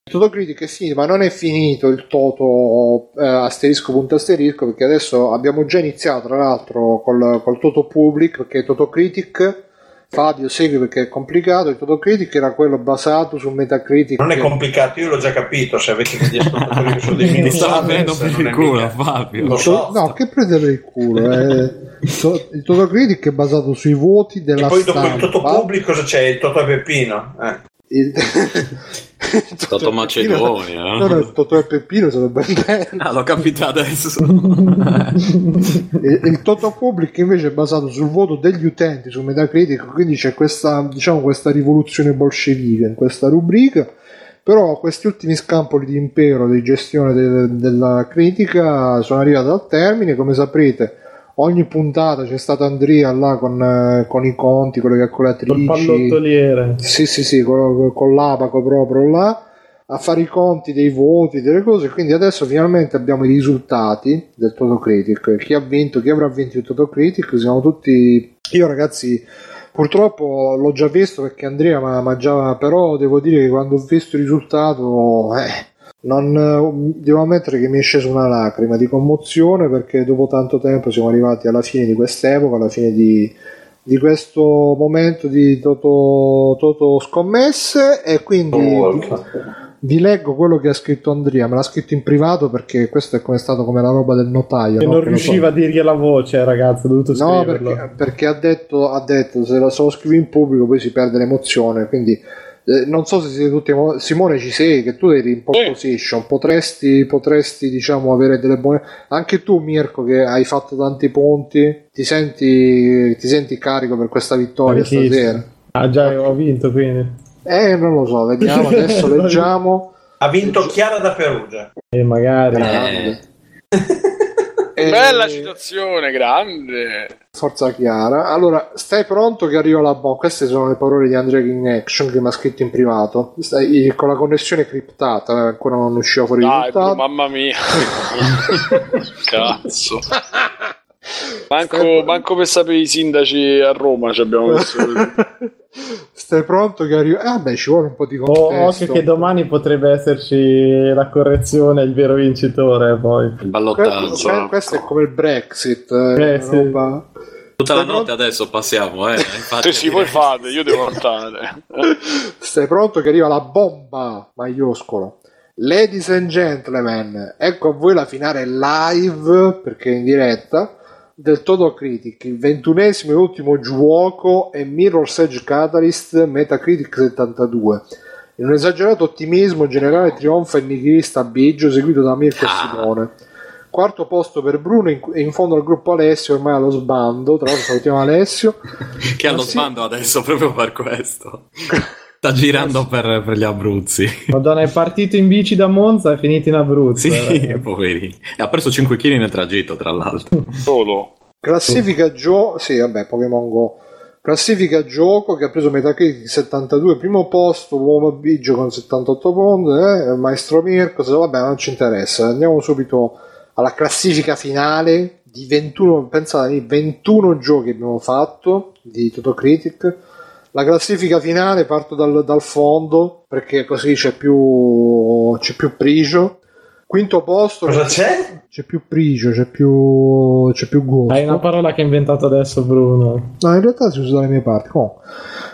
Il Toto Critic è finito, ma non è finito il Toto eh, asterisco punto asterisco, perché adesso abbiamo già iniziato, tra l'altro, col, col Toto Public, perché Toto Critic... Fabio segui perché è complicato. Il Toto Critic era quello basato su Metacritic. Non è complicato, io l'ho già capito. Se avete degli ascoltatori che sono dei stava minusani, prendendo per il culo, Fabio. So. no, che prende per il culo. eh. Il to- il Toto Critic è basato sui voti E della poi dopo il stampa. Toto Pubblico cosa c'è? Il Toto e Peppino. Eh. Il... Toto Macedonia. No, no, il Totò e Peppino sarebbe bene. Ah, l'ho capito adesso. il, il Toto Public invece è basato sul voto degli utenti su Metacritic, quindi c'è questa, diciamo, questa rivoluzione bolscevica in questa rubrica. Però questi ultimi scampoli di impero di gestione de- della critica sono arrivati al termine, come saprete. Ogni puntata c'è stato Andrea là con, eh, con i conti, con le Col calcolatrici. pallottoliere. Sì, sì, sì, con, con l'abaco proprio là a fare i conti dei voti, delle cose. Quindi adesso finalmente abbiamo i risultati del Toto Critic. Chi ha vinto, chi avrà vinto il Toto Critic? Siamo tutti. Io, ragazzi, purtroppo l'ho già visto perché Andrea ma, ma già. Però devo dire che quando ho visto il risultato, eh, non, eh, devo ammettere che mi è scesa una lacrima di commozione perché dopo tanto tempo siamo arrivati alla fine di quest'epoca, alla fine di, di questo momento di Toto, Toto Scommesse e quindi vi, vi leggo quello che ha scritto Andrea, me l'ha scritto in privato perché questo è come stato come la roba del notaio. Che no? non Che lo so- riusciva a dirgli la voce, ragazzi, ho dovuto No, scriverlo. perché, perché ha, detto, ha detto se la se lo scrivi in pubblico poi si perde l'emozione. Quindi eh, non so se siete tutti. Simone, ci sei che tu eri in pole position. Potresti, potresti, diciamo, avere delle buone. Anche tu, Mirko, che hai fatto tanti punti, ti senti, ti senti carico per questa vittoria Sì, sì. stasera? Ah, già, ho vinto quindi. Eh, non lo so, vediamo. Adesso leggiamo. Ha vinto Chiara da Perugia. E magari. Grande. Bella citazione, grande. Forza Chiara. Allora, stai pronto che arriva la bomba. Queste sono le parole di Andrea King Action che mi ha scritto in privato. Stai- con la connessione criptata, eh, ancora non usciva fuori Dai, bro, mamma mia. Cazzo. Manco, manco per sapere i sindaci a Roma ci abbiamo messo. Stai pronto che arriva. Eh, vabbè, ci vuole un po' di Oh, contesto. occhio che domani potrebbe esserci la correzione, il vero vincitore poi. questo, que- questo è come il Brexit. eh, Eh, sì. roba- Tutta la notte adesso passiamo, eh. Infatti, Sì, voi fate, io devo andare. Stai pronto che arriva la bomba maiuscolo. Ladies and gentlemen, ecco a voi la finale live, perché in diretta, del Todo Critic, il ventunesimo e ultimo gioco è Mirror's Edge Catalyst Metacritic 72. In un esagerato ottimismo generale trionfa il nichilista Biggio, seguito da Mirko e Simone. Quarto posto per Bruno, in, in fondo al gruppo Alessio, ormai allo sbando, tra l'altro salutiamo Alessio. Che allo sì. sbando adesso proprio per questo. Sta girando per, per gli Abruzzi. Madonna, è partito in bici da Monza e è finito in Abruzzo. Sì, eh. poverino. E ha preso 5 kg nel tragitto, tra l'altro. Solo. Classifica gioco, sì, vabbè, Pokémon Go. Classifica gioco che ha preso Metacritic 72, primo posto, Uomo Biggio con 78 punti, eh, Maestro Mirko, vabbè, non ci interessa. Andiamo subito alla classifica finale di 21, pensate, 21 giochi abbiamo fatto di Totocritic. La classifica finale parto dal, dal fondo perché così c'è più, c'è più prigio. Quinto posto. Cosa c'è? C'è più prigio, c'è più, c'è più gusto. Hai una parola che ha inventato adesso Bruno. No, in realtà si usa dalle mie parti. Comunque.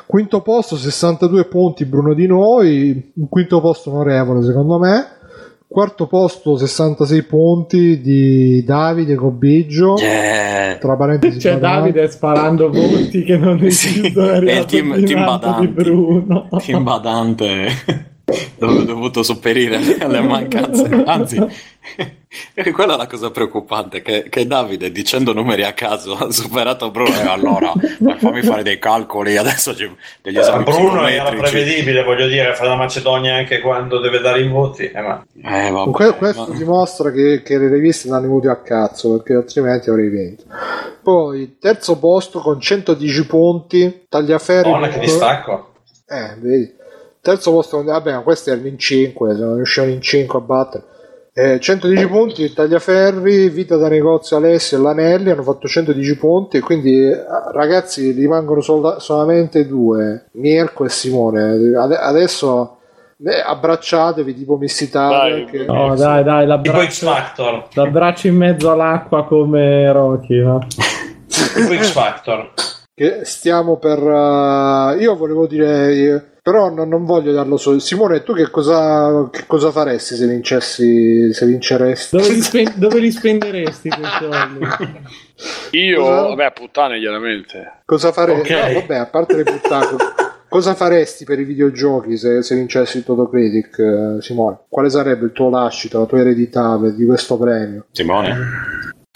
Quinto posto, 62 punti Bruno di noi. Un quinto posto onorevole secondo me. Quarto posto, 66 punti di Davide Cobiggio. Tra parentesi, C'è Badano. Davide sparando voti che non esistono. è È il team, il team badante. Bruno. Team badante. Dove ho dovuto sopperire alle mancanze. Anzi, quella è la cosa preoccupante, che, che Davide dicendo numeri a caso ha superato Bruno e allora eh, fammi fare dei calcoli adesso ci- degli Ma esami Bruno era prevedibile, voglio dire, fa la Macedonia anche quando deve dare i voti. Eh, ma... Eh, vabbè, Comunque, questo dimostra che, che le riviste non hanno avuto a cazzo perché altrimenti avrei vinto. Poi, terzo posto con 110 punti. Tagliaferri. Madonna, che distacco. Eh, vedi. Terzo posto, con- vabbè, ma questi erano in 5, se non riuscivano in 5 a battere. Eh, 110 punti, Tagliaferri, Vita da Negozio Alessio e Lanelli hanno fatto 110 punti e quindi eh, ragazzi rimangono solda- solamente due, Mirko e Simone. Ade- adesso eh, abbracciatevi tipo Missy Tower, che- No, dai, dai, Tipo X l'abbraccio, Factor. l'abbraccio in mezzo all'acqua come Rocky, no? Tipo X Factor. che stiamo per eh, io volevo dire eh, però non, non voglio darlo solo Simone tu che cosa, che cosa faresti se vincessi se vinceresti Dove li, spen- dove li spenderesti? Io, Cosa? vabbè, puttane chiaramente. cosa faresti Ok. no, vabbè a parte le puttate cosa faresti per i videogiochi se, se vincessi il Toto Critic eh, Simone quale sarebbe il tuo lascito la tua eredità di questo premio Simone.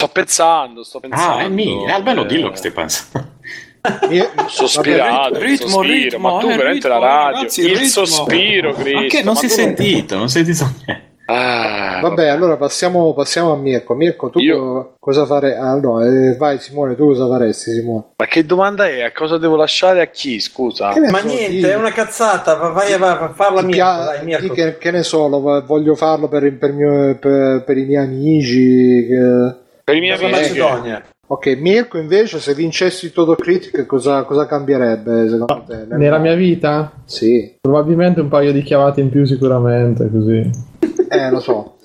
Sto pensando, sto pensando. Ah, è mio, eh, almeno Eh, dillo che stai pensando. Sospirato, vabbè, il sospiro, ma tu eh, veramente ritmo, la radio, ragazzi, il ritmo. sospiro, Cristo. Ma che non si è sentito, non si è sentito niente. Ah, vabbè allora passiamo, passiamo a Mirko Mirko tu Io- co- cosa faresti ah, no, eh, vai Simone tu cosa faresti Simone Ma che domanda è? A cosa devo lasciare a chi? Scusa. Ma so, niente, di- è una cazzata. va- Vai a va- farla mia. pia- Dai, Mirko. di che, che ne so, lo- voglio farlo per, per, mio- per- per i miei amici. che- Per i miei amici. Macedonia. Ok, Mirko invece se vincessi il Toto Critic cosa, cosa cambierebbe secondo te? Nella mia vita? Sì. Probabilmente un paio di chiavate in più sicuramente, così. Eh, lo so.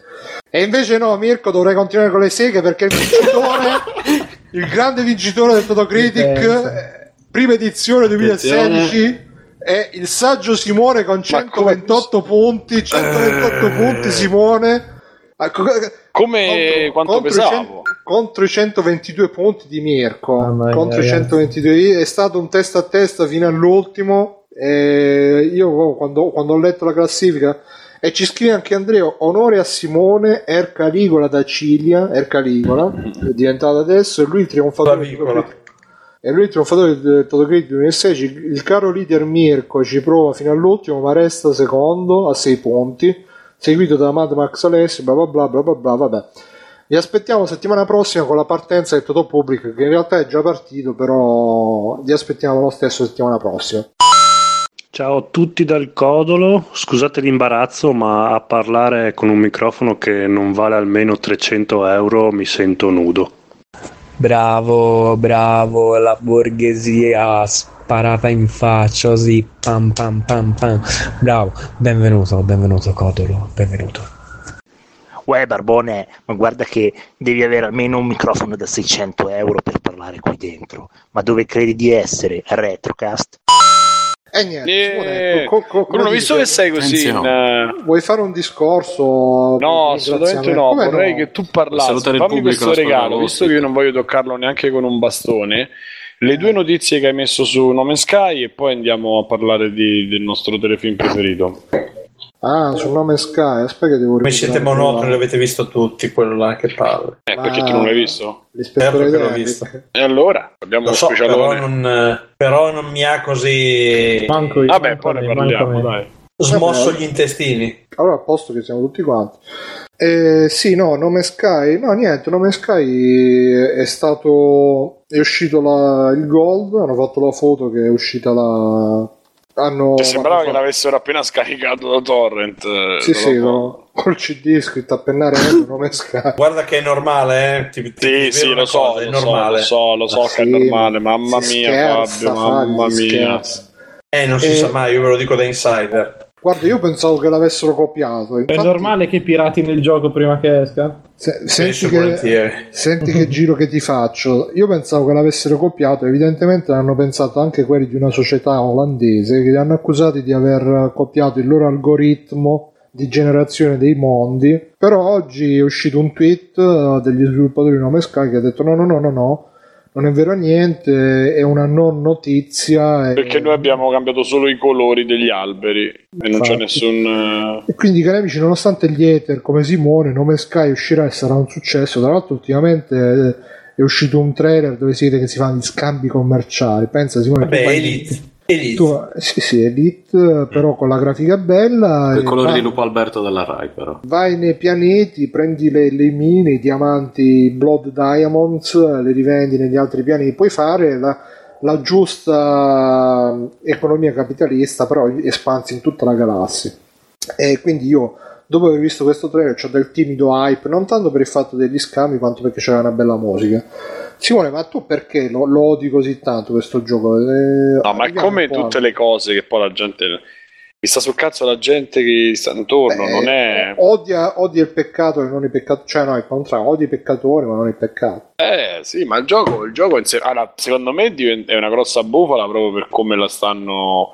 E invece no, Mirko, dovrei continuare con le seghe perché il vincitore, il grande vincitore del Totocritic, eh, prima edizione 2016, è il saggio Simone con 128 punti, 128 punti Simone. Ah, co- Come quanto contro pesavo? Contro i 122 punti di Mirko. Contro i ragazzi. 122 è stato un testa a testa fino all'ultimo. E io oh, quando, quando ho letto la classifica e ci scrive anche Andrea onore a Simone Er Caligola da Cilia Er Caligola è diventato adesso e lui il trionfatore e lui il trionfatore del Totocritic 2016 il caro leader Mirko ci prova fino all'ultimo ma resta secondo a 6 punti seguito da Mad Max Alessio bla bla bla bla bla bla vabbè vi aspettiamo settimana prossima con la partenza del Toto Public, che in realtà è già partito, però vi aspettiamo lo stesso settimana prossima. Ciao a tutti dal Codolo, scusate l'imbarazzo, ma a parlare con un microfono che non vale almeno 300 euro mi sento nudo. Bravo, bravo, la borghesia sparata in faccia, così, pam pam pam pam. Bravo, benvenuto, benvenuto Codolo, benvenuto. Uè, Barbone, ma guarda che devi avere almeno un microfono da 600 euro per parlare qui dentro. Ma dove credi di essere? A Retrocast? E niente, Eh, co- co- come Bruno, visto che sei così in, eh, Vuoi fare un discorso? No, assolutamente no. Come Vorrei no? che tu parlassi. Salutare il Fammi pubblico, questo regalo, visto che io non voglio toccarlo neanche con un bastone. Le due notizie che hai messo su No Man's Sky e poi andiamo a parlare di- del nostro telefilm preferito. Ah, sul nome Sky, aspetta che devo Come siete monotoni, l'avete visto tutti, quello là che parla. Eh, perché tu non l'hai visto? L'ispettore Certo che l'ho visto. E allora? Abbiamo Lo so, però non, però non mi ha così Manco io, Vabbè, poi ne parliamo, dai. smosso Vabbè. gli intestini. Allora a posto che siamo tutti quanti. Eh, sì, no, Nome Sky, no niente, Nome Sky è stato, è uscito la- il Gold, hanno fatto la foto che è uscita la... Hanno, sembrava hanno che l'avessero appena scaricato da torrent. eh, Sì, sì, no, col CD scritto a Nome Sky. Guarda che è normale, eh. Ti, ti- ti Sì, svelo sì, lo so, cosa, è lo so, normale. lo so, lo so Ma che è sì, normale. Mamma mia, scherza, Fabio, mamma mia. scherza. Eh, non si Eh, sa mai, io ve lo dico da insider. Guarda, io pensavo che l'avessero copiato. È Infatti, normale che pirati nel gioco prima che esca? se- senti, che, senti che giro che ti faccio. Io pensavo che l'avessero copiato. Evidentemente l'hanno pensato anche quelli di una società olandese che li hanno accusati di aver copiato il loro algoritmo di generazione dei mondi. Però oggi è uscito un tweet eh, degli sviluppatori di Nome Sky che ha detto: no, no, no, no, no. Non è vero niente, è una non notizia. e- Perché noi abbiamo cambiato solo i colori degli alberi e non c'è Infatti. nessun. eh, E quindi, cari amici, nonostante gli hater come Simone, Nome Sky uscirà e sarà un successo. Tra l'altro, ultimamente eh, è uscito un trailer dove si vede che si fanno gli scambi commerciali. Pensa, Simone, Vabbè, Elite. Elite. tu- sì, sì, Elite, però con la grafica bella. Il colore vai, di Lupo Alberto della Rai, però. vai nei pianeti, prendi le, le mine, i diamanti Blood Diamonds, le rivendi negli altri pianeti. Puoi fare la, la giusta economia capitalista, però espansi in tutta la galassia. E quindi io, dopo aver visto questo trailer, ho del timido hype, non tanto per il fatto degli scambi, quanto perché c'era una bella musica. Simone, ma tu perché lo, lo odi così tanto questo gioco? Eh, No, ma come tutte le cose che poi la gente. Mi sta sul cazzo la gente che sta intorno, Beh, non è. Odia, odia il peccato e non i peccatori, cioè no, il contrario, odia i peccatori ma non i peccati. Eh sì, ma il gioco, il gioco in sé- allora, secondo me è una grossa bufala proprio per come la stanno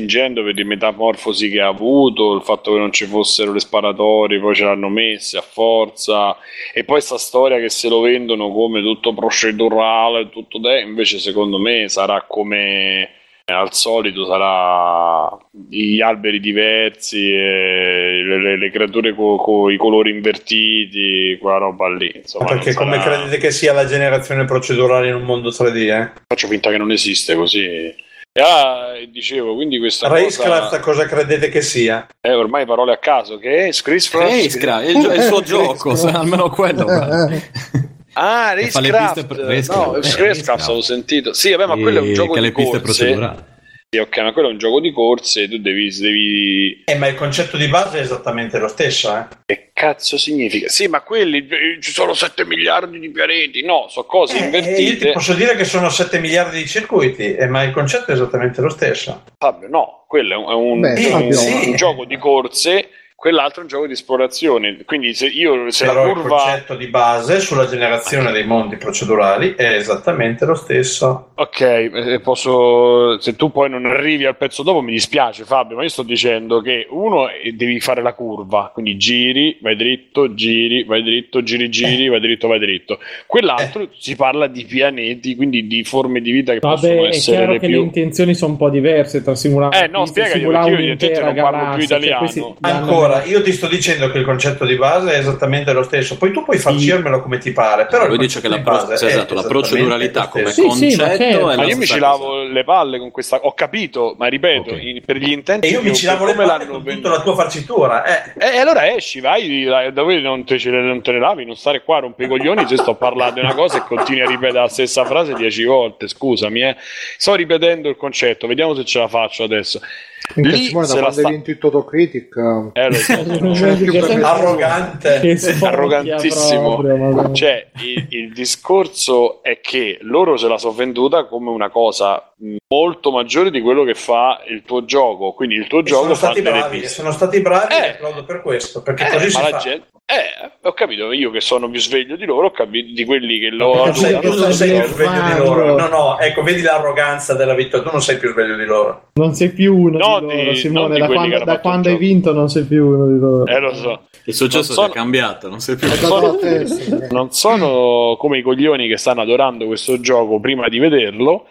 fingendo per le metamorfosi che ha avuto, il fatto che non ci fossero le sparatorie, poi ce l'hanno messe a forza, e poi sta storia che se lo vendono come tutto procedurale, tutto de, invece secondo me sarà come eh, al solito sarà gli alberi diversi, le, le- le creature con i colori invertiti, quella roba lì. Insomma, Ma perché come sarà- credete che sia la generazione procedurale in un mondo 3D, eh? Faccio finta che non esiste così. Ah, dicevo, quindi questa Racecraft cosa... cosa credete che sia? Eh, ormai parole a caso, che è Scriscraft? Racecraft, è il, gio- è il suo gioco, almeno quello. Ah, Racecraft. No, Racecraft, eh, Racecraft Racecraft. avevo sentito. Sì, vabbè, ma quello è un gioco che di le piste corse. Ok, ma quello è un gioco di corse, tu devi... devi... Eh, ma il concetto di base è esattamente lo stesso, eh? Che cazzo significa? Sì, ma quelli... eh, Ci sono 7 miliardi di pianeti. No, sono cose Eh, io ti invertite. posso dire che sono 7 miliardi di circuiti, eh, ma il concetto è esattamente lo stesso. Fabio, no, quello è un, un- Beh, un- Fabio, un sì. gioco di corse quell'altro è un gioco di esplorazione. Quindi se io se Però la il curva concetto di base sulla generazione dei mondi procedurali è esattamente lo stesso. Ok, eh, posso. Se tu poi non arrivi al pezzo dopo, mi dispiace, Fabio, ma io sto dicendo che uno eh, devi fare la curva, quindi giri, vai dritto, giri, vai dritto, giri, giri, vai dritto, vai dritto. Quell'altro si parla di pianeti, quindi di forme di vita che possono Vabbè, è essere chiaro le che le più. intenzioni sono un po' diverse tra simulare Eh, no, spiegagli, perché io evidentemente non parlo più italiano. Ancora, io ti sto dicendo che il concetto di base è esattamente lo stesso, poi tu puoi farcirmelo come ti pare. Però Lui dice che la, pro- base sì, è esatto, la proceduralità lo come stesso. concetto è Ma la io mi ci lavo le palle con questa. Ho capito, ma ripeto, in- per gli intenti. E io mi ci lavo le palle con tutta la tua farcitura. Eh. E allora esci, vai da dove non te, non te ne lavi, non stare qua a rompere i coglioni se sto parlando di una cosa e continui a ripetere la stessa frase dieci volte. Scusami, eh. sto ripetendo il concetto, vediamo se ce la faccio adesso. Minchia, Lì Simone, da se la quando sta- vinto il Totocritic Eh, lo so, per- Arrogante. Arrogantissimo. proprio. Cioè, il, il discorso è che loro se la sono venduta come una cosa molto maggiore di quello che fa il tuo gioco. Quindi il tuo E gioco sono fa stati delle bravi, piste. sono stati bravi e applaudo per questo, perché Eh, così ma si la fa. gente- eh, ho capito io che sono più sveglio di loro, ho capito di quelli che lo Tu, sei, tu non sei più sveglio di loro. No, no, ecco, vedi l'arroganza della vittoria. Tu non sei più sveglio di loro. Non sei più uno No, di loro, di- Simone. di Da quando, hanno da quando hai vinto non sei più uno di loro. Eh, lo so. Il successo sono- è cambiato, non sei più Non sono, non sono come i coglioni che stanno adorando questo gioco prima di vederlo.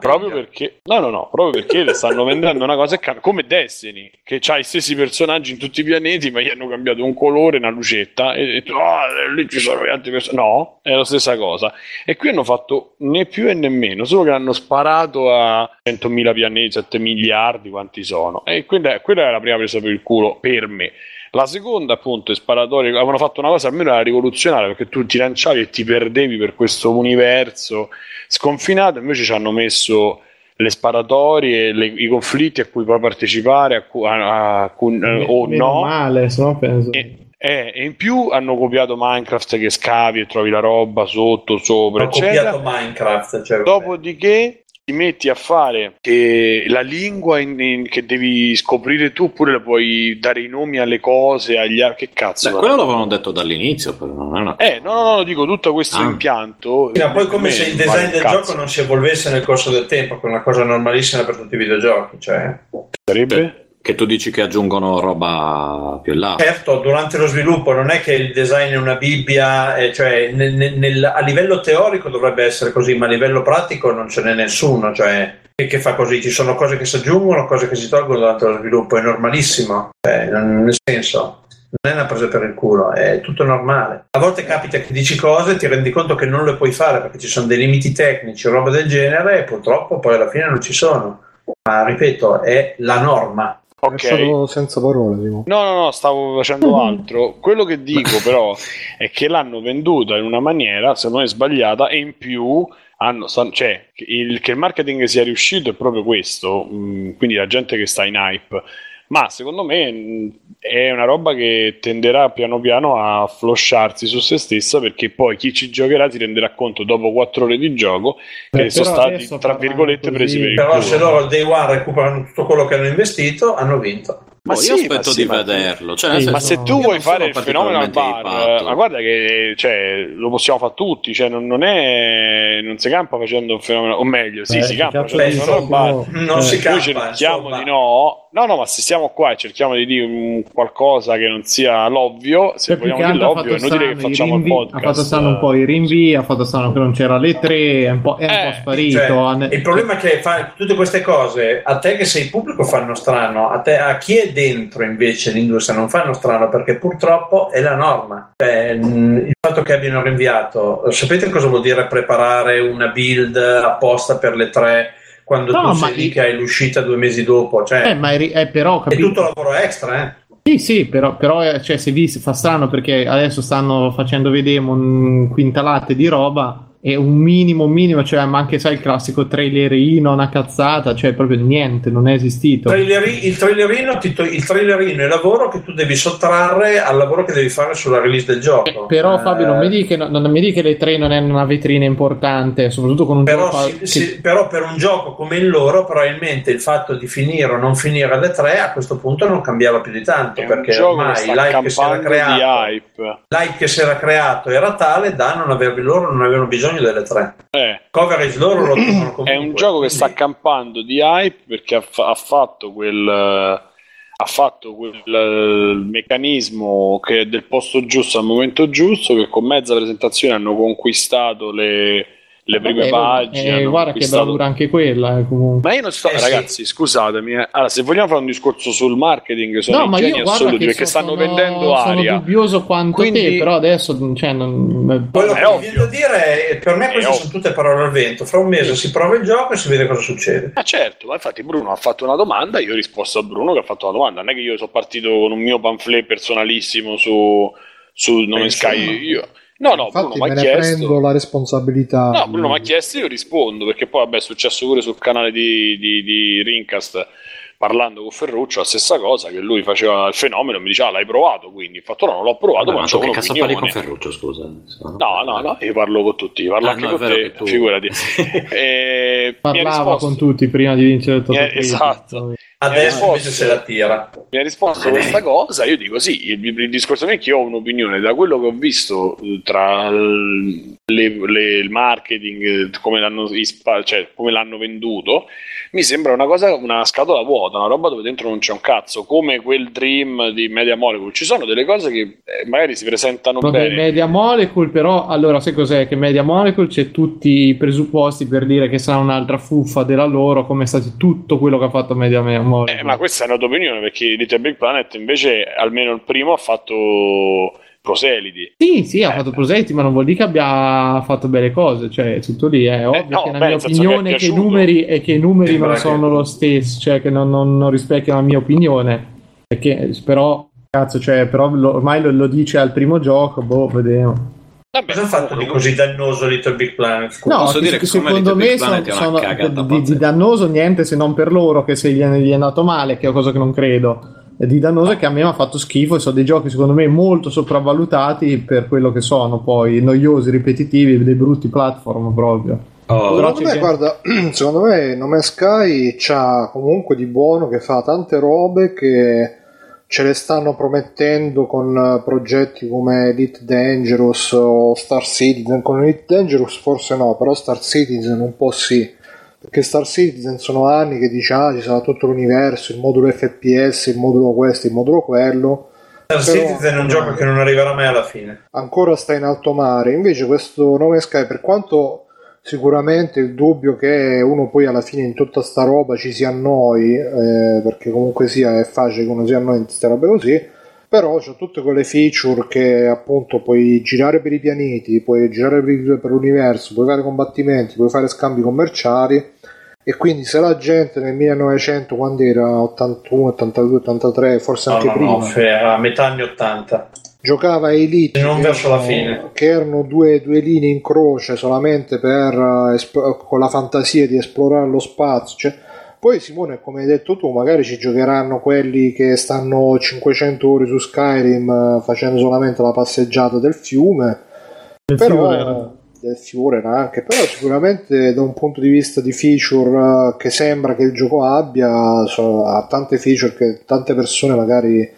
Proprio perché, no, no, no, proprio perché le stanno vendendo una cosa cam- come Destiny, che ha i stessi personaggi in tutti i pianeti, ma gli hanno cambiato un colore, una lucetta, e, e tu, "Ah, lì ci sono gli altri personaggi. No, è la stessa cosa. E qui hanno fatto né più e né meno, solo che hanno sparato a 100.000 pianeti, 7 miliardi, quanti sono. E quella, quella è la prima presa per il culo per me. La seconda, appunto, è sparatoria. Avevano fatto una cosa almeno era rivoluzionaria perché tu ti lanciavi e ti perdevi per questo universo sconfinato. Invece ci hanno messo le sparatorie, le- i conflitti a cui puoi partecipare a cu- a- a cui- eh, o no. male, se no penso. Eh, e in più hanno copiato Minecraft che scavi e trovi la roba sotto, sopra, Ho eccetera. copiato Minecraft. Cioè, Dopodiché ti metti a fare che la lingua in- in- che devi scoprire tu, oppure le puoi dare i nomi alle cose, agli che cazzo. Beh, quello l'avevano detto dall'inizio, però non è una... Eh, no, no, no, dico tutto questo Ah. impianto. Ma poi come me se il vale design del cazzo. gioco non si evolvesse nel corso del tempo, che è una cosa normalissima per tutti i videogiochi. Cioè. Sarebbe? Che tu dici che aggiungono roba più là. Certo, durante lo sviluppo non è che il design è una Bibbia, eh, cioè nel- nel- a livello teorico dovrebbe essere così, ma a livello pratico non ce n'è nessuno, cioè che, che fa così, ci sono cose che si aggiungono, cose che si tolgono durante lo sviluppo, è normalissimo, Cioè, non- nel senso non è una presa per il culo, è tutto normale. A volte capita che dici cose e ti rendi conto che non le puoi fare perché ci sono dei limiti tecnici o roba del genere e purtroppo poi alla fine non ci sono. Ma ripeto, è la norma. È stato senza parole, Simo. No, no, no, stavo facendo altro. Quello che dico però è che l'hanno venduta in una maniera, secondo me, sbagliata e in più hanno, cioè, il, che il marketing sia riuscito è proprio questo, mh, quindi la gente che sta in hype. Ma secondo me mh, è una roba che tenderà piano piano a flosciarsi su se stessa perché poi chi ci giocherà si renderà conto dopo quattro ore di gioco che Beh, sono però stati, tra virgolette, presi per il Però culo. se loro day one recuperano tutto quello che hanno investito, hanno vinto. Ma io sì, aspetto ma sì, di ma- vederlo. Cioè, nel ma se tu io vuoi fare il fenomeno al bar, ma guarda che cioè, lo possiamo fare tutti, cioè, non, non è, non si campa facendo un fenomeno, o meglio, sì, Eh, si campa facendo un fenomeno al non si Noi campa, cerchiamo insomma. di no. No, no, ma se stiamo qua e cerchiamo di dire un qualcosa che non sia l'ovvio, se Cioè, vogliamo dire l'ovvio, è inutile che facciamo il rinvii- podcast. ha fatto strano un po' i rinvii, ha fatto strano che non c'era le tre, è un po', è un po' sparito. Cioè, il problema è che fa tutte queste cose a te che sei pubblico fanno strano, a, te, a chi è dentro invece l'industria non fanno strano perché purtroppo è la norma. Mh, il fatto che abbiano rinviato, sapete cosa vuol dire preparare una build apposta per le tre quando No, tu sei lì che hai l'uscita due mesi dopo? Cioè, Eh, ma è, ri- è però è tutto lavoro extra, eh? Sì, sì, però, però eh, cioè, se vi fa strano perché adesso stanno facendo vedere un quintalate di roba e un minimo minimo, cioè ma anche sai il classico trailerino, una cazzata, cioè proprio niente, non è esistito. Traileri- il, trailerino, ti il trailerino è il lavoro che tu devi sottrarre al lavoro che devi fare sulla release del gioco. Però Eh, Fabio non mi dici che, non mi dici che le 3 non è una vetrina importante, soprattutto con un Però, gioco sì- che- sì, però per un gioco come il loro, probabilmente il fatto di finire o non finire alle 3 a questo punto non cambiava più di tanto È perché ormai sta l'hype che si era campando di creato, hype. l'hype che si era creato era tale da non avervi loro non avevano bisogno delle 3. Eh. Coverage loro lo comunque. È un gioco che sta campando di hype perché ha, fa- ha fatto quel ha fatto quel eh, meccanismo che è del posto giusto al momento giusto che con mezza presentazione hanno conquistato le, le prime Vabbè, pagine eh, guarda che bravura anche quella eh, comunque. ma io non sto, Eh, sì. ragazzi, scusatemi. eh. Allora, se vogliamo fare un discorso sul marketing, sono No, ma guarda assoluti che perché so- stanno sono, vendendo sono aria. dubbioso quanto Quindi- te, però adesso cioè, non... Quello che ovvio. voglio dire è per me queste sono tutte parole al vento. Fra un mese si prova il gioco e si vede cosa succede. Ah certo, ma infatti Bruno ha fatto una domanda, io ho risposto a Bruno che ha fatto una domanda, non è che io sono partito con un mio pamphlet personalissimo su, su No Man's Penso Sky, io... No, no, Infatti Bruno mi me ha ne chiesto... prendo la responsabilità. No, Bruno mi ha chiesto e io rispondo, perché poi vabbè è successo pure sul canale di, di, di Rincast, parlando con Ferruccio, la stessa cosa, che lui faceva il fenomeno, mi diceva ah, l'hai provato, quindi ho fatto no, non l'ho provato, ma ma c'ho tu che cazzo parli con. Ferruccio, scusa? No, no, no, io parlo con tutti, parlo Ah, anche no, con te, tu- figurati. E ha Parlava risposto- con tutti prima di vincere il Cristo. esatto. Adesso invece se la tira. mi ha risposto questa cosa, io dico sì, il, il discorso è che io ho un'opinione, da quello che ho visto eh, tra le- le- il marketing, eh, come l'hanno, cioè, come l'hanno venduto, mi sembra una cosa, una scatola vuota, una roba dove dentro non c'è un cazzo, come quel Dream di Media Molecule, ci sono delle cose che eh, magari si presentano Vabbè, bene. Media Molecule, però, allora, sai cos'è? Che Media Molecule c'è tutti i presupposti per dire che sarà un'altra fuffa della loro, come è stato tutto quello che ha fatto Media Molecule. Eh, ma questa è una tua opinione, perché Little Big Planet invece, almeno il primo, ha fatto proseliti. Sì, sì, ha fatto proseliti, ma non vuol dire che abbia fatto belle cose, cioè è tutto lì, è ovvio no, che la beh, mia che opinione è che i numeri, è che i numeri non che- sono lo stesso, cioè che non, non- non rispecchiano la mia opinione, perché però, cazzo, cioè, però lo- ormai lo, lo dice al primo gioco, boh, vediamo. Cosa ha fatto di così dannoso Little Big Planet? No, Posso che- dire che che secondo me sono, sono- di, di dannoso niente se non per loro che se gli è, gli è andato male, che è una cosa che non credo. Di dannoso è che a me mi ha fatto schifo e sono dei giochi secondo me molto sopravvalutati per quello che sono, poi noiosi, ripetitivi, dei brutti platform proprio. Oh, Però Secondo me, gente- guarda, secondo me No Man's Sky c'ha comunque di buono che fa tante robe che ce le stanno promettendo con eh, progetti come Elite Dangerous o Star Citizen. Con Elite Dangerous forse no, però Star Citizen un po' sì. Perché Star Citizen sono anni che dice ah ci sarà tutto l'universo, il modulo FPS, il modulo questo, il modulo quello. Star Però- Citizen è un gioco che non arriverà mai alla fine. ancora sta in alto mare. Invece questo No Man's Sky, per quanto sicuramente il dubbio che uno poi alla fine in tutta sta roba ci si annoi, eh, perché comunque sia è facile che uno si annoi in queste robe così, però c'ha tutte quelle feature che appunto puoi girare per i pianeti, puoi girare per l'universo, puoi fare combattimenti, puoi fare scambi commerciali e quindi se la gente nel 1900 quando era 81, 82, 83, forse No, anche no, prima no, era a metà anni 80. giocava Elite Non che verso la erano- fine. che erano due, due linee in croce solamente per eh, esp- con la fantasia di esplorare lo spazio cioè, poi Simone come hai detto tu magari ci giocheranno quelli che stanno 500 ore su Skyrim eh, facendo solamente la passeggiata del fiume Del però Führer. Del Führer anche però sicuramente da un punto di vista di feature eh, che sembra che il gioco abbia so- ha tante feature che tante persone magari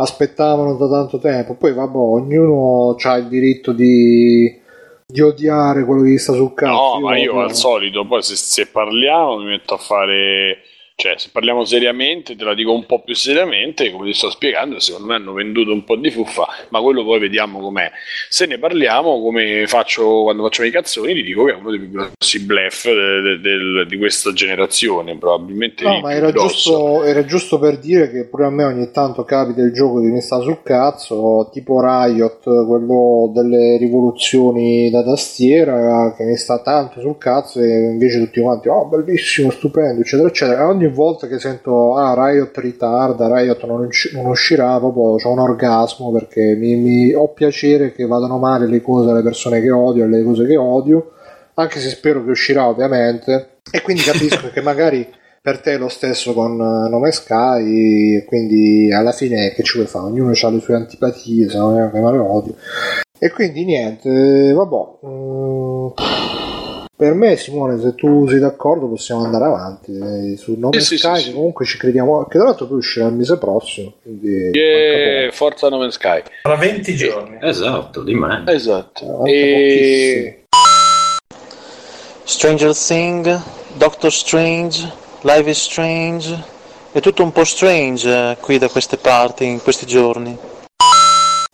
aspettavano da tanto tempo. Poi vabbè ognuno ha il diritto di, di odiare quello che gli sta sul cazzo. No, ma io al solito, poi se, se parliamo mi metto a fare, cioè se parliamo seriamente, te la dico un po' più seriamente, come ti sto spiegando, secondo me hanno venduto un po' di fuffa, ma quello poi vediamo com'è. Se ne parliamo, come faccio quando facciamo i cazzoni, ti dico che è uno dei più grossi bluff de- de- del- di questa generazione, probabilmente No, ma era giusto, era giusto per dire che pure a me ogni tanto capita il gioco che mi sta sul cazzo, tipo Riot, quello delle rivoluzioni da tastiera, che mi sta tanto sul cazzo e invece tutti quanti, oh bellissimo, stupendo, eccetera, eccetera. Ogni ogni volta che sento ah Riot ritarda, Riot non, non uscirà, proprio ho un orgasmo perché mi, mi- ho piacere che vadano male le cose alle persone che odio e le cose che odio, anche se spero che uscirà ovviamente. E quindi capisco che magari per te è lo stesso con eh, Nome Sky, e quindi alla fine che ci vuoi fare? Ognuno ha le sue antipatie, se non è che male odio. E quindi niente, vabbè. mm, per me, Simone, se tu sei d'accordo, possiamo andare avanti. eh, Su Nome Sì, sì, Sky, sì, comunque ci crediamo, che tra l'altro poi uscirà il mese prossimo. Quindi E Forza No Man's Sky. Tra 20 giorni. Esatto, di me. Esatto. Manca E... Stranger Thing, Doctor Strange, Life is Strange. È tutto un po' strange eh, qui da queste parti in questi giorni.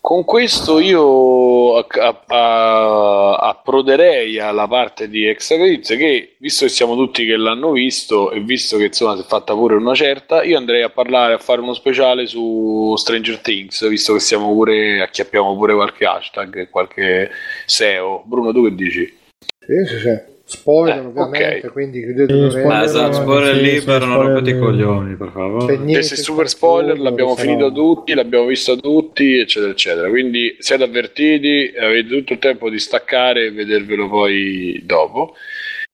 Con questo io approderei alla parte di Extra che, visto che siamo tutti che l'hanno visto e visto che insomma si è fatta pure una certa, io andrei a parlare, a fare uno speciale su Stranger Things, visto che siamo pure, acchiappiamo pure qualche hashtag, qualche SEO. Bruno, tu che dici? Sì, sì, sì. Spoiler, Eh, ovviamente, ok. quindi chiudete Sì, le spoiler, esatto, spoiler sì, libero, non rompete i spoiler. coglioni, per favore. niente Questi super spoiler spoiler, l'abbiamo sarà- finito tutti, l'abbiamo visto tutti, eccetera, eccetera. Quindi siete avvertiti, avete tutto il tempo di staccare e vedervelo poi dopo.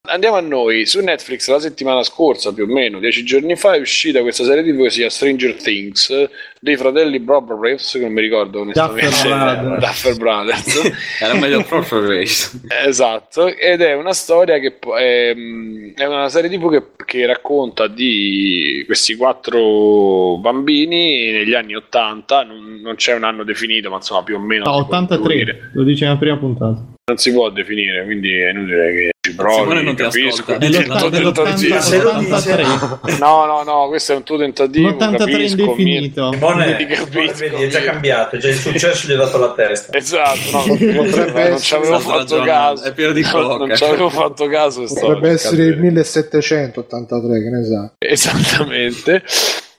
Andiamo a noi, su Netflix la settimana scorsa, più o meno, dieci giorni fa, è uscita questa serie TV che si chiama Stranger Things dei fratelli Brothers, che non mi ricordo onestamente, Duffer Brothers. Era meglio Proprio Race. Esatto, ed è una storia che è, è una serie TV che, che racconta di questi quattro bambini negli anni 80, non, non c'è un anno definito, ma insomma più o meno No, può intuire. 83, lo dice nella prima puntata. non si può definire, quindi è inutile che ci provi, non capisco. nell'83. No, no, no, questo è un tuo tentativo, L'83 capisco, indefinito. Simone, vedi, è già cambiato, è già il successo gli ha dato la testa. Esatto, no, non, Potrebbe non ci avevo fatto caso. è pieno di coca. non ci avevo fatto caso. Potrebbe essere il cercando di- 1783, che ne sa. Esattamente.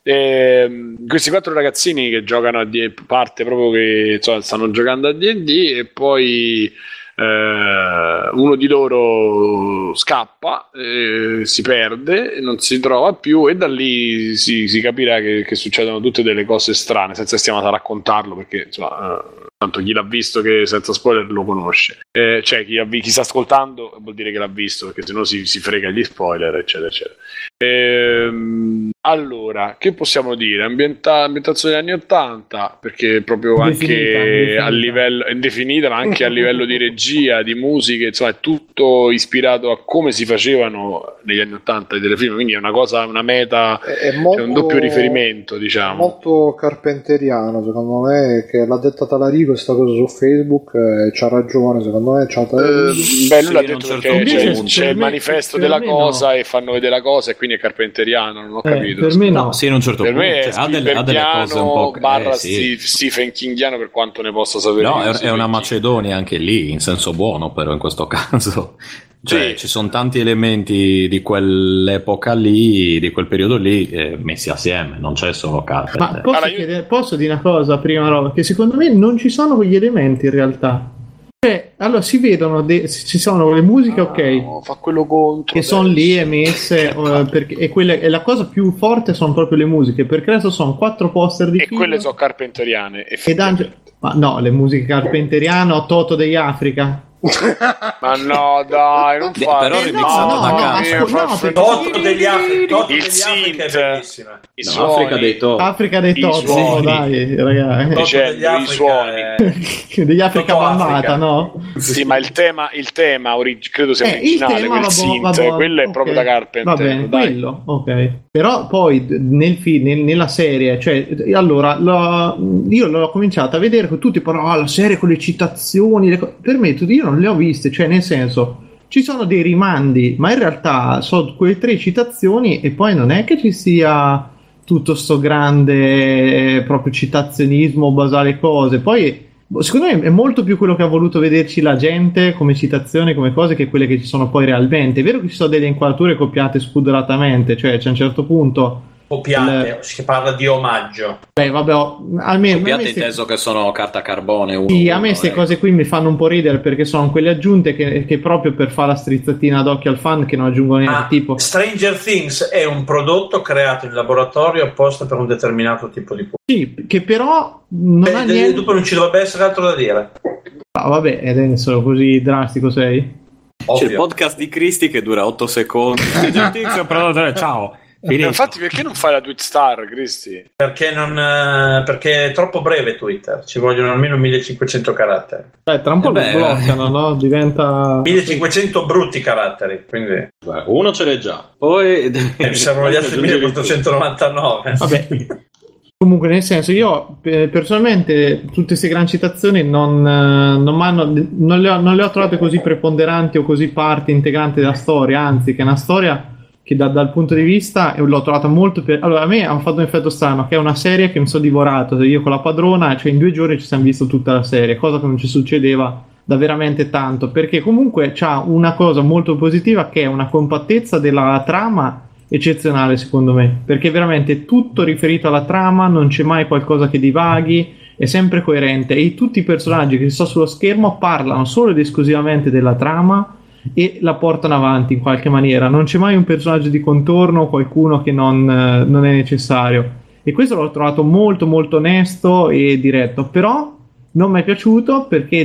Ehm, questi quattro ragazzini che giocano a D- parte proprio che insomma, stanno giocando a D&D e poi eh, uno di loro scappa, eh, si perde, non si trova più e da lì si, si capirà che, che succedono tutte delle cose strane, senza stiamo a raccontarlo perché insomma, eh, tanto chi l'ha visto che senza spoiler lo conosce. Eh, cioè chi, vi- chi sta ascoltando vuol dire che l'ha visto perché sennò si, si frega gli spoiler eccetera eccetera. Ehm, allora, che possiamo dire? Ambienta- ambientazione degli anni 80, perché proprio Indefinita, anche indefinita. a livello indefinita, ma anche a livello di regia, di musiche, insomma, è tutto ispirato a come si facevano negli anni 80 i telefilm, quindi è una cosa, una meta, È, è è molto, un doppio riferimento, diciamo. molto carpenteriano, secondo me, che l'ha detta Talarico questa cosa su Facebook e c'ha ragione, secondo me c'ha Eh, Talarico. beh, lui l'ha detto certo perché c'è, Invece, c'è per il manifesto della cosa e fanno vedere la cosa e quindi è carpenteriano, non ho Eh, capito. per me no. No, sì, in un certo Per punto. me è cioè, ha, delle, ha delle cose un po'. Barra eh, sì. Stephen Kingiano per quanto ne possa sapere. No, è, è una. Macedonia anche lì, in senso buono, però in questo caso. Cioè, Sì. ci sono tanti elementi di quell'epoca lì, di quel periodo lì, eh, messi assieme, non c'è solo Carpenter. Ma posso, Allora, io- chiedere- posso dire una cosa prima, roba? Che secondo me non ci sono quegli elementi in realtà. Cioè, allora si vedono, de- ci sono le musiche, ok, No, fa quello contro. che sono lì emesse, eh, perché, e, quelle, e la cosa più forte sono proprio le musiche, perché adesso sono quattro poster di E film quelle sono carpenteriane. e effettivamente. Ma no, le musiche carpenteriano, Toto degli Africa. Ma no, dai, non Beh, fa. però Eh, no, da no, no, perché- Toto degli Africa, Toto Il degli Africa è synth. bellissima. I No, suoni, Africa dei To. Africa dei Toto, dai, ragazzi. Toto i suoni. degli Africa Toto Africa. no? Sì, ma il tema, il tema orig- credo sia Eh, il originale, quel vabbè, quello è proprio da Carpenter. Va bene, dai. quello, ok. Però poi nella serie, cioè, allora, la- io l'ho cominciato a vedere con tutti parlano, ah, la serie con le citazioni, le co-". per me tutti- io non le ho viste, cioè nel senso, ci sono dei rimandi, ma in realtà sono quelle tre citazioni e poi non è che ci sia tutto sto grande eh, proprio citazionismo, basale cose, poi boh, secondo me è molto più quello che ha voluto vederci la gente come citazioni, come cose, che quelle che ci sono poi realmente. È vero che ci sono delle inquadrature copiate spudoratamente, cioè c'è un certo punto Copiate, si parla di omaggio. Beh, vabbè, almeno a me Copiate inteso che sono carta carbone. Uno, Sì, a uno, me queste eh. cose qui mi fanno un po' ridere perché sono quelle aggiunte che, che proprio per fare la strizzatina d'occhio al fan che non aggiungono niente. Ah, tipo, Stranger Things è un prodotto creato in laboratorio apposta per un determinato tipo di pubblico. sì, che però non ha Beh, niente. dopo non ci dovrebbe essere altro da dire. Ah, vabbè, ed è solo così drastico sei? C'è il podcast di Cristi che dura 8 secondi. Ciao. Eh, Infatti, perché non fai la tweet star, Cristi? Perché, non, eh, perché è troppo breve Twitter, ci vogliono almeno 1500 caratteri. Dai, tra un po' Eh beh, lo bloccano, no? Diventa. 1500 brutti caratteri, quindi Uno ce l'hai già. Poi eh, mi servono gli altri 1499. Vabbè. Comunque, nel senso, io eh, personalmente tutte queste gran citazioni non, non, non le ho, non le ho trovate così preponderanti o così parte integrante della storia, anzi, che è una storia che da- dal punto di vista l'ho trovata molto più. Allora, a me ha fatto un effetto strano, che è una serie che mi sono divorato io con la padrona, cioè in due giorni ci siamo visto tutta la serie, cosa che non ci succedeva da veramente tanto, perché comunque c'ha una cosa molto positiva che è una compattezza della trama eccezionale secondo me, perché veramente tutto riferito alla trama, non c'è mai qualcosa che divaghi, è sempre coerente e tutti i personaggi che ci sono sullo schermo parlano solo ed esclusivamente della trama e la portano avanti in qualche maniera, non c'è mai un personaggio di contorno o qualcuno che non, eh, non è necessario. E questo l'ho trovato molto molto onesto e diretto, però non mi è piaciuto perché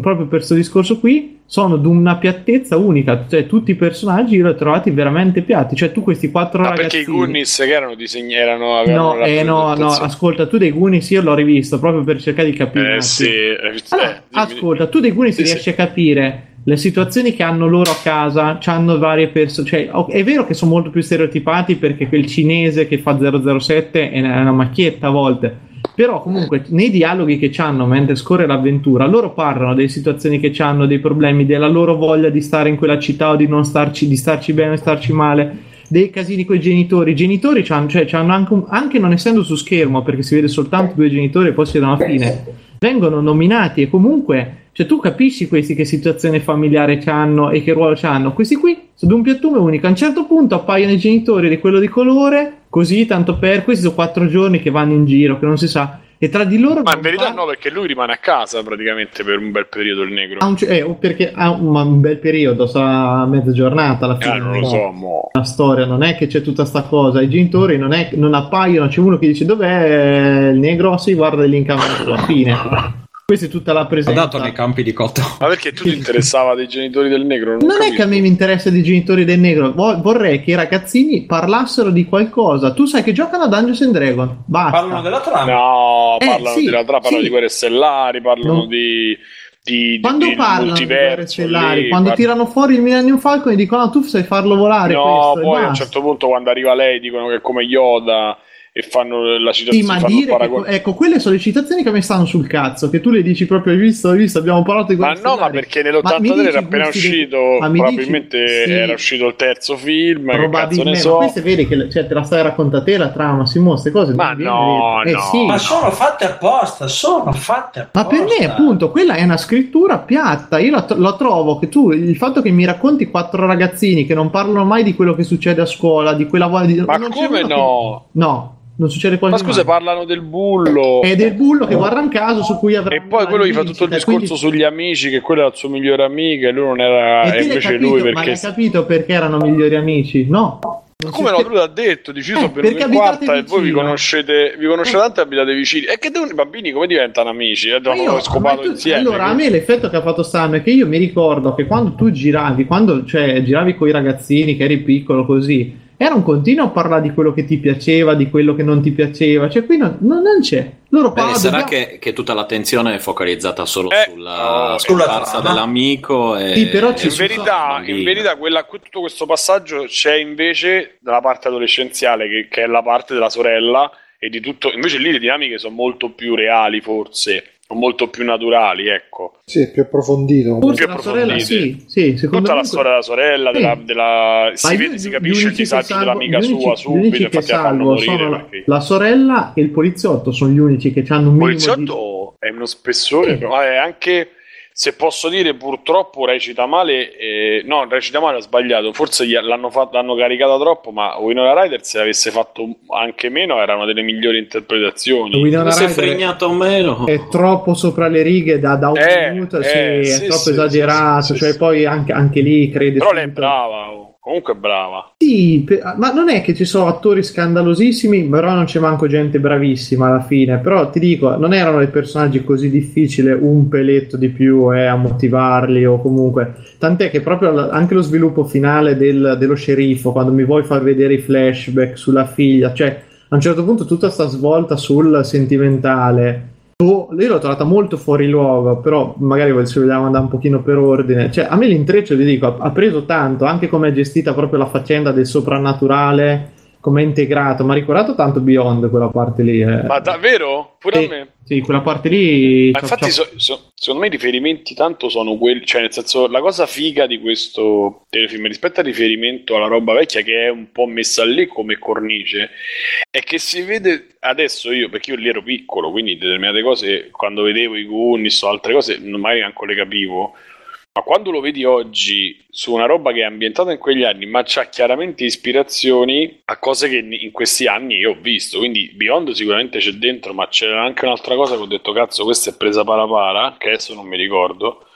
proprio per questo discorso qui sono di una piattezza unica, cioè tutti i personaggi io li ho trovati veramente piatti, cioè tu questi quattro Ma perché i Goonies che erano disegnati erano No, eh, no, no, ascolta, tu dei Goonies io l'ho rivisto proprio per cercare di capire. Eh sì, eh, Allora, eh, ascolta, tu dei Goonies Sì, riesci a capire le situazioni che hanno loro a casa, hanno varie persone, cioè è vero che sono molto più stereotipati perché quel cinese che fa 007 è una, è una macchietta a volte, però comunque nei dialoghi che hanno mentre scorre l'avventura, loro parlano delle situazioni che hanno, dei problemi, della loro voglia di stare in quella città o di non starci, di starci bene o starci male, dei casini con i genitori. I genitori c'hanno, cioè, c'hanno anche, un- anche non essendo su schermo, perché si vede soltanto due genitori e poi si vedono alla fine, vengono nominati e comunque, cioè tu capisci questi che situazione familiare hanno e che ruolo hanno. Questi qui sono di un piattume unico. A un certo punto appaiono i genitori di quello di colore, così tanto per questi sono quattro giorni che vanno in giro, che non si sa. E tra di loro Ma in verità no, perché lui rimane a casa praticamente per un bel periodo il negro. ha un, eh, perché ha un, ma un bel periodo, sarà mezza giornata alla fine. Eh, non lo so, mo. La storia non è che c'è tutta sta cosa, i genitori non, è, non appaiono, c'è uno che dice dov'è il negro, si guarda lì in camera alla fine. Questa è tutta la Ho presenza. dato nei campi di cotto. Ma perché tu ti interessava dei genitori del negro? Non, ho Non è che a me mi interessa dei genitori del negro, vo- vorrei che i ragazzini parlassero di qualcosa. Tu sai che giocano a Dungeons and Dragons, basta. Parlano della trama. No, Eh, parlano sì, della trama, parlano sì. di guerre stellari, parlano No. di, di, Quando di parlano di guerre stellari, lì, quando guarda- tirano fuori il Millennium Falcon e dicono "Ah, tu sai farlo volare No, questo", poi a un certo punto quando arriva lei dicono che è come Yoda e fanno la Sì, citazione, ma fanno il dire che, paragone. ecco, quelle sono le citazioni che mi stanno sul cazzo. Che tu le dici proprio, hai visto, hai visto, abbiamo parlato di Ma guerre no, ma perché Ma mi nell'83 dici era appena dei- uscito, ma mi probabilmente dici- sì. era uscito il terzo film, che cazzo ne Probabilmente, so. ma queste vedi che cioè, te la stai raccontando te la trama, si mostra cose. Ma no. Eh, no. sì. Ma sono fatte apposta, sono fatte apposta. Ma per me, appunto, quella è una scrittura piatta. Io la, la trovo che tu, il fatto che mi racconti quattro ragazzini che non parlano mai di quello che succede a scuola, di quella voglia di. Ma non c'è come uno che- no? No, non succede quasi Ma scusa, mai. parlano del bullo. È del bullo che guarda un caso su cui avrà. E poi quello gli fa tutto il discorso quindi- sugli amici, che quello era il suo migliore amico e lui non era. E E invece capito, lui ma perché. l'hai capito perché erano migliori amici? No. Ma come no? Lui l'ha detto, dici io sono venuto Eh, in quarta e voi vi conoscete, vi conoscete tanto e abitate vicini. E che devono i bambini come diventano amici? Eh, Ma io- scopato ma tu- insieme. Allora, a me l'effetto che ha fatto Sam è che io mi ricordo che quando tu giravi, quando cioè, giravi con i ragazzini, che eri piccolo così, era un continuo a parlare di quello che ti piaceva, di quello che non ti piaceva. Cioè, qui non, non- non c'è. Loro Beh, parlano. sarà dobbiamo- che, che tutta l'attenzione è focalizzata solo Eh, sulla no, sulla scomparsa dell'amico. E, Sì, però ci in sono- verità, in verità quella- tutto questo passaggio c'è invece dalla parte adolescenziale, che, che è la parte della sorella, e di tutto. Invece lì le dinamiche sono molto più reali, forse, molto più naturali, ecco. Sì, più approfondito. Forse più approfondite. sì, sì, secondo Tutta me. la storia della sorella, Sì. della, della- si, vede, si capisce il disagio salvo- dell'amica gli unici- sua gli subito, infatti la fanno morire. sono la, perché- la sorella e il poliziotto sono gli unici che hanno un Il minimo di... poliziotto è uno spessore, però è anche se posso dire purtroppo recita male, eh, no, recita male, ho sbagliato, forse gli- l'hanno, fatto, l'hanno caricata troppo, ma Winona Ryder se avesse fatto anche meno erano delle migliori interpretazioni. Winona Si è fregnato o meno? è troppo sopra le righe da, da un Eh, minuto, eh, sì, sì, è troppo sì, esagerato, sì, sì, cioè sì. poi anche, anche lì crede Però lei è brava, oh, comunque brava. Sì, pe- ma non è che ci sono attori scandalosissimi, però non c'è manco gente bravissima alla fine. Però ti dico, non erano dei personaggi così difficili, un peletto di più eh, a motivarli o comunque. Tant'è che proprio la- anche lo sviluppo finale del- dello sceriffo, quando mi vuoi far vedere i flashback sulla figlia, cioè a un certo punto tutta sta svolta sul sentimentale. Boh, io l'ho trovata molto fuori luogo, però magari se vogliamo andare un pochino per ordine. Cioè, a me l'intreccio, vi dico, ha, preso tanto, anche come è gestita proprio la faccenda del soprannaturale, come è integrato. Mi ha ricordato tanto Beyond quella parte lì. eh. Ma davvero? Pure Sì, a me. Sì, quella parte lì... Ma infatti, so- so- secondo me i riferimenti tanto sono quelli, cioè nel senso, la cosa figa di questo telefilm rispetto al riferimento alla roba vecchia che è un po' messa lì come cornice, è che si vede adesso io, perché io lì ero piccolo, quindi determinate cose, quando vedevo i Goonies o altre cose, non mai neanche le capivo. Ma quando lo vedi oggi su una roba che è ambientata in quegli anni, ma c'ha chiaramente ispirazioni a cose che in questi anni io ho visto. Quindi Beyond sicuramente c'è dentro, ma c'era anche un'altra cosa che ho detto, cazzo, questa è presa para para, che adesso non mi ricordo.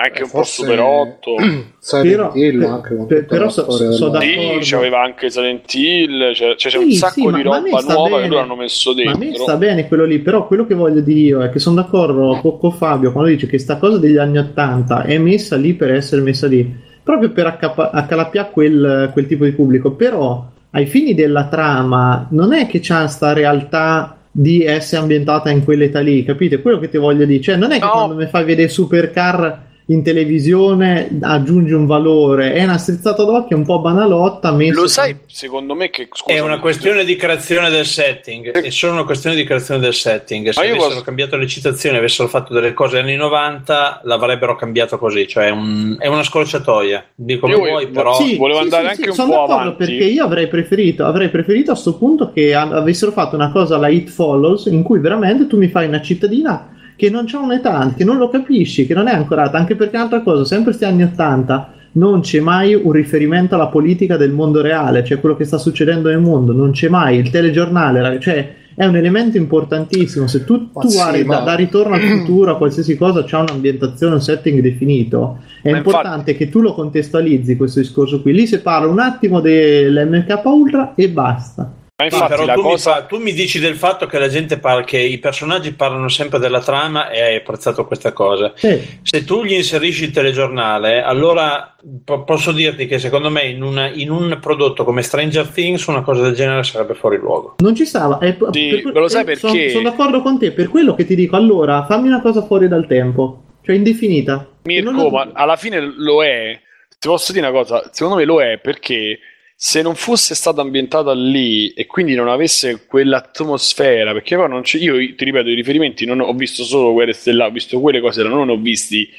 Anche Eh, un forse- po' Super 8. Silent Però- Hill per- anche con per- tutta però so- so della- d'accordo. Sì, c'aveva anche Silent Hill, cioè, cioè c'è Sì, un sì, sacco ma- di roba nuova che bene. loro hanno messo Ma a me dentro. sta bene quello lì, però quello che voglio dire io è che sono d'accordo con, con Fabio quando dice che sta cosa degli anni Ottanta è messa lì per essere messa lì, proprio per accapa- accalappiare quel, quel tipo di pubblico, però ai fini della trama non è che c'ha sta realtà di essere ambientata in quell'età lì, capite? Quello che ti voglio dire, cioè non è che No. quando mi fai vedere Supercar in televisione aggiunge un valore, è una strizzata d'occhio un po' banalotta Lo sai, secondo me che scusa, È una questione di creazione del setting, è solo una questione di creazione del setting. Se avessero posso- cambiato le citazioni, avessero fatto delle cose anni 90, l'avrebbero cambiato così, cioè è, un- è una scorciatoia. Di come Io vuoi, però sì, volevo andare anche un sono po' d'accordo avanti. perché io avrei preferito, avrei preferito a sto punto che avessero fatto una cosa alla It Follows in cui veramente tu mi fai una cittadina che non c'ha un'età, che non lo capisci, che non è ancorata, anche perché un'altra cosa, sempre questi anni 80 non c'è mai un riferimento alla politica del mondo reale, cioè quello che sta succedendo nel mondo, non c'è mai il telegiornale, cioè è un elemento importantissimo, se tu, tu sì, guardi ma- da, da ritorno al futuro a qualsiasi cosa c'è un'ambientazione, un setting definito, è Ma importante che tu lo contestualizzi questo discorso qui. Lì si parla un attimo dell'MK Ultra e basta. Ma Sì, infatti però la tu, mi cosa fa- tu mi dici del fatto che la gente parla, che i personaggi parlano sempre della trama e hai apprezzato questa cosa. Eh, Se tu gli inserisci il telegiornale, allora po- posso dirti che secondo me in, una- in un prodotto come Stranger Things una cosa del genere sarebbe fuori luogo. non ci stava. È, Sì, ma lo sai Sono perché? d'accordo con te, per quello che ti dico. Allora, fammi una cosa fuori dal tempo, cioè indefinita. Mirko, ma alla fine lo è. Ti posso dire una cosa, secondo me lo è perché se non fosse stata ambientata lì e quindi non avesse quell'atmosfera, perché poi non c'è, io ti ripeto, i riferimenti non ho, visto solo Guerre Stellari, ho visto quelle cose, non ho visti,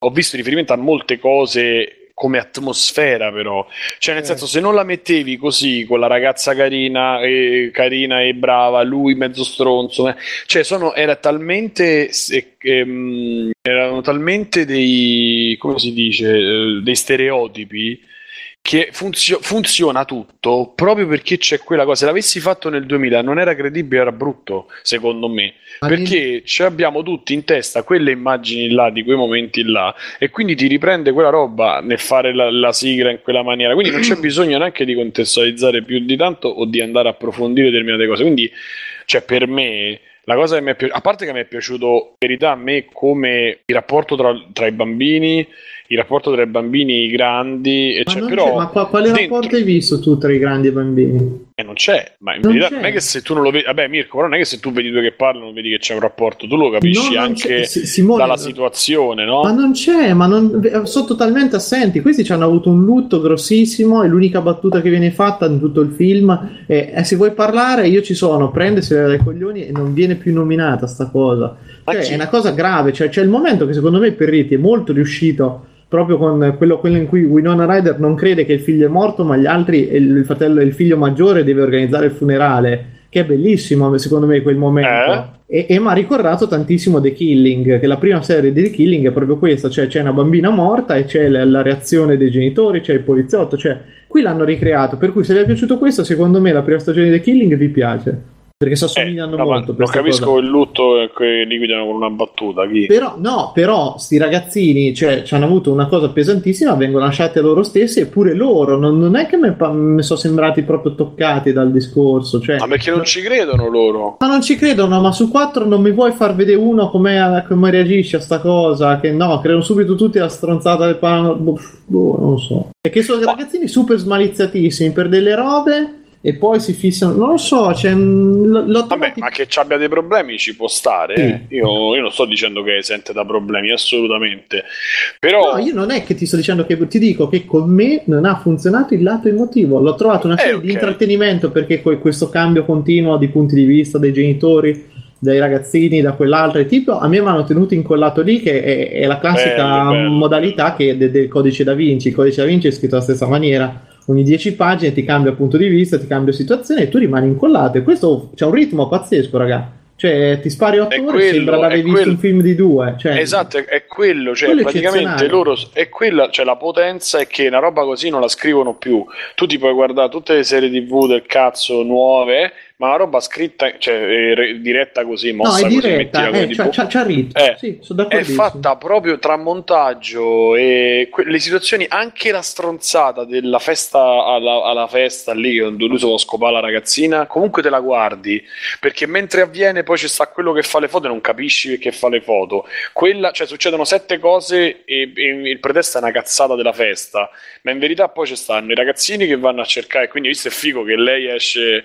ho visto riferimento a molte cose come atmosfera però, cioè nel Eh. senso se non la mettevi così con la ragazza carina e, carina e brava, lui mezzo stronzo, eh, cioè sono, era talmente ehm, erano talmente dei come si dice eh, dei stereotipi che funzio- funziona tutto proprio perché c'è quella cosa. Se l'avessi fatto nel 2000 non era credibile, era brutto, secondo me. Ma Perché ci abbiamo tutti in testa quelle immagini là, di quei momenti là, e quindi ti riprende quella roba nel fare la, la sigla in quella maniera. Quindi non c'è bisogno neanche di contestualizzare più di tanto o di andare a approfondire determinate cose. Quindi, cioè, per me. La cosa che mi è piaciuta, a parte che mi è piaciuto, in verità, a me come il rapporto tra, tra i bambini, il rapporto tra i bambini e i grandi, e Ma, cioè, però ma qua- quale dentro- rapporto hai visto tu tra i grandi e i bambini? eh, non c'è, ma in Non verità c'è. non è che se tu non lo vedi, vabbè Mirko, però non è che se tu vedi due che parlano vedi che c'è un rapporto, tu lo capisci No, anche Simone, dalla situazione, no? Ma non c'è, ma non, sono totalmente assenti. Questi ci hanno avuto un lutto grossissimo e l'unica battuta che viene fatta in tutto il film è eh, se vuoi parlare io ci sono, prendesela dai coglioni e non viene più nominata sta cosa. Cioè, è una cosa grave, cioè, c'è il momento che secondo me Perriti è molto riuscito proprio con quello, quello in cui Winona Ryder non crede che il figlio è morto, ma gli altri, il fratello e il figlio maggiore deve organizzare il funerale. che è bellissimo secondo me quel momento. E, e mi ha ricordato tantissimo The Killing, che la prima serie di The Killing è proprio questa, cioè c'è una bambina morta e c'è la, la reazione dei genitori, c'è il poliziotto, cioè qui l'hanno ricreato, per cui se vi è piaciuto questo, secondo me la prima stagione di The Killing vi piace. Perché si assomigliano No, ma molto. non capisco cosa. il lutto che liquidano con una battuta. Chi? Però, no, però, sti ragazzini, cioè, ci hanno avuto una cosa pesantissima, vengono lasciati a loro stessi, eppure loro, non, non è che mi, sono sembrati proprio toccati dal discorso, cioè, Ma perché non ci credono loro? ma non ci credono, ma su quattro non mi vuoi far vedere uno come, come reagisce a sta cosa, che no, credono subito tutti la stronzata del pan, boh, boh, non so. E che sono ragazzini super smaliziatissimi per delle robe e poi si fissano, non lo so, cioè, mh, l- Vabbè, ma che ci abbia dei problemi ci può stare. eh. Io, io non sto dicendo che è esente da problemi, assolutamente. Però No, io non è che ti sto dicendo che ti dico che con me non ha funzionato il lato emotivo. L'ho trovato una Eh, serie di intrattenimento perché que- questo cambio continuo di punti di vista dei genitori, dai ragazzini, da quell'altro tipo, a me mi hanno tenuto incollato lì che è, è la classica Bello, bello. modalità che de- del codice da Vinci. Il codice da Vinci è scritto alla stessa maniera. Ogni 10 pagine ti cambia punto di vista, ti cambia situazione e tu rimani incollato. E questo c'è un ritmo pazzesco, raga. Cioè, ti spari 8 È ore quello, sembra di aver visto quello. un film di due. Cioè, Esatto, è, quello, cioè Quello praticamente loro è quella, cioè la potenza è che una roba così non la scrivono più. Tu ti puoi guardare tutte le serie TV del cazzo nuove, ma una roba scritta, cioè eh, re- diretta così, no, mossa è così, diretta, come eh, tipo- c'ha, c'ha, c'ha ritmo. Eh, sì, sono è fatta proprio tra montaggio e que- le situazioni, anche la stronzata della festa alla, alla festa lì, quando lui se lo scopare la ragazzina, comunque te la guardi perché mentre avviene poi ci sta quello che fa le foto e non capisci perché fa le foto. Quella, cioè, succedono sette cose e, e il pretesto è una cazzata della festa, ma in verità poi ci stanno i ragazzini che vanno a cercare, quindi visto è figo che lei esce,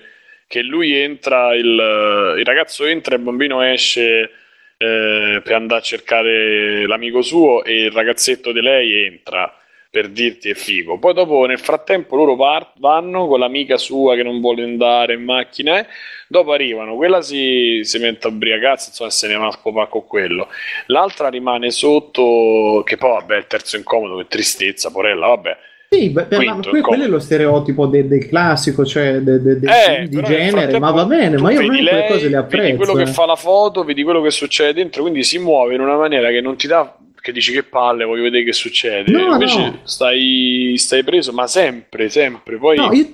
che lui entra, il, il ragazzo entra, il bambino esce eh, per andare a cercare l'amico suo e il ragazzetto di lei entra per dirti è figo. Poi dopo nel frattempo loro par- vanno con l'amica sua che non vuole andare in macchina, eh. dopo arrivano, quella si, si mette a ubriacarsi, insomma se ne va a scopare con quello. L'altra rimane sotto, che poi vabbè il terzo incomodo, che tristezza, porella, vabbè. Sì, beh, ma Quinto, ecco. quello è lo stereotipo de- del classico, cioè de- de- Eh, di genere, ma va bene, ma io vedi lei, cose le Vedi apprezzo. quello che eh. fa la foto, vedi quello che succede dentro, quindi si muove in una maniera che non ti dà che dici che palle, voglio vedere che succede. No, Invece no. stai, stai preso, ma sempre, sempre. Poi No, io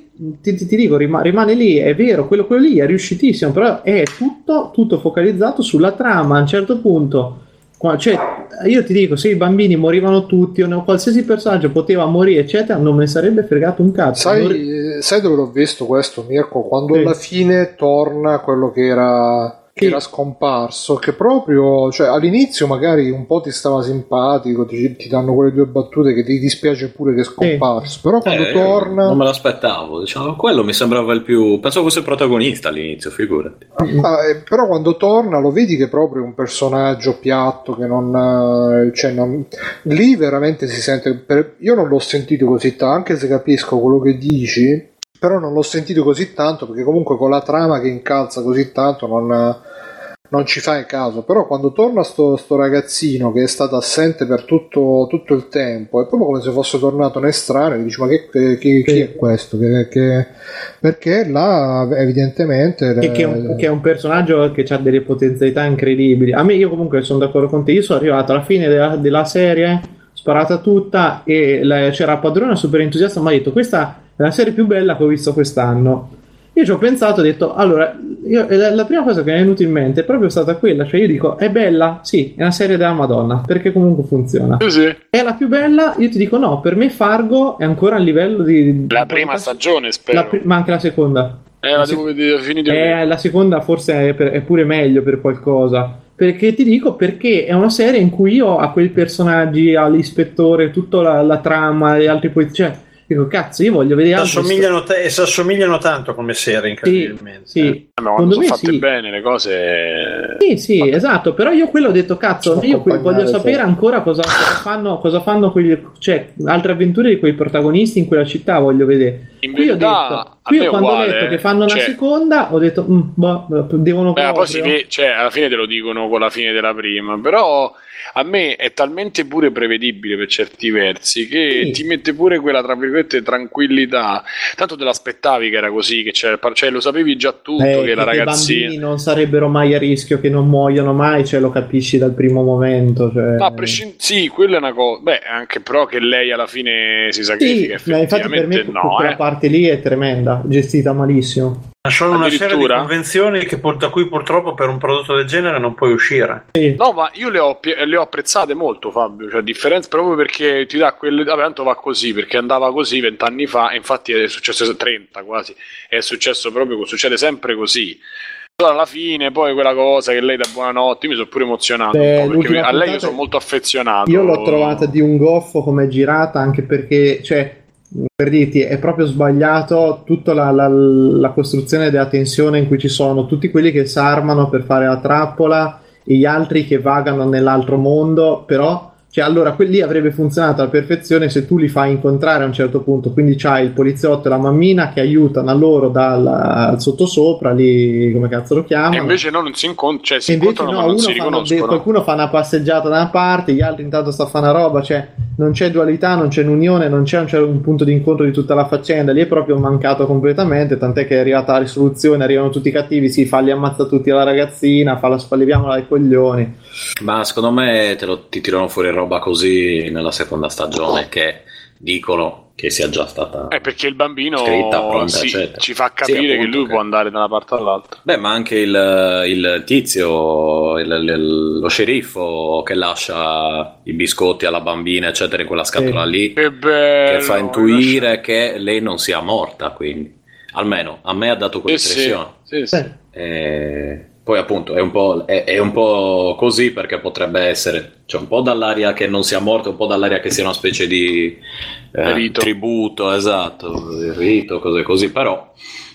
ti, ti- ti dico, rima- rimane lì, è vero, quello, quello lì è riuscitissimo, però è tutto, tutto focalizzato sulla trama. A un certo punto, cioè, io ti dico, se i bambini morivano tutti o qualsiasi personaggio poteva morire, eccetera, non me ne sarebbe fregato un cazzo. Non Sai, eh, sai dove l'ho visto questo, Mirko? Quando Sì. alla fine torna quello che era, che era scomparso, che proprio, cioè all'inizio magari un po' ti stava simpatico, ti, ti danno quelle due battute che ti dispiace pure che è scomparso, però quando Eh, torna... Non me l'aspettavo, diciamo, quello mi sembrava il più. Pensavo fosse il protagonista all'inizio, figurati. Ah, eh, però quando torna lo vedi che è proprio un personaggio piatto che non, eh, cioè non- lì veramente si sente per- io non l'ho sentito così tanto anche se capisco quello che dici però non l'ho sentito così tanto perché comunque con la trama che incalza così tanto non, non ci fai caso però quando torna sto, sto ragazzino che è stato assente per tutto, tutto il tempo è proprio come se fosse tornato un estraneo dici ma che, che- chi, chi è questo Che- che- perché là evidentemente E che è, un, che è un personaggio che ha delle potenzialità incredibili. A me, io comunque sono d'accordo con te. Io sono arrivato alla fine della, della serie, sparata tutta, e la- c'era la padrona super entusiasta. Mi ha detto: Questa la serie più bella che ho visto quest'anno. Io ci ho pensato, ho detto: Allora, io- la, la prima cosa che mi è venuta in mente è proprio stata quella. Cioè, io dico: È bella? Sì, è una serie della Madonna, perché comunque funziona. È la più bella? Io ti dico: No, per me Fargo è ancora a livello di. la prima stagione, spero. la pri- ma anche la seconda. eh, la devo vedere finita. Eh, la seconda forse è, per- è pure meglio per qualcosa. Perché ti dico perché è una serie in cui io a quei personaggi, all'ispettore, tutta la, la trama e altri poi. Cioè, dico, cazzo, io voglio vedere te- e si assomigliano tanto come serie, incredibilmente. Sì, Eh, ma quando Secondo sono fatte sì. bene le cose. Sì, sì, esatto, però io quello ho detto, cazzo, Sono io voglio sapere ancora cosa, cosa fanno, cosa fanno quegli, cioè, altre avventure di quei protagonisti in quella città, voglio vedere. In Qui ho verità, detto, è quando ho uguale, letto che fanno una cioè- seconda, ho detto, "Mm, boh, devono Beh, poi si cioè, alla fine te lo dicono con la fine della prima, però a me è talmente pure prevedibile per certi versi che Sì. ti mette pure quella, tra virgolette, tranquillità. Tanto te l'aspettavi che era così, che c'era, cioè, lo sapevi già tutto, Eh, che la che i ragazzina... bambini non sarebbero mai a rischio, che non muoiono mai, cioè lo capisci dal primo momento. Cioè... Ma a prescind- sì, quella è una cosa. Beh, anche però che lei alla fine si Sì, sacrifica, ma infatti per me effettivamente no, eh. Parte lì è tremenda, gestita malissimo. Ma sono una serie di convenzioni che, da cui purtroppo per un prodotto del genere non puoi uscire. No, ma io le ho, le ho apprezzate molto, Fabio. Cioè, a differenza proprio perché ti dà quelle. Vabbè, tanto va così perché andava così vent'anni fa, e infatti è successo 30 quasi. È successo proprio, succede sempre così. Alla fine, poi quella cosa che lei dà buonanotte, io mi sono pure emozionato. Beh, un po', perché a lei io sono molto affezionato. Io l'ho trovata di un goffo come girata, anche perché, cioè, per dirti, è proprio sbagliato tutta la, la- la costruzione della tensione in cui ci sono tutti quelli che si armano per fare la trappola e gli altri che vagano nell'altro mondo, però, cioè, allora, quelli avrebbe funzionato alla perfezione se tu li fai incontrare a un certo punto, quindi c'hai il poliziotto e la mammina che aiutano a loro dal, al sottosopra, lì, come cazzo lo E chiamano. invece no, non si incontrano, cioè si E invece incontrano no, ma non uno si riconoscono. qualcuno fa una passeggiata da una parte, gli altri intanto sta a fare una roba, cioè non c'è dualità, non c'è un'unione, non c'è un, c'è un punto di incontro di tutta la faccenda, lì è proprio mancato completamente, tant'è che è arrivata la risoluzione, arrivano tutti i cattivi, si fa li ammazza tutti la ragazzina, fa la spalleviamola ai coglioni. Ma secondo me te lo, ti tirano fuori roba così nella seconda stagione che dicono che sia già stata Eh, perché il bambino scritta, pronta, sì, ci fa Sì, capire appunto, che lui che- può andare da una parte all'altra. Beh, ma anche il, il tizio, il- il- lo sceriffo che lascia i biscotti alla bambina, eccetera, in quella scatola lì, Che bello! che fa intuire che lei non sia morta, quindi. Almeno a me ha dato quell'impressione. Sì, sì. E poi appunto è un, po', è, è un po' così perché potrebbe essere cioè un po' dall'aria che non sia morto, un po' dall'aria che sia una specie di eh, Rito. tributo, esatto, rito, cose così, però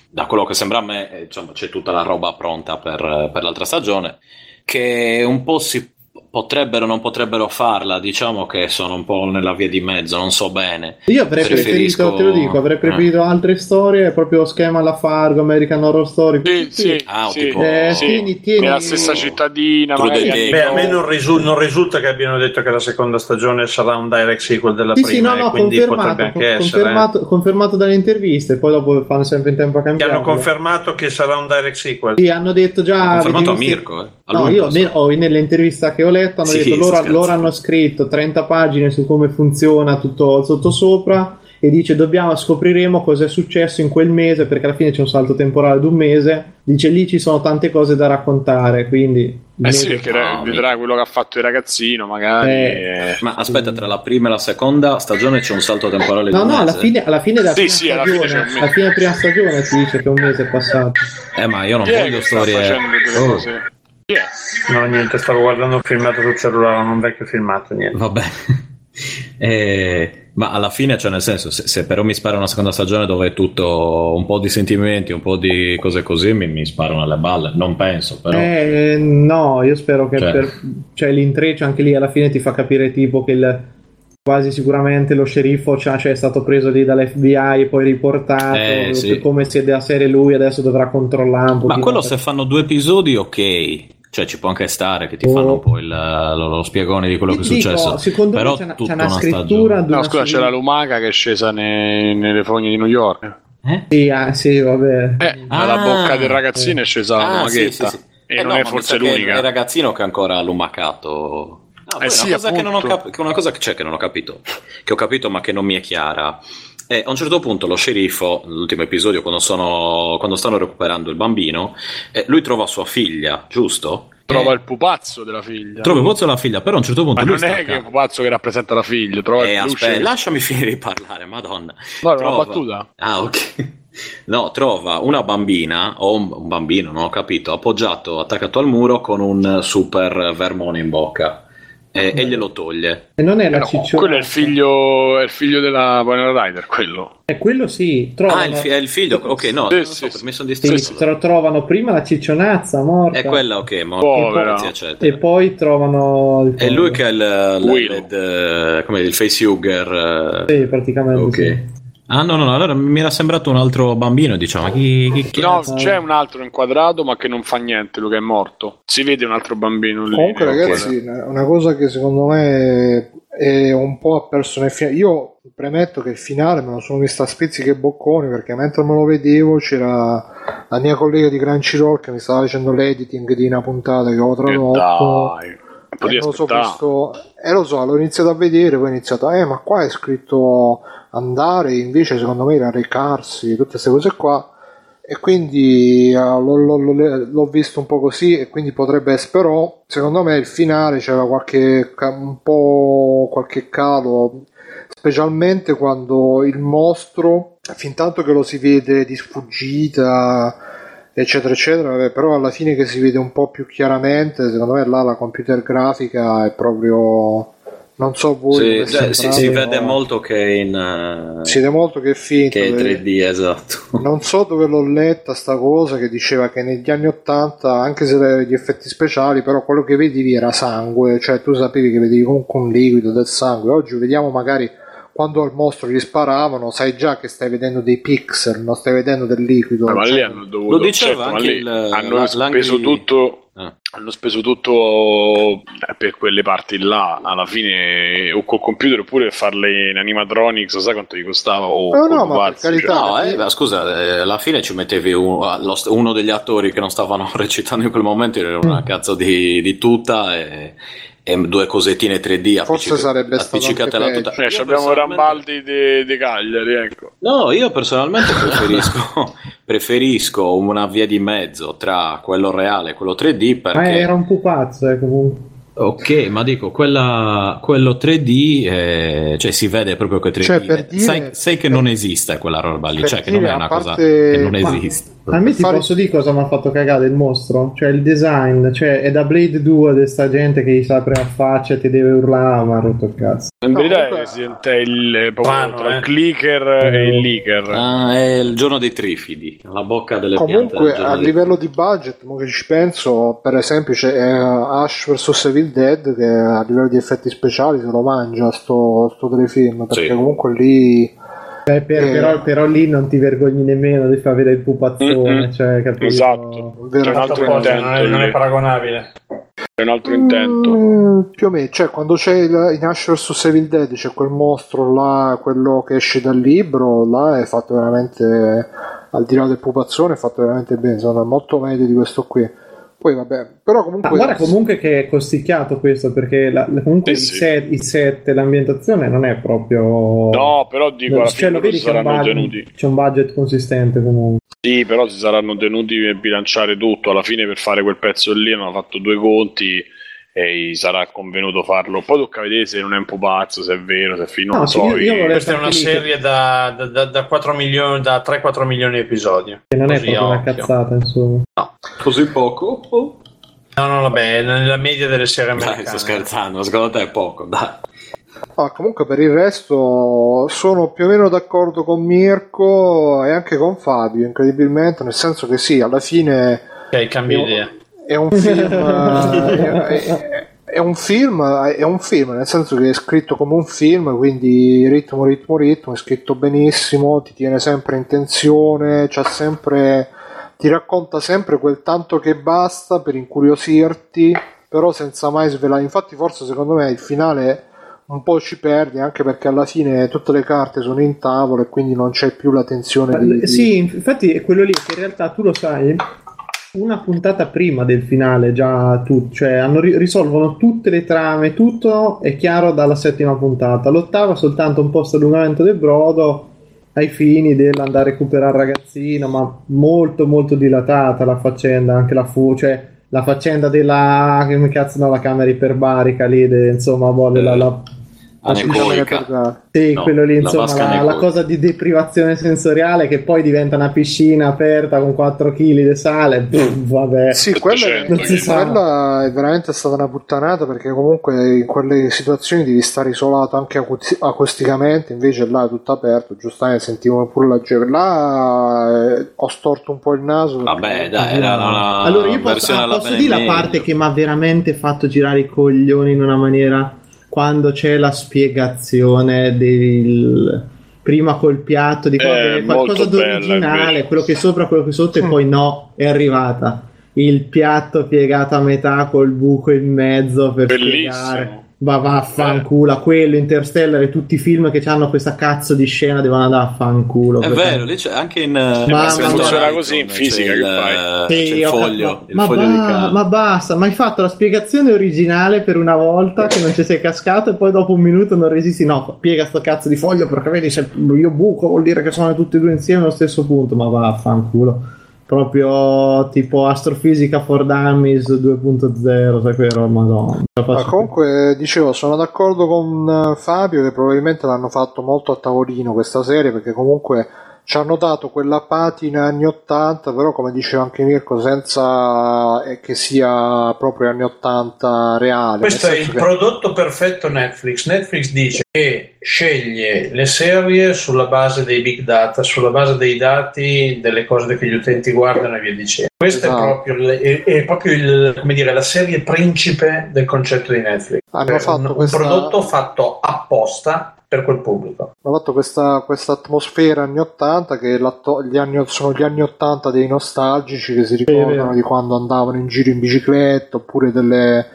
da quello che sembra a me insomma, c'è tutta la roba pronta per, per l'altra stagione che un po' si potrebbero o non potrebbero farla, diciamo che sono un po' nella via di mezzo, non so bene. Io avrei Preferisco- preferito, te lo dico, avrei eh. preferito altre storie, proprio schema alla Fargo, American Horror Story. Sì, sì, Ah, sì, tipo- Eh, sì. tieni, tieni- Nella stessa cittadina. Beh, a me non, risu- non risulta che abbiano detto che la seconda stagione sarà un direct sequel della Sì, sì, prima, no, no, e quindi confermato, potrebbe anche con- essere. eh. confermato, confermato dalle interviste, poi dopo fanno sempre in tempo a Ti cambiare. hanno confermato che sarà un direct sequel. Sì, hanno detto già. Ha confermato a Mirko, eh. A No, io ne- ho- nell'intervista che ho letto hanno Sì, detto loro, loro hanno scritto 30 pagine su come funziona tutto sottosopra e dice dobbiamo scopriremo cosa è successo in quel mese perché alla fine c'è un salto temporale di un mese dice lì ci sono tante cose da raccontare quindi Eh sì, perché No, vedrà quello che ha fatto il ragazzino, magari. Eh. eh. Ma aspetta, tra la prima e la seconda stagione c'è un salto temporale di no un no alla mese? fine, alla fine della Sì, prima sì, alla fine stagione un mese. alla fine della prima stagione si dice che un mese è passato Eh, ma io non Chi voglio che storie. facendo delle Oh, è? No, niente, stavo guardando un filmato sul cellulare, non un vecchio filmato, niente. vabbè. Eh, ma alla fine, cioè, nel senso, se, se però mi spara una seconda stagione dove è tutto un po' di sentimenti, un po' di cose così, mi, mi sparano alle balle. Non penso, però. Eh, no, io spero che Cioè. per, cioè l'intreccio anche lì alla fine ti fa capire tipo che il- quasi sicuramente lo sceriffo cioè, cioè, è stato preso lì dall'FBI e poi riportato Eh, sì. come se della serie lui adesso dovrà controllare un po' Ma quello se fanno due episodi, ok. Cioè, ci può anche stare che ti fanno un po' il, lo, lo spiegone di quello che è Dico, successo. secondo me però c'è una- tutta c'è una scrittura di No, una scusa, c'è la lumaca che è scesa nei- nelle fogne di New York. Sì, ah, sì, vabbè. Eh, Ah. dalla bocca del ragazzino è scesa la Ah, lumaghetta. sì, sì, sì. E Eh, non no, è forse l'unica. È il ragazzino che ha ancora lumacato. Ah, poi Eh sì, una, cosa cap- una cosa che c'è che non ho capito, che ho capito ma che non mi è chiara. E a un certo punto lo sceriffo, nell'ultimo episodio, quando, sono, quando stanno recuperando il bambino, eh, lui trova sua figlia, giusto? Trova Eh, il pupazzo della figlia. trova il pozzo della figlia, però a un certo punto Ma lui non è stacca. che è il pupazzo che rappresenta la figlia, trova Eh, il aspetta, lasciami finire di parlare, madonna. No, era una Trova- battuta. Ah, ok. No, trova una bambina o un, un bambino, non ho capito, appoggiato, attaccato al muro con un super vermone in bocca e, e glielo toglie. E non è la No, cicciona. quello è il figlio, è il figlio della Winona Rider, quello. Eh, quello sì, trovano, Ah, il, fi- è il figlio, ok, no, Sì, sì, so, sì. mi sono sì, distratto. tro- trovano prima la ciccionazza morta È quella, ok, ma Povera. eccetera. e poi trovano il È lui che è il, il, il- come il face hugger. eh, Sì, praticamente Ok. sì. Ah no, no, no, allora mi era sembrato un altro bambino, diciamo. Chi, chi, chi No, cazzo- c'è un altro inquadrato, ma che non fa niente. Lui che è morto. Si vede un altro bambino lì. Comunque, ragazzi, quadrato. una cosa che secondo me è un po' ha perso nel finale. Io premetto che il finale me lo sono visto a spizzichi e bocconi perché mentre me lo vedevo c'era la mia collega di Crunchyroll che mi stava facendo l'editing di una puntata che avevo tradotto. E non lo so, aspettare. questo... eh, lo so, l'ho iniziato a vedere, poi ho iniziato, eh, ma qua è scritto andare, invece secondo me era recarsi, tutte queste cose qua. E quindi eh, l'ho, l'ho- l'ho- l'ho visto un po' così, e quindi potrebbe essere, però secondo me il finale c'era qualche un po' qualche calo, specialmente quando il mostro, fin tanto che lo si vede di sfuggita, eccetera eccetera vabbè, però alla fine che si vede un po' più chiaramente secondo me là la computer grafica è proprio non so voi Sì, cioè, si, si vede molto che in eh, si vede molto che è finto che è eh. 3D, esatto. non so dove l'ho letta sta cosa che diceva che negli anni 80 anche se avevi gli effetti speciali però quello che vedevi era sangue cioè tu sapevi che vedevi comunque un liquido del sangue oggi vediamo magari quando al mostro gli sparavano sai già che stai vedendo dei pixel non stai vedendo del liquido Eh, ma Cioè, lì hanno dovuto, Lo diceva certo, ma anche lì il- hanno la- speso tutto. Ah. Hanno speso tutto eh, per quelle parti là. Alla fine, o col computer oppure farle in animatronics, sai quanto gli costava? O No, no, ma carità, cioè. No, eh, beh, scusa, eh, alla fine ci mettevi un- ah, uno degli attori che non stavano recitando in quel momento, era una cazzo di, di tuta e due cosettine 3D Forse sarebbe stato appiccicate alla tuta. peggio. Eh, abbiamo personalmente- Rambaldi di, di Cagliari, ecco. No, io personalmente preferisco, preferisco una via di mezzo tra quello reale e quello 3D Ma perché... era un pupazzo, eh, comunque. Ok, ma dico, quella, quello 3D, eh, cioè si vede proprio che 3D. Cioè, per dire- sai, sai che non esiste quella roba lì, per cioè che non dire, è a una cosa parte- che non Ma- esiste. A me ti Fare- posso dire cosa mi ha fatto cagare il mostro? Cioè il design, cioè è da Blade 2 di sta gente che gli sa la prima faccia e ti deve urlare, ma ha rotto il cazzo. In No, verità comunque- è Resident Evil proprio Strano, tra eh. il clicker e il leaker. Ah, è il giorno dei trifidi, la bocca delle piante. Comunque del giorno a livello di budget, mo che ci penso, per esempio c'è eh, Ash vs Evil Dead che a livello di effetti speciali se lo mangia sto, sto telefilm, perché Sì. comunque lì Eh, per- Eh. però, però lì non ti vergogni nemmeno di far vedere il pupazzone, Mm-mm. cioè, capito? Esatto. vero, C'è un altro intento non è paragonabile. C'è un altro intento. Mm, più o meno, cioè quando c'è il, in Ash vs Evil Dead c'è quel mostro là, quello che esce dal libro, là è fatto veramente, al di là del pupazzone, è fatto veramente bene, me, molto meglio di questo qui. Poi vabbè, però Ah, comunque... guarda comunque che è costicchiato questo perché la- la- comunque Sì, il, sì. set, il set l'ambientazione non è proprio No, però dico, alla cioè, fine vedi che saranno budget, tenuti. c'è un budget consistente comunque Sì, però si saranno tenuti per bilanciare tutto. Alla fine, per fare quel pezzo lì, hanno fatto due conti e sarà convenuto farlo. Poi tocca vedere se non è un po' pazzo, se è vero, se è fino. No, so. io- io Questa è una serie da, da, da, da 4 milioni, da 3-4 milioni di episodi. che non è Così, proprio una cazzata insomma Così poco? Oh. No, no, vabbè, nella media delle serie Dai, americane. sto scherzando, secondo te è poco, dai. Ah, comunque per il resto sono più o meno d'accordo con Mirko e anche con Fabio, incredibilmente, nel senso che sì, alla fine Ok, cambio Io- idea. È un film è, è- è un film è un film nel senso che è scritto come un film quindi ritmo ritmo ritmo è scritto benissimo ti tiene sempre in tensione c'ha sempre ti racconta sempre quel tanto che basta per incuriosirti però senza mai svelare. Infatti forse secondo me il finale un po' ci perdi anche perché alla fine tutte le carte sono in tavola e quindi non c'è più la tensione di, di- sì infatti è quello lì che in realtà tu lo sai una puntata prima del finale già tu, cioè hanno ri- risolvono tutte le trame, tutto è chiaro dalla settima puntata. L'ottava soltanto un po' allungamento del brodo ai fini dell'andare a recuperare il ragazzino, ma molto molto dilatata la faccenda, anche la fu, cioè la faccenda della come cazzo no, la camera iperbarica lì, de- insomma, vuole la, la Anecoica. sì, No, quello lì, insomma, la, la cosa di deprivazione sensoriale che poi diventa una piscina aperta con 4 kg di sale. Pff, vabbè, Sì, quella, è, non si sa. quella è veramente stata una puttanata perché comunque in quelle situazioni devi stare isolato anche acu- acusticamente, invece là è tutto aperto, giustamente sentivo pure la gente. Là eh, ho storto un po' il naso. Vabbè, dai, era una Allora, io posso, ah, posso dire la parte che mi ha veramente fatto girare i coglioni in una maniera quando c'è la spiegazione del, prima col piatto di Eh, qualcosa d'originale, invece. quello che sopra, quello che sotto e poi no, è arrivata. Il piatto piegato a metà col buco in mezzo per Bellissimo. spiegare. Ma vaffanculo, a quello, Interstellar e tutti i film che hanno questa cazzo di scena devono andare a fanculo. È perché- vero, lì c'è anche in eh, Ma- ma- funziona così in c'è fisica, il, che fai? c'è Sì, il ho cap- foglio, ma, il ma foglio di ba- ma basta, ma hai fatto la spiegazione originale per una volta che non ci sei cascato e poi dopo un minuto non resisti. No, piega sto cazzo di foglio perché vedi se io buco vuol dire che sono tutti e due insieme allo stesso punto. Ma vaffanculo. Proprio tipo astrofisica for dummies 2.0, sai quello, madonna. Ma comunque, dicevo, sono d'accordo con eh, Fabio che probabilmente l'hanno fatto molto a tavolino questa serie perché comunque ci hanno dato quella patina anni 80, però come diceva anche Mirko, senza eh, che sia proprio anni 80 reale. Questo è il che- prodotto perfetto Netflix. Netflix dice che sceglie le serie sulla base dei big data, sulla base dei dati, delle cose che gli utenti guardano e via dicendo. Questo Esatto. è proprio, è, è proprio il, come dire, la serie principe del concetto di Netflix. Hanno È fatto un, un questa- prodotto fatto apposta per quel pubblico. hanno fatto questa, questa atmosfera anni 80 che gli anni, sono gli anni 80 dei nostalgici che si ricordano di quando andavano in giro in bicicletta oppure delle,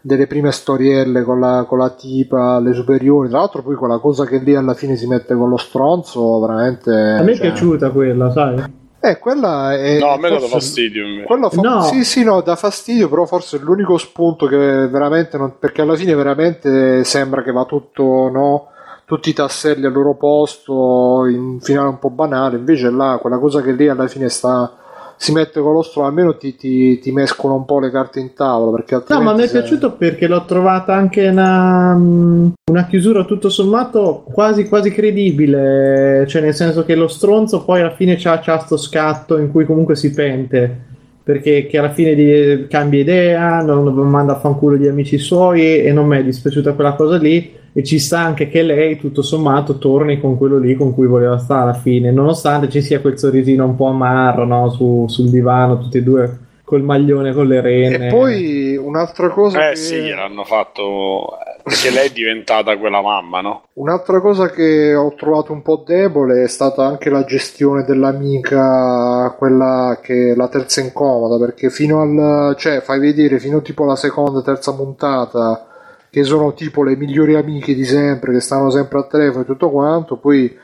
delle prime storielle con la, con la tipa alle superiori tra l'altro poi quella cosa che lì alla fine si mette con lo stronzo veramente A me è cioè- piaciuta quella, sai? eh quella è No, a me ha forse- fastidio. invece. quello fa- No. Sì, sì, no, dà fastidio, però forse è l'unico spunto che veramente non... perché alla fine veramente sembra che va tutto, no? Tutti i tasselli al loro posto, in un finale un po' banale, invece là, quella cosa che lì alla fine sta... si mette con lo stro, almeno ti, ti, ti mescola un po' le carte in tavola, perché No, altrimenti... ma mi è se- piaciuto perché l'ho trovata anche una, una chiusura tutto sommato quasi quasi credibile, cioè nel senso che lo stronzo poi alla fine c'ha, c'ha sto scatto in cui comunque si pente, perché che alla fine di- cambia idea, non manda a fanculo gli amici suoi e non mi è dispiaciuta quella cosa lì e ci sta anche che lei tutto sommato torni con quello lì con cui voleva stare alla fine, nonostante ci sia quel sorrisino un po' amarro no? Su- sul divano, tutti e due col maglione con le rene. E poi un'altra cosa Eh che... sì, gliel'hanno fatto perché lei è diventata quella mamma, no? Un'altra cosa che ho trovato un po' debole è stata anche la gestione dell'amica, quella che è la terza incomoda, perché fino al, cioè fai vedere fino tipo alla seconda, terza puntata, che sono tipo le migliori amiche di sempre, che stanno sempre al telefono e tutto quanto, poi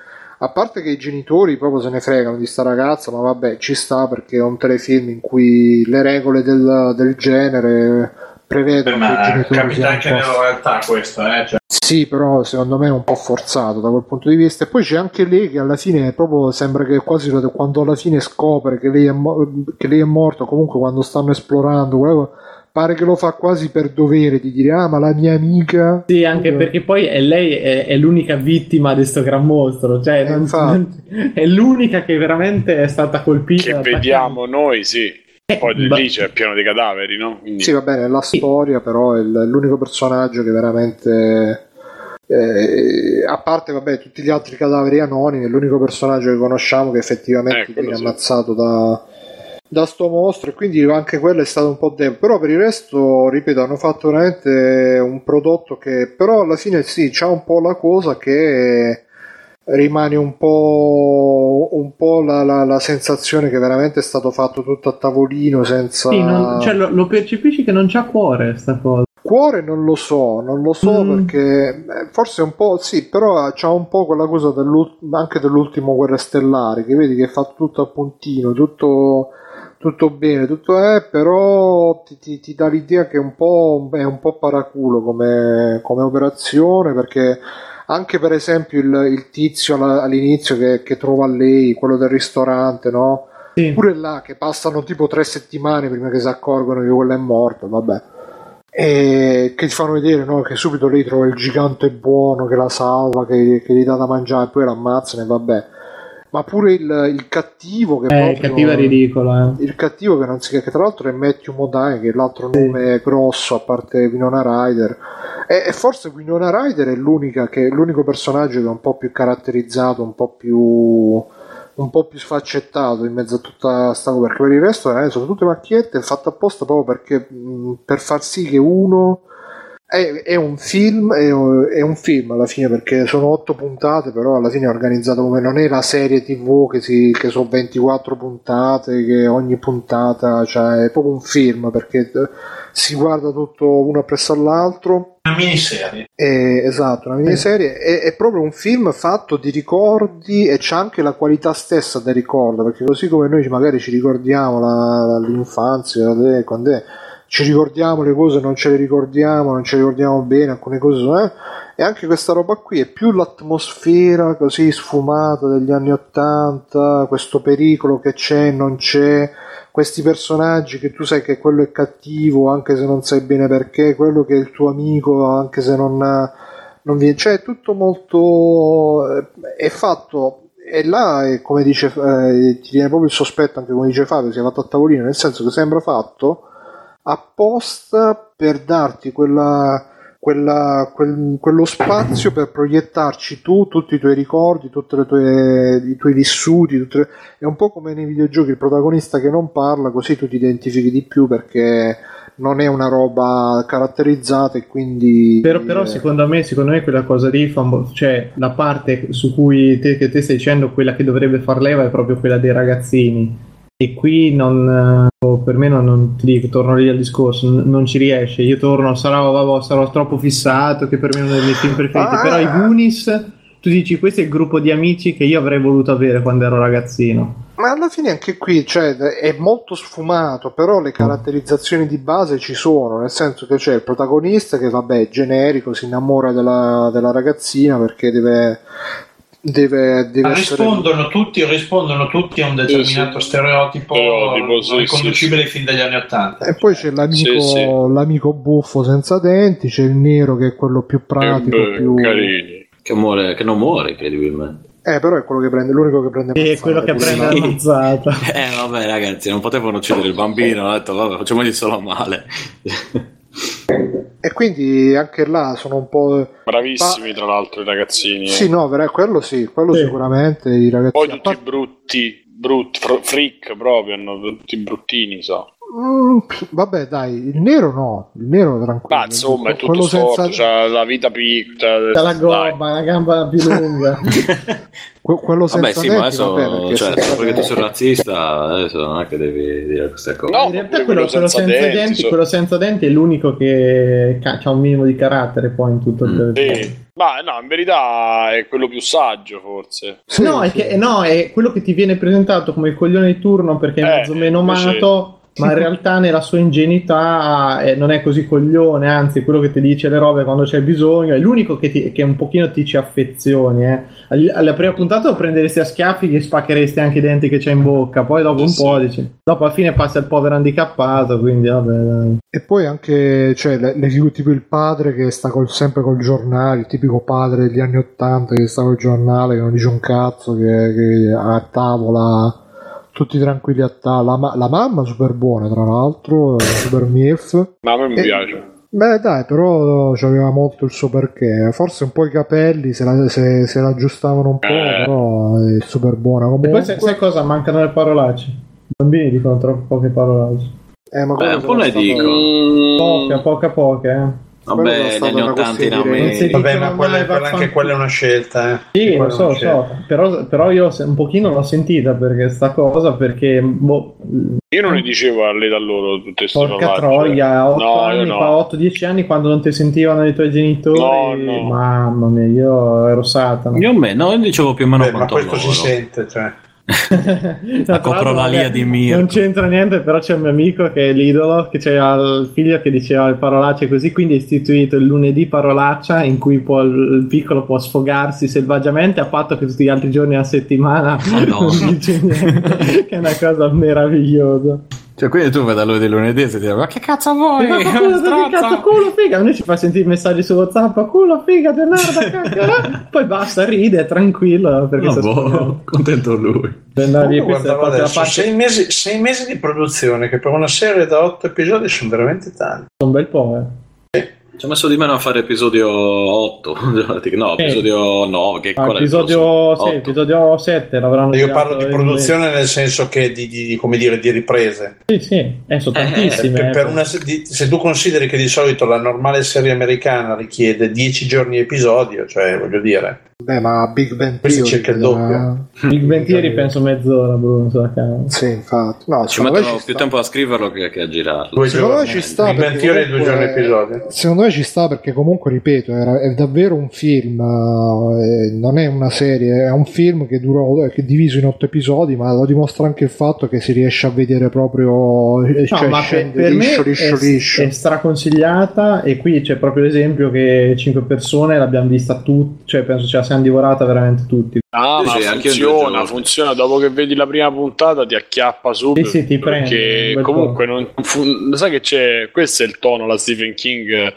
a parte che i genitori proprio se ne fregano di sta ragazza, ma vabbè, ci sta perché è un telefilm in cui le regole del, del genere prevedono i Ma capita anche nella realtà questo, eh? Cioè, sì, però secondo me è un po' forzato da quel punto di vista. E poi c'è anche lei che alla fine proprio sembra che quasi quando alla fine scopre che lei è, mo- che lei è morta, comunque quando stanno esplorando, quello- pare che lo fa quasi per dovere di dire ah ma la mia amica... Sì, anche perché poi è lei è, è l'unica vittima di sto gran mostro, cioè non- non- è l'unica che veramente è stata colpita. Che vediamo noi, sì. Poi beh. lì c'è pieno di cadaveri, no? Quindi... Sì, va bene, è la storia, però è l'unico personaggio che veramente... eh, a parte vabbè tutti gli altri cadaveri anonimi è l'unico personaggio che conosciamo che effettivamente viene ammazzato da, da sto mostro e quindi anche quello è stato un po' debole però per il resto ripeto hanno fatto veramente un prodotto che però alla fine sì c'ha un po' la cosa che rimane un po', un po' la, la- la sensazione che veramente è stato fatto tutto a tavolino senza Sì, non- cioè, lo, lo percepisci che non c'ha cuore sta cosa. Cuore non lo so, non lo so Mm. perché eh, forse un po' sì, però c'ha un po' quella cosa dell'ult- anche dell'ultimo Guerre Stellari, che vedi che è fatto tutto a puntino, tutto, tutto bene, tutto è, però ti, ti- ti dà l'idea che è un po', è un po' paraculo come, come operazione, perché anche per esempio il, il tizio all'inizio che, che trova lei, quello del ristorante, no? Pure là che passano tipo tre settimane prima che si accorgono che quello è morto, vabbè e che ti fanno vedere no, che subito lei trova il gigante buono che la salva, che, che gli dà da mangiare e poi l'ammazzano e vabbè. Ma pure il, il cattivo che Eh, il cattivo è ridicolo, eh. il cattivo che non si che tra l'altro è Matthew Modine che è l'altro nome grosso a parte Winona Ryder. E, e forse Winona Ryder è l'unica che, l'unico personaggio che è un po' più caratterizzato un po' più un po' più sfaccettato in mezzo a tutta sta cosa. Perché per il resto eh, sono tutte macchiette fatte apposta proprio perché mh, per far sì che uno È, è un film, è, è un film alla fine perché sono otto puntate, però alla fine è organizzato come non è la serie TV che, si, che sono 24 puntate, che ogni puntata cioè, è proprio un film perché eh, si guarda tutto uno appresso all'altro. Una miniserie. È, esatto, una miniserie. È, è proprio un film fatto di ricordi e c'è anche la qualità stessa del ricordo, perché così come noi magari ci ricordiamo la- l'infanzia, quando è, ci ricordiamo le cose, non ce le ricordiamo, non ce le ricordiamo bene, alcune cose sono... eh, e anche questa roba qui è più l'atmosfera così sfumata degli anni Ottanta, questo pericolo che c'è non c'è, questi personaggi che tu sai che quello è cattivo anche se non sai bene perché, quello che è il tuo amico anche se non, non viene... Cioè è tutto molto... eh, è fatto... E là, è come dice, eh, ti viene proprio il sospetto, anche come dice Fabio, sia fatto a tavolino, nel senso che sembra fatto apposta per darti quella, quella- quel- quello spazio per proiettarci tu, tutti i tuoi ricordi, tutti i tuoi vissuti. le- È un po' come nei videogiochi il protagonista che non parla, così tu ti identifichi di più perché non è una roba caratterizzata e quindi... Però, però secondo me, secondo me quella cosa lì fa un cioè la parte su cui te, che te stai dicendo quella che dovrebbe far leva è proprio quella dei ragazzini e qui non eh, per me non, non ti dico, torno lì al discorso n- non ci riesce, io torno sarò, vabbè, sarò troppo fissato che per me è uno dei miei film preferiti Ah. però i Goonies tu dici questo è il gruppo di amici che io avrei voluto avere quando ero ragazzino Ma alla fine anche qui cioè, è molto sfumato, però le caratterizzazioni di base ci sono, nel senso che c'è il protagonista che vabbè è generico, si innamora della, della ragazzina perché deve... Deve, deve Ma essere... rispondono tutti, rispondono tutti a un determinato stereotipo, Stereotipo, sì, riconducibile fin dagli anni Ottanta. E poi c'è l'amico, Sì, sì. l'amico buffo senza denti, c'è il nero che è quello più pratico, Eh, beh, più... carini. Che, muore, che non muore, incredibilmente. Eh, però è quello che prende, l'unico che prende è quello che prende la mazzata Eh, vabbè, ragazzi, non potevano uccidere il bambino. Ho detto, vabbè, facciamogli solo male. E quindi anche là sono un po'... Bravissimi, tra l'altro, i ragazzini. eh. Sì, no, vera- quello sì, quello sicuramente i ragazzi... Poi tutti brutti, brutti, fr- freak proprio, hanno tutti bruttini, so. Mm, vabbè, dai, il nero no, il nero tranquillo. Ma insomma, è tutto Quello storto, senza- c'ha la vita piccola. c'ha la gobba, la gamba più lunga que- quello Vabbè, senza sì, ma denti, adesso, vabbè, perché cioè, senza perché tu sei denti- razzista, adesso non è che devi dire queste cose. No, in realtà quello, quello senza, denti, quello senza denti è l'unico che ha un minimo di carattere poi in tutto il Sì. Ma no, in verità è quello più saggio, forse. no, è che, no, è quello che ti viene presentato come il coglione di turno perché è Eh, mezzo menomato, ma in realtà nella sua ingenuità eh, non è così coglione, anzi quello che ti dice le robe quando c'è bisogno, è l'unico che, ti- che un pochino ti ci affezioni. eh. All- Alla prima puntata lo prenderesti a schiaffi gli spaccheresti anche i denti che c'è in bocca, poi dopo un po' dici, dopo alla fine passa il povero handicappato, quindi vabbè. dai. E poi anche, cioè, le, le figure tipo il padre che sta col- sempre col giornale, il tipico padre degli anni Ottanta che sta col giornale, che non dice un cazzo, che, che a tavola, tutti tranquilli a tavola. La, ma- la mamma super buona, tra l'altro, super milf. Ma a me mi Eh, piace. Beh, dai, però c'aveva molto il suo perché. Forse un po' i capelli se la, se, se la aggiustavano un po', Eh. però è super buona. E Comunque, poi sai, sai cosa? Mancano le parolacce. I bambini dicono troppo poche parolacce. eh, ma Beh, un po' stato- dico. Poche, poche, poche. Eh. Vabbè, negli stata anni una 80 in America. Vabbè, ma quella, quella- anche quella è una scelta. Eh. Sì, lo so, so, però, però io un pochino l'ho sentita perché sta cosa, perché boh, Io non ne dicevo a lei da loro tutte queste porca parolacce. troia, a 8 No, anni, no. fa 8-10 anni quando non ti sentivano i tuoi genitori, No, no. mamma mia, io ero satana. Io me, no, io dicevo più o meno Beh, ma quanto questo loro. si sente, cioè. La coprolalia di Mirko. Non c'entra niente, però c'è un mio amico che è l'idolo, che c'era il figlio che diceva le parolacce così, quindi ha istituito il lunedì parolaccia in cui può- il piccolo può sfogarsi selvaggiamente, a patto che tutti gli altri giorni a settimana non dice niente, che è una cosa meravigliosa. Cioè, quindi tu vai da lui del lunedì e ti dici, ma che cazzo vuoi? Ma culo, che cazzo, culo, figa, a noi ci fa sentire messaggi su WhatsApp, culo, figa, de merda, cacchio, poi basta, ride, è tranquillo, perché No, boh, contento lui. La adesso, sei, mesi, sei mesi di produzione che per una serie da 8 episodi sono veramente tanti. un bel po', eh. Ci ha messo di meno a fare episodio 8. no, Sì. episodio 9. Che Ah, episodio, sì, episodio 7 l'avranno Io parlo di produzione nel senso che di, di- di- come dire, di riprese. Sì, sì, eh, sono tantissime. Per- eh. per una se- di- se tu consideri che di solito la normale serie americana richiede 10 giorni episodio, cioè voglio dire, Beh, ma Big Bang Questo Theory circa il vedrà- Big Bang Theory penso mezz'ora, Bruno, sulla camera. Sì, infatti. No, Ci me mettono ci più sta. tempo a scriverlo che, che a girarlo. due Secondo me giorni. ci sta Big perché Theory due comunque- giorni episodio. Secondo me ci sta perché comunque, ripeto, era- è davvero un film, eh, non è una serie, è un film che, dura, che è diviso in otto episodi, ma lo dimostra anche il fatto che si riesce a vedere proprio, eh, No, cioè ma per, scende per me liscio, liscio, è, liscio. è straconsigliata e qui c'è proprio l'esempio che 5 persone l'abbiamo vista tutti, cioè penso la siamo divorata veramente tutti. Ah, ma sì, funziona, funziona. Dopo che vedi la prima puntata ti acchiappa subito. Sì, sì, ti prende, comunque non fu- sai che c'è. Questo è il tono la Stephen King. eh,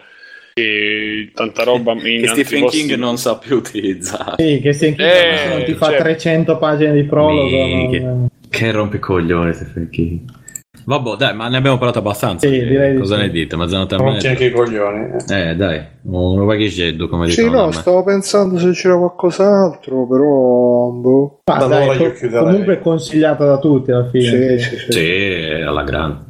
Che tanta roba in Che Stephen King non sa più utilizzare. Sì, che se, Eh, se non ti fa cioè- 300 pagine di prologo. Minchia. non- Che rompicoglione Stephen King. Vabbè, dai, ma ne abbiamo parlato abbastanza. Sì, direi di Cosa sì. ne dite? Mezzanotte e Rompi mezza? anche i coglioni. eh. Dai, un vagheggietto come Sì, dicono da no, stavo pensando se c'era qualcos'altro, però... Boh. Ma Da dai, co- comunque consigliata da tutti alla fine. Sì, sì, sì. Sì, alla grande.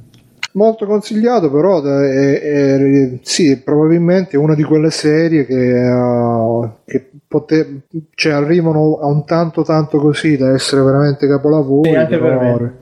Molto consigliato, però è, è- sì, è probabilmente una di quelle serie che, uh, che pote- cioè, arrivano a un tanto tanto così da essere veramente capolavori. Sì, anche per me.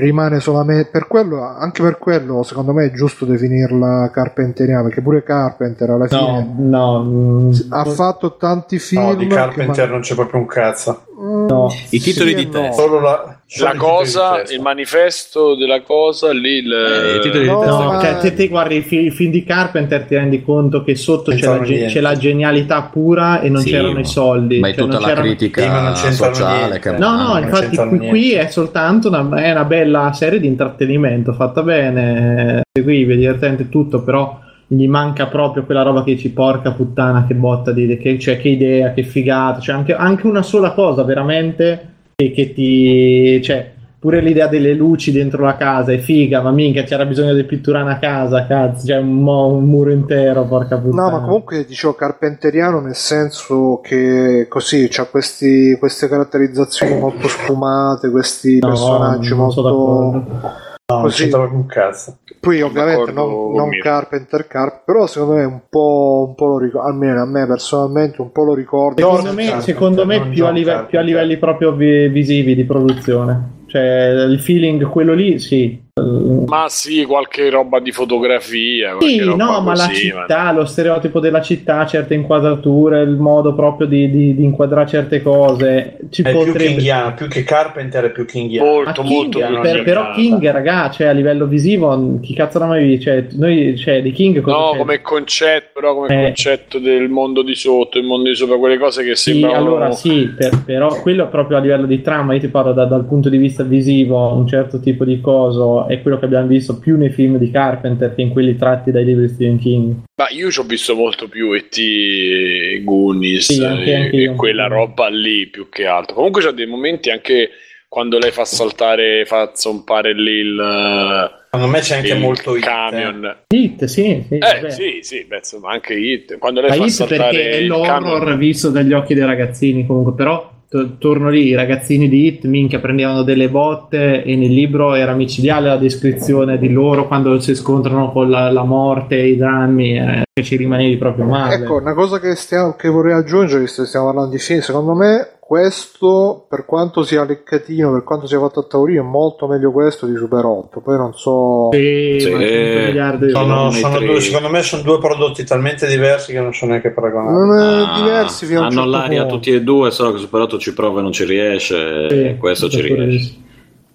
Rimane solamente per quello, anche per quello, secondo me è giusto definirla carpenteriana, perché pure Carpenter alla fine No, no, mm, ha fatto tanti film. No, di che Carpenter ma- non c'è proprio un cazzo. no. I titoli Sì di no. testa. Solo la, La cosa, il manifesto della cosa lì. Il, Eh, No. No, cioè, te, te guardi i, fi- i film di Carpenter ti rendi conto che sotto c'è la, c'è la genialità pura e non Sì, c'erano ma- i soldi. Ma è Cioè, tutta non la critica sociale. Che... No, no, non infatti qui, qui è soltanto una, è una bella serie di intrattenimento fatta bene, seguibile, divertente tutto, però gli manca proprio quella roba che ci porca puttana, che botta di che, cioè, che idea, che figata, cioè anche, anche una sola cosa veramente che, che ti... Cioè, pure l'idea delle luci dentro la casa è figa, ma minchia c'era bisogno di pitturare una casa, cazzo, cioè un, mo- un muro intero, porca puttana. No, ma comunque dicevo carpenteriano nel senso che così c'ha questi, queste caratterizzazioni molto sfumate, questi No, personaggi non molto d'accordo. No, non così. c'entra proprio un cazzo. Poi ovviamente non, non. Carpenter Carp, però secondo me un po', un po' lo ricordo, almeno a me personalmente un po' lo ricordo. Secondo me, Carpenter, secondo me più, a live- più a livelli proprio vi- visivi di produzione. Cioè, il feeling, quello lì, sì. Eh, Ma sì, qualche roba di fotografia. Sì, roba no, ma la così, ma- città, lo stereotipo della città, certe inquadrature, il modo proprio di, di- di inquadrare certe cose. Ci È più potrebbe. kinghiano, più che Carpenter è più kinghiano. Ma Molto, King, molto più per- però. King, raga, cioè a livello visivo, chi cazzo l'ha mai visto? Cioè, noi, cioè, di King cosa No, c'è? come concetto, però come Eh. concetto del mondo di sotto, il mondo di sopra, quelle cose che Sì, sembrano... allora sì, per- però quello è proprio a livello di trama, io ti parlo da- dal punto di vista visivo, un certo tipo di coso, è quello che abbiamo visto più nei film di Carpenter che in quelli tratti dai libri di Stephen King. Ma io ci ho visto molto più E.T. e Goonies Sì, anche- e, anche e un quella roba lì più che altro. Comunque c'è dei momenti anche quando lei fa saltare, fa zompare lì il, Secondo me c'è anche il molto hit, camion. Hit, sì, sì, Eh, sì, sì, beh, insomma, anche Hit. Quando lei Ma fa Hit saltare perché è il l'horror camion. visto dagli occhi dei ragazzini comunque, però to- torno lì, i ragazzini di Hit minchia prendevano delle botte e nel libro era micidiale la descrizione di loro quando si scontrano con la, la morte i drammi, eh, che ci rimanevi proprio male. Ecco, una cosa che, stiamo, che vorrei aggiungere, visto che stiamo parlando di film, secondo me questo, per quanto sia leccatino, per quanto sia fatto a taurino, è molto meglio questo di Super 8. Poi non so... Sì, Sì, 100 miliardi di Sono, euro. sono due- secondo me sono due prodotti talmente diversi che non sono neanche paragonabili. Non è Ah, diversi fino hanno certo l'aria punto. tutti e due, solo che Super 8 ci prova e non ci riesce. Sì, e questo ci riesce.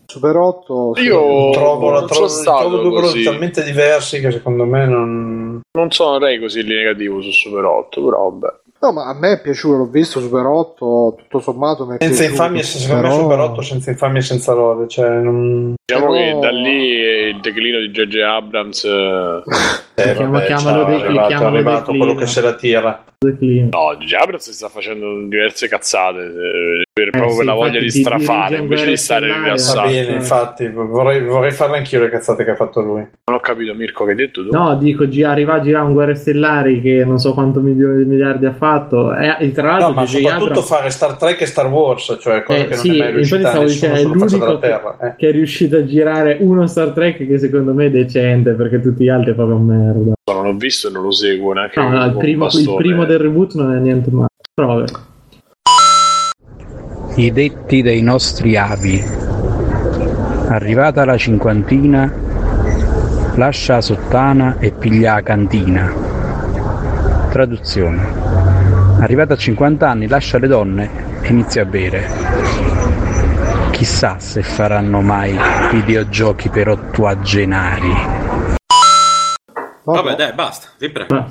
Super 8... sì. Io trovo, la non trovo, stato trovo due prodotti talmente diversi che secondo me non. Non sono così negativo su Super 8, però vabbè. No, ma a me è piaciuto, l'ho visto Super 8, tutto sommato mi è Senza piaciuto, infamia, secondo me però- Super 8 senza infamia e senza lode. Cioè, non... Diciamo Però- che da lì il declino di J.J. Abrams eh, Eh, Chiama- vabbè, chiamalo ciao, dei- è arrivato, quello che se la tira. No, Jabras si sta facendo diverse cazzate eh, per, proprio sì, per la voglia di strafare invece di stare Va rilassato. bene, infatti, vorrei, vorrei farle anch'io le cazzate che ha fatto lui. Non ho capito, Mirko, che hai detto tu? No, dico, gi- arriva a girare un Guerre Stellari che non so quanto milioni di miliardi ha fatto. E, e tra l'altro, No, ma soprattutto Abrams- fare Star Trek e Star Wars, cioè cose Eh, che non sì, è mai riuscita stavo nessuno dicendo, è l'unico che, Terra. eh. che è riuscito a girare uno Star Trek che secondo me è decente perché tutti gli altri è proprio merda. Non l'ho visto e non lo seguo neanche. No, no, il, primo, il primo del reboot non è niente male. Però vabbè. I detti dei nostri avi. Arrivata la cinquantina, lascia la sottana e piglia la cantina. Traduzione. Arrivata a 50 anni, lascia le donne e inizia a bere. Chissà se faranno mai videogiochi per ottuagenari. Vabbè, dai, basta, vi prego.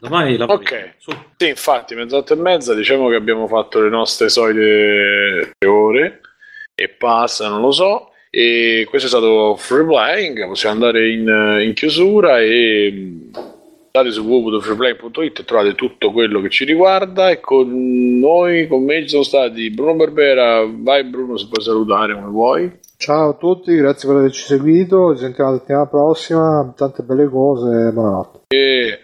Domani la Ok, sì, infatti, mezz'otto e mezza diciamo che abbiamo fatto le nostre solite ore e passa, non lo so. E questo è stato free playing. Possiamo andare in, in chiusura e andate su www.freeplaying.it e trovate tutto quello che ci riguarda. E con noi, con me ci sono stati Bruno Barbera. Vai, Bruno, se puoi salutare come vuoi. Ciao a tutti, grazie per averci seguito. Ci sentiamo la settimana prossima. Tante belle cose. Buonanotte. E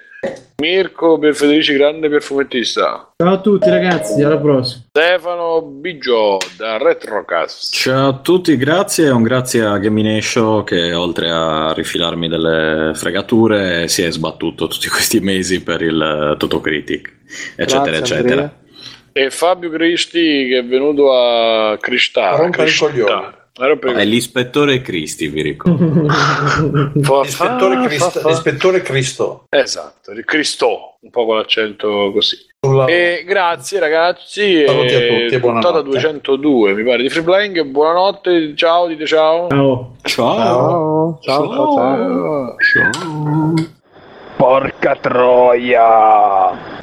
Mirko per Federici, grande perfumettista. Ciao a tutti ragazzi, alla prossima. Stefano Biggio da Retrocast. Ciao a tutti, grazie e un grazie a Gamination che oltre a rifilarmi delle fregature si è sbattuto tutti questi mesi per il Totocritic, eccetera, Grazie, eccetera. Andrea. E Fabio Cristi che è venuto a Cristare. A rompere i Cristare. È l'ispettore Cristi, vi ricordo. L'ispettore, Cristo, fa. l'ispettore Cristo. Esatto, il Cristò, un po' con l'accento così. Sulla- E grazie ragazzi. Saluti a tutti buonanotte. puntata 202 mi pare di Free Playing. Buonanotte, ciao, dite ciao. Ciao. Ciao. Ciao, ciao, ciao. ciao. Porca troia!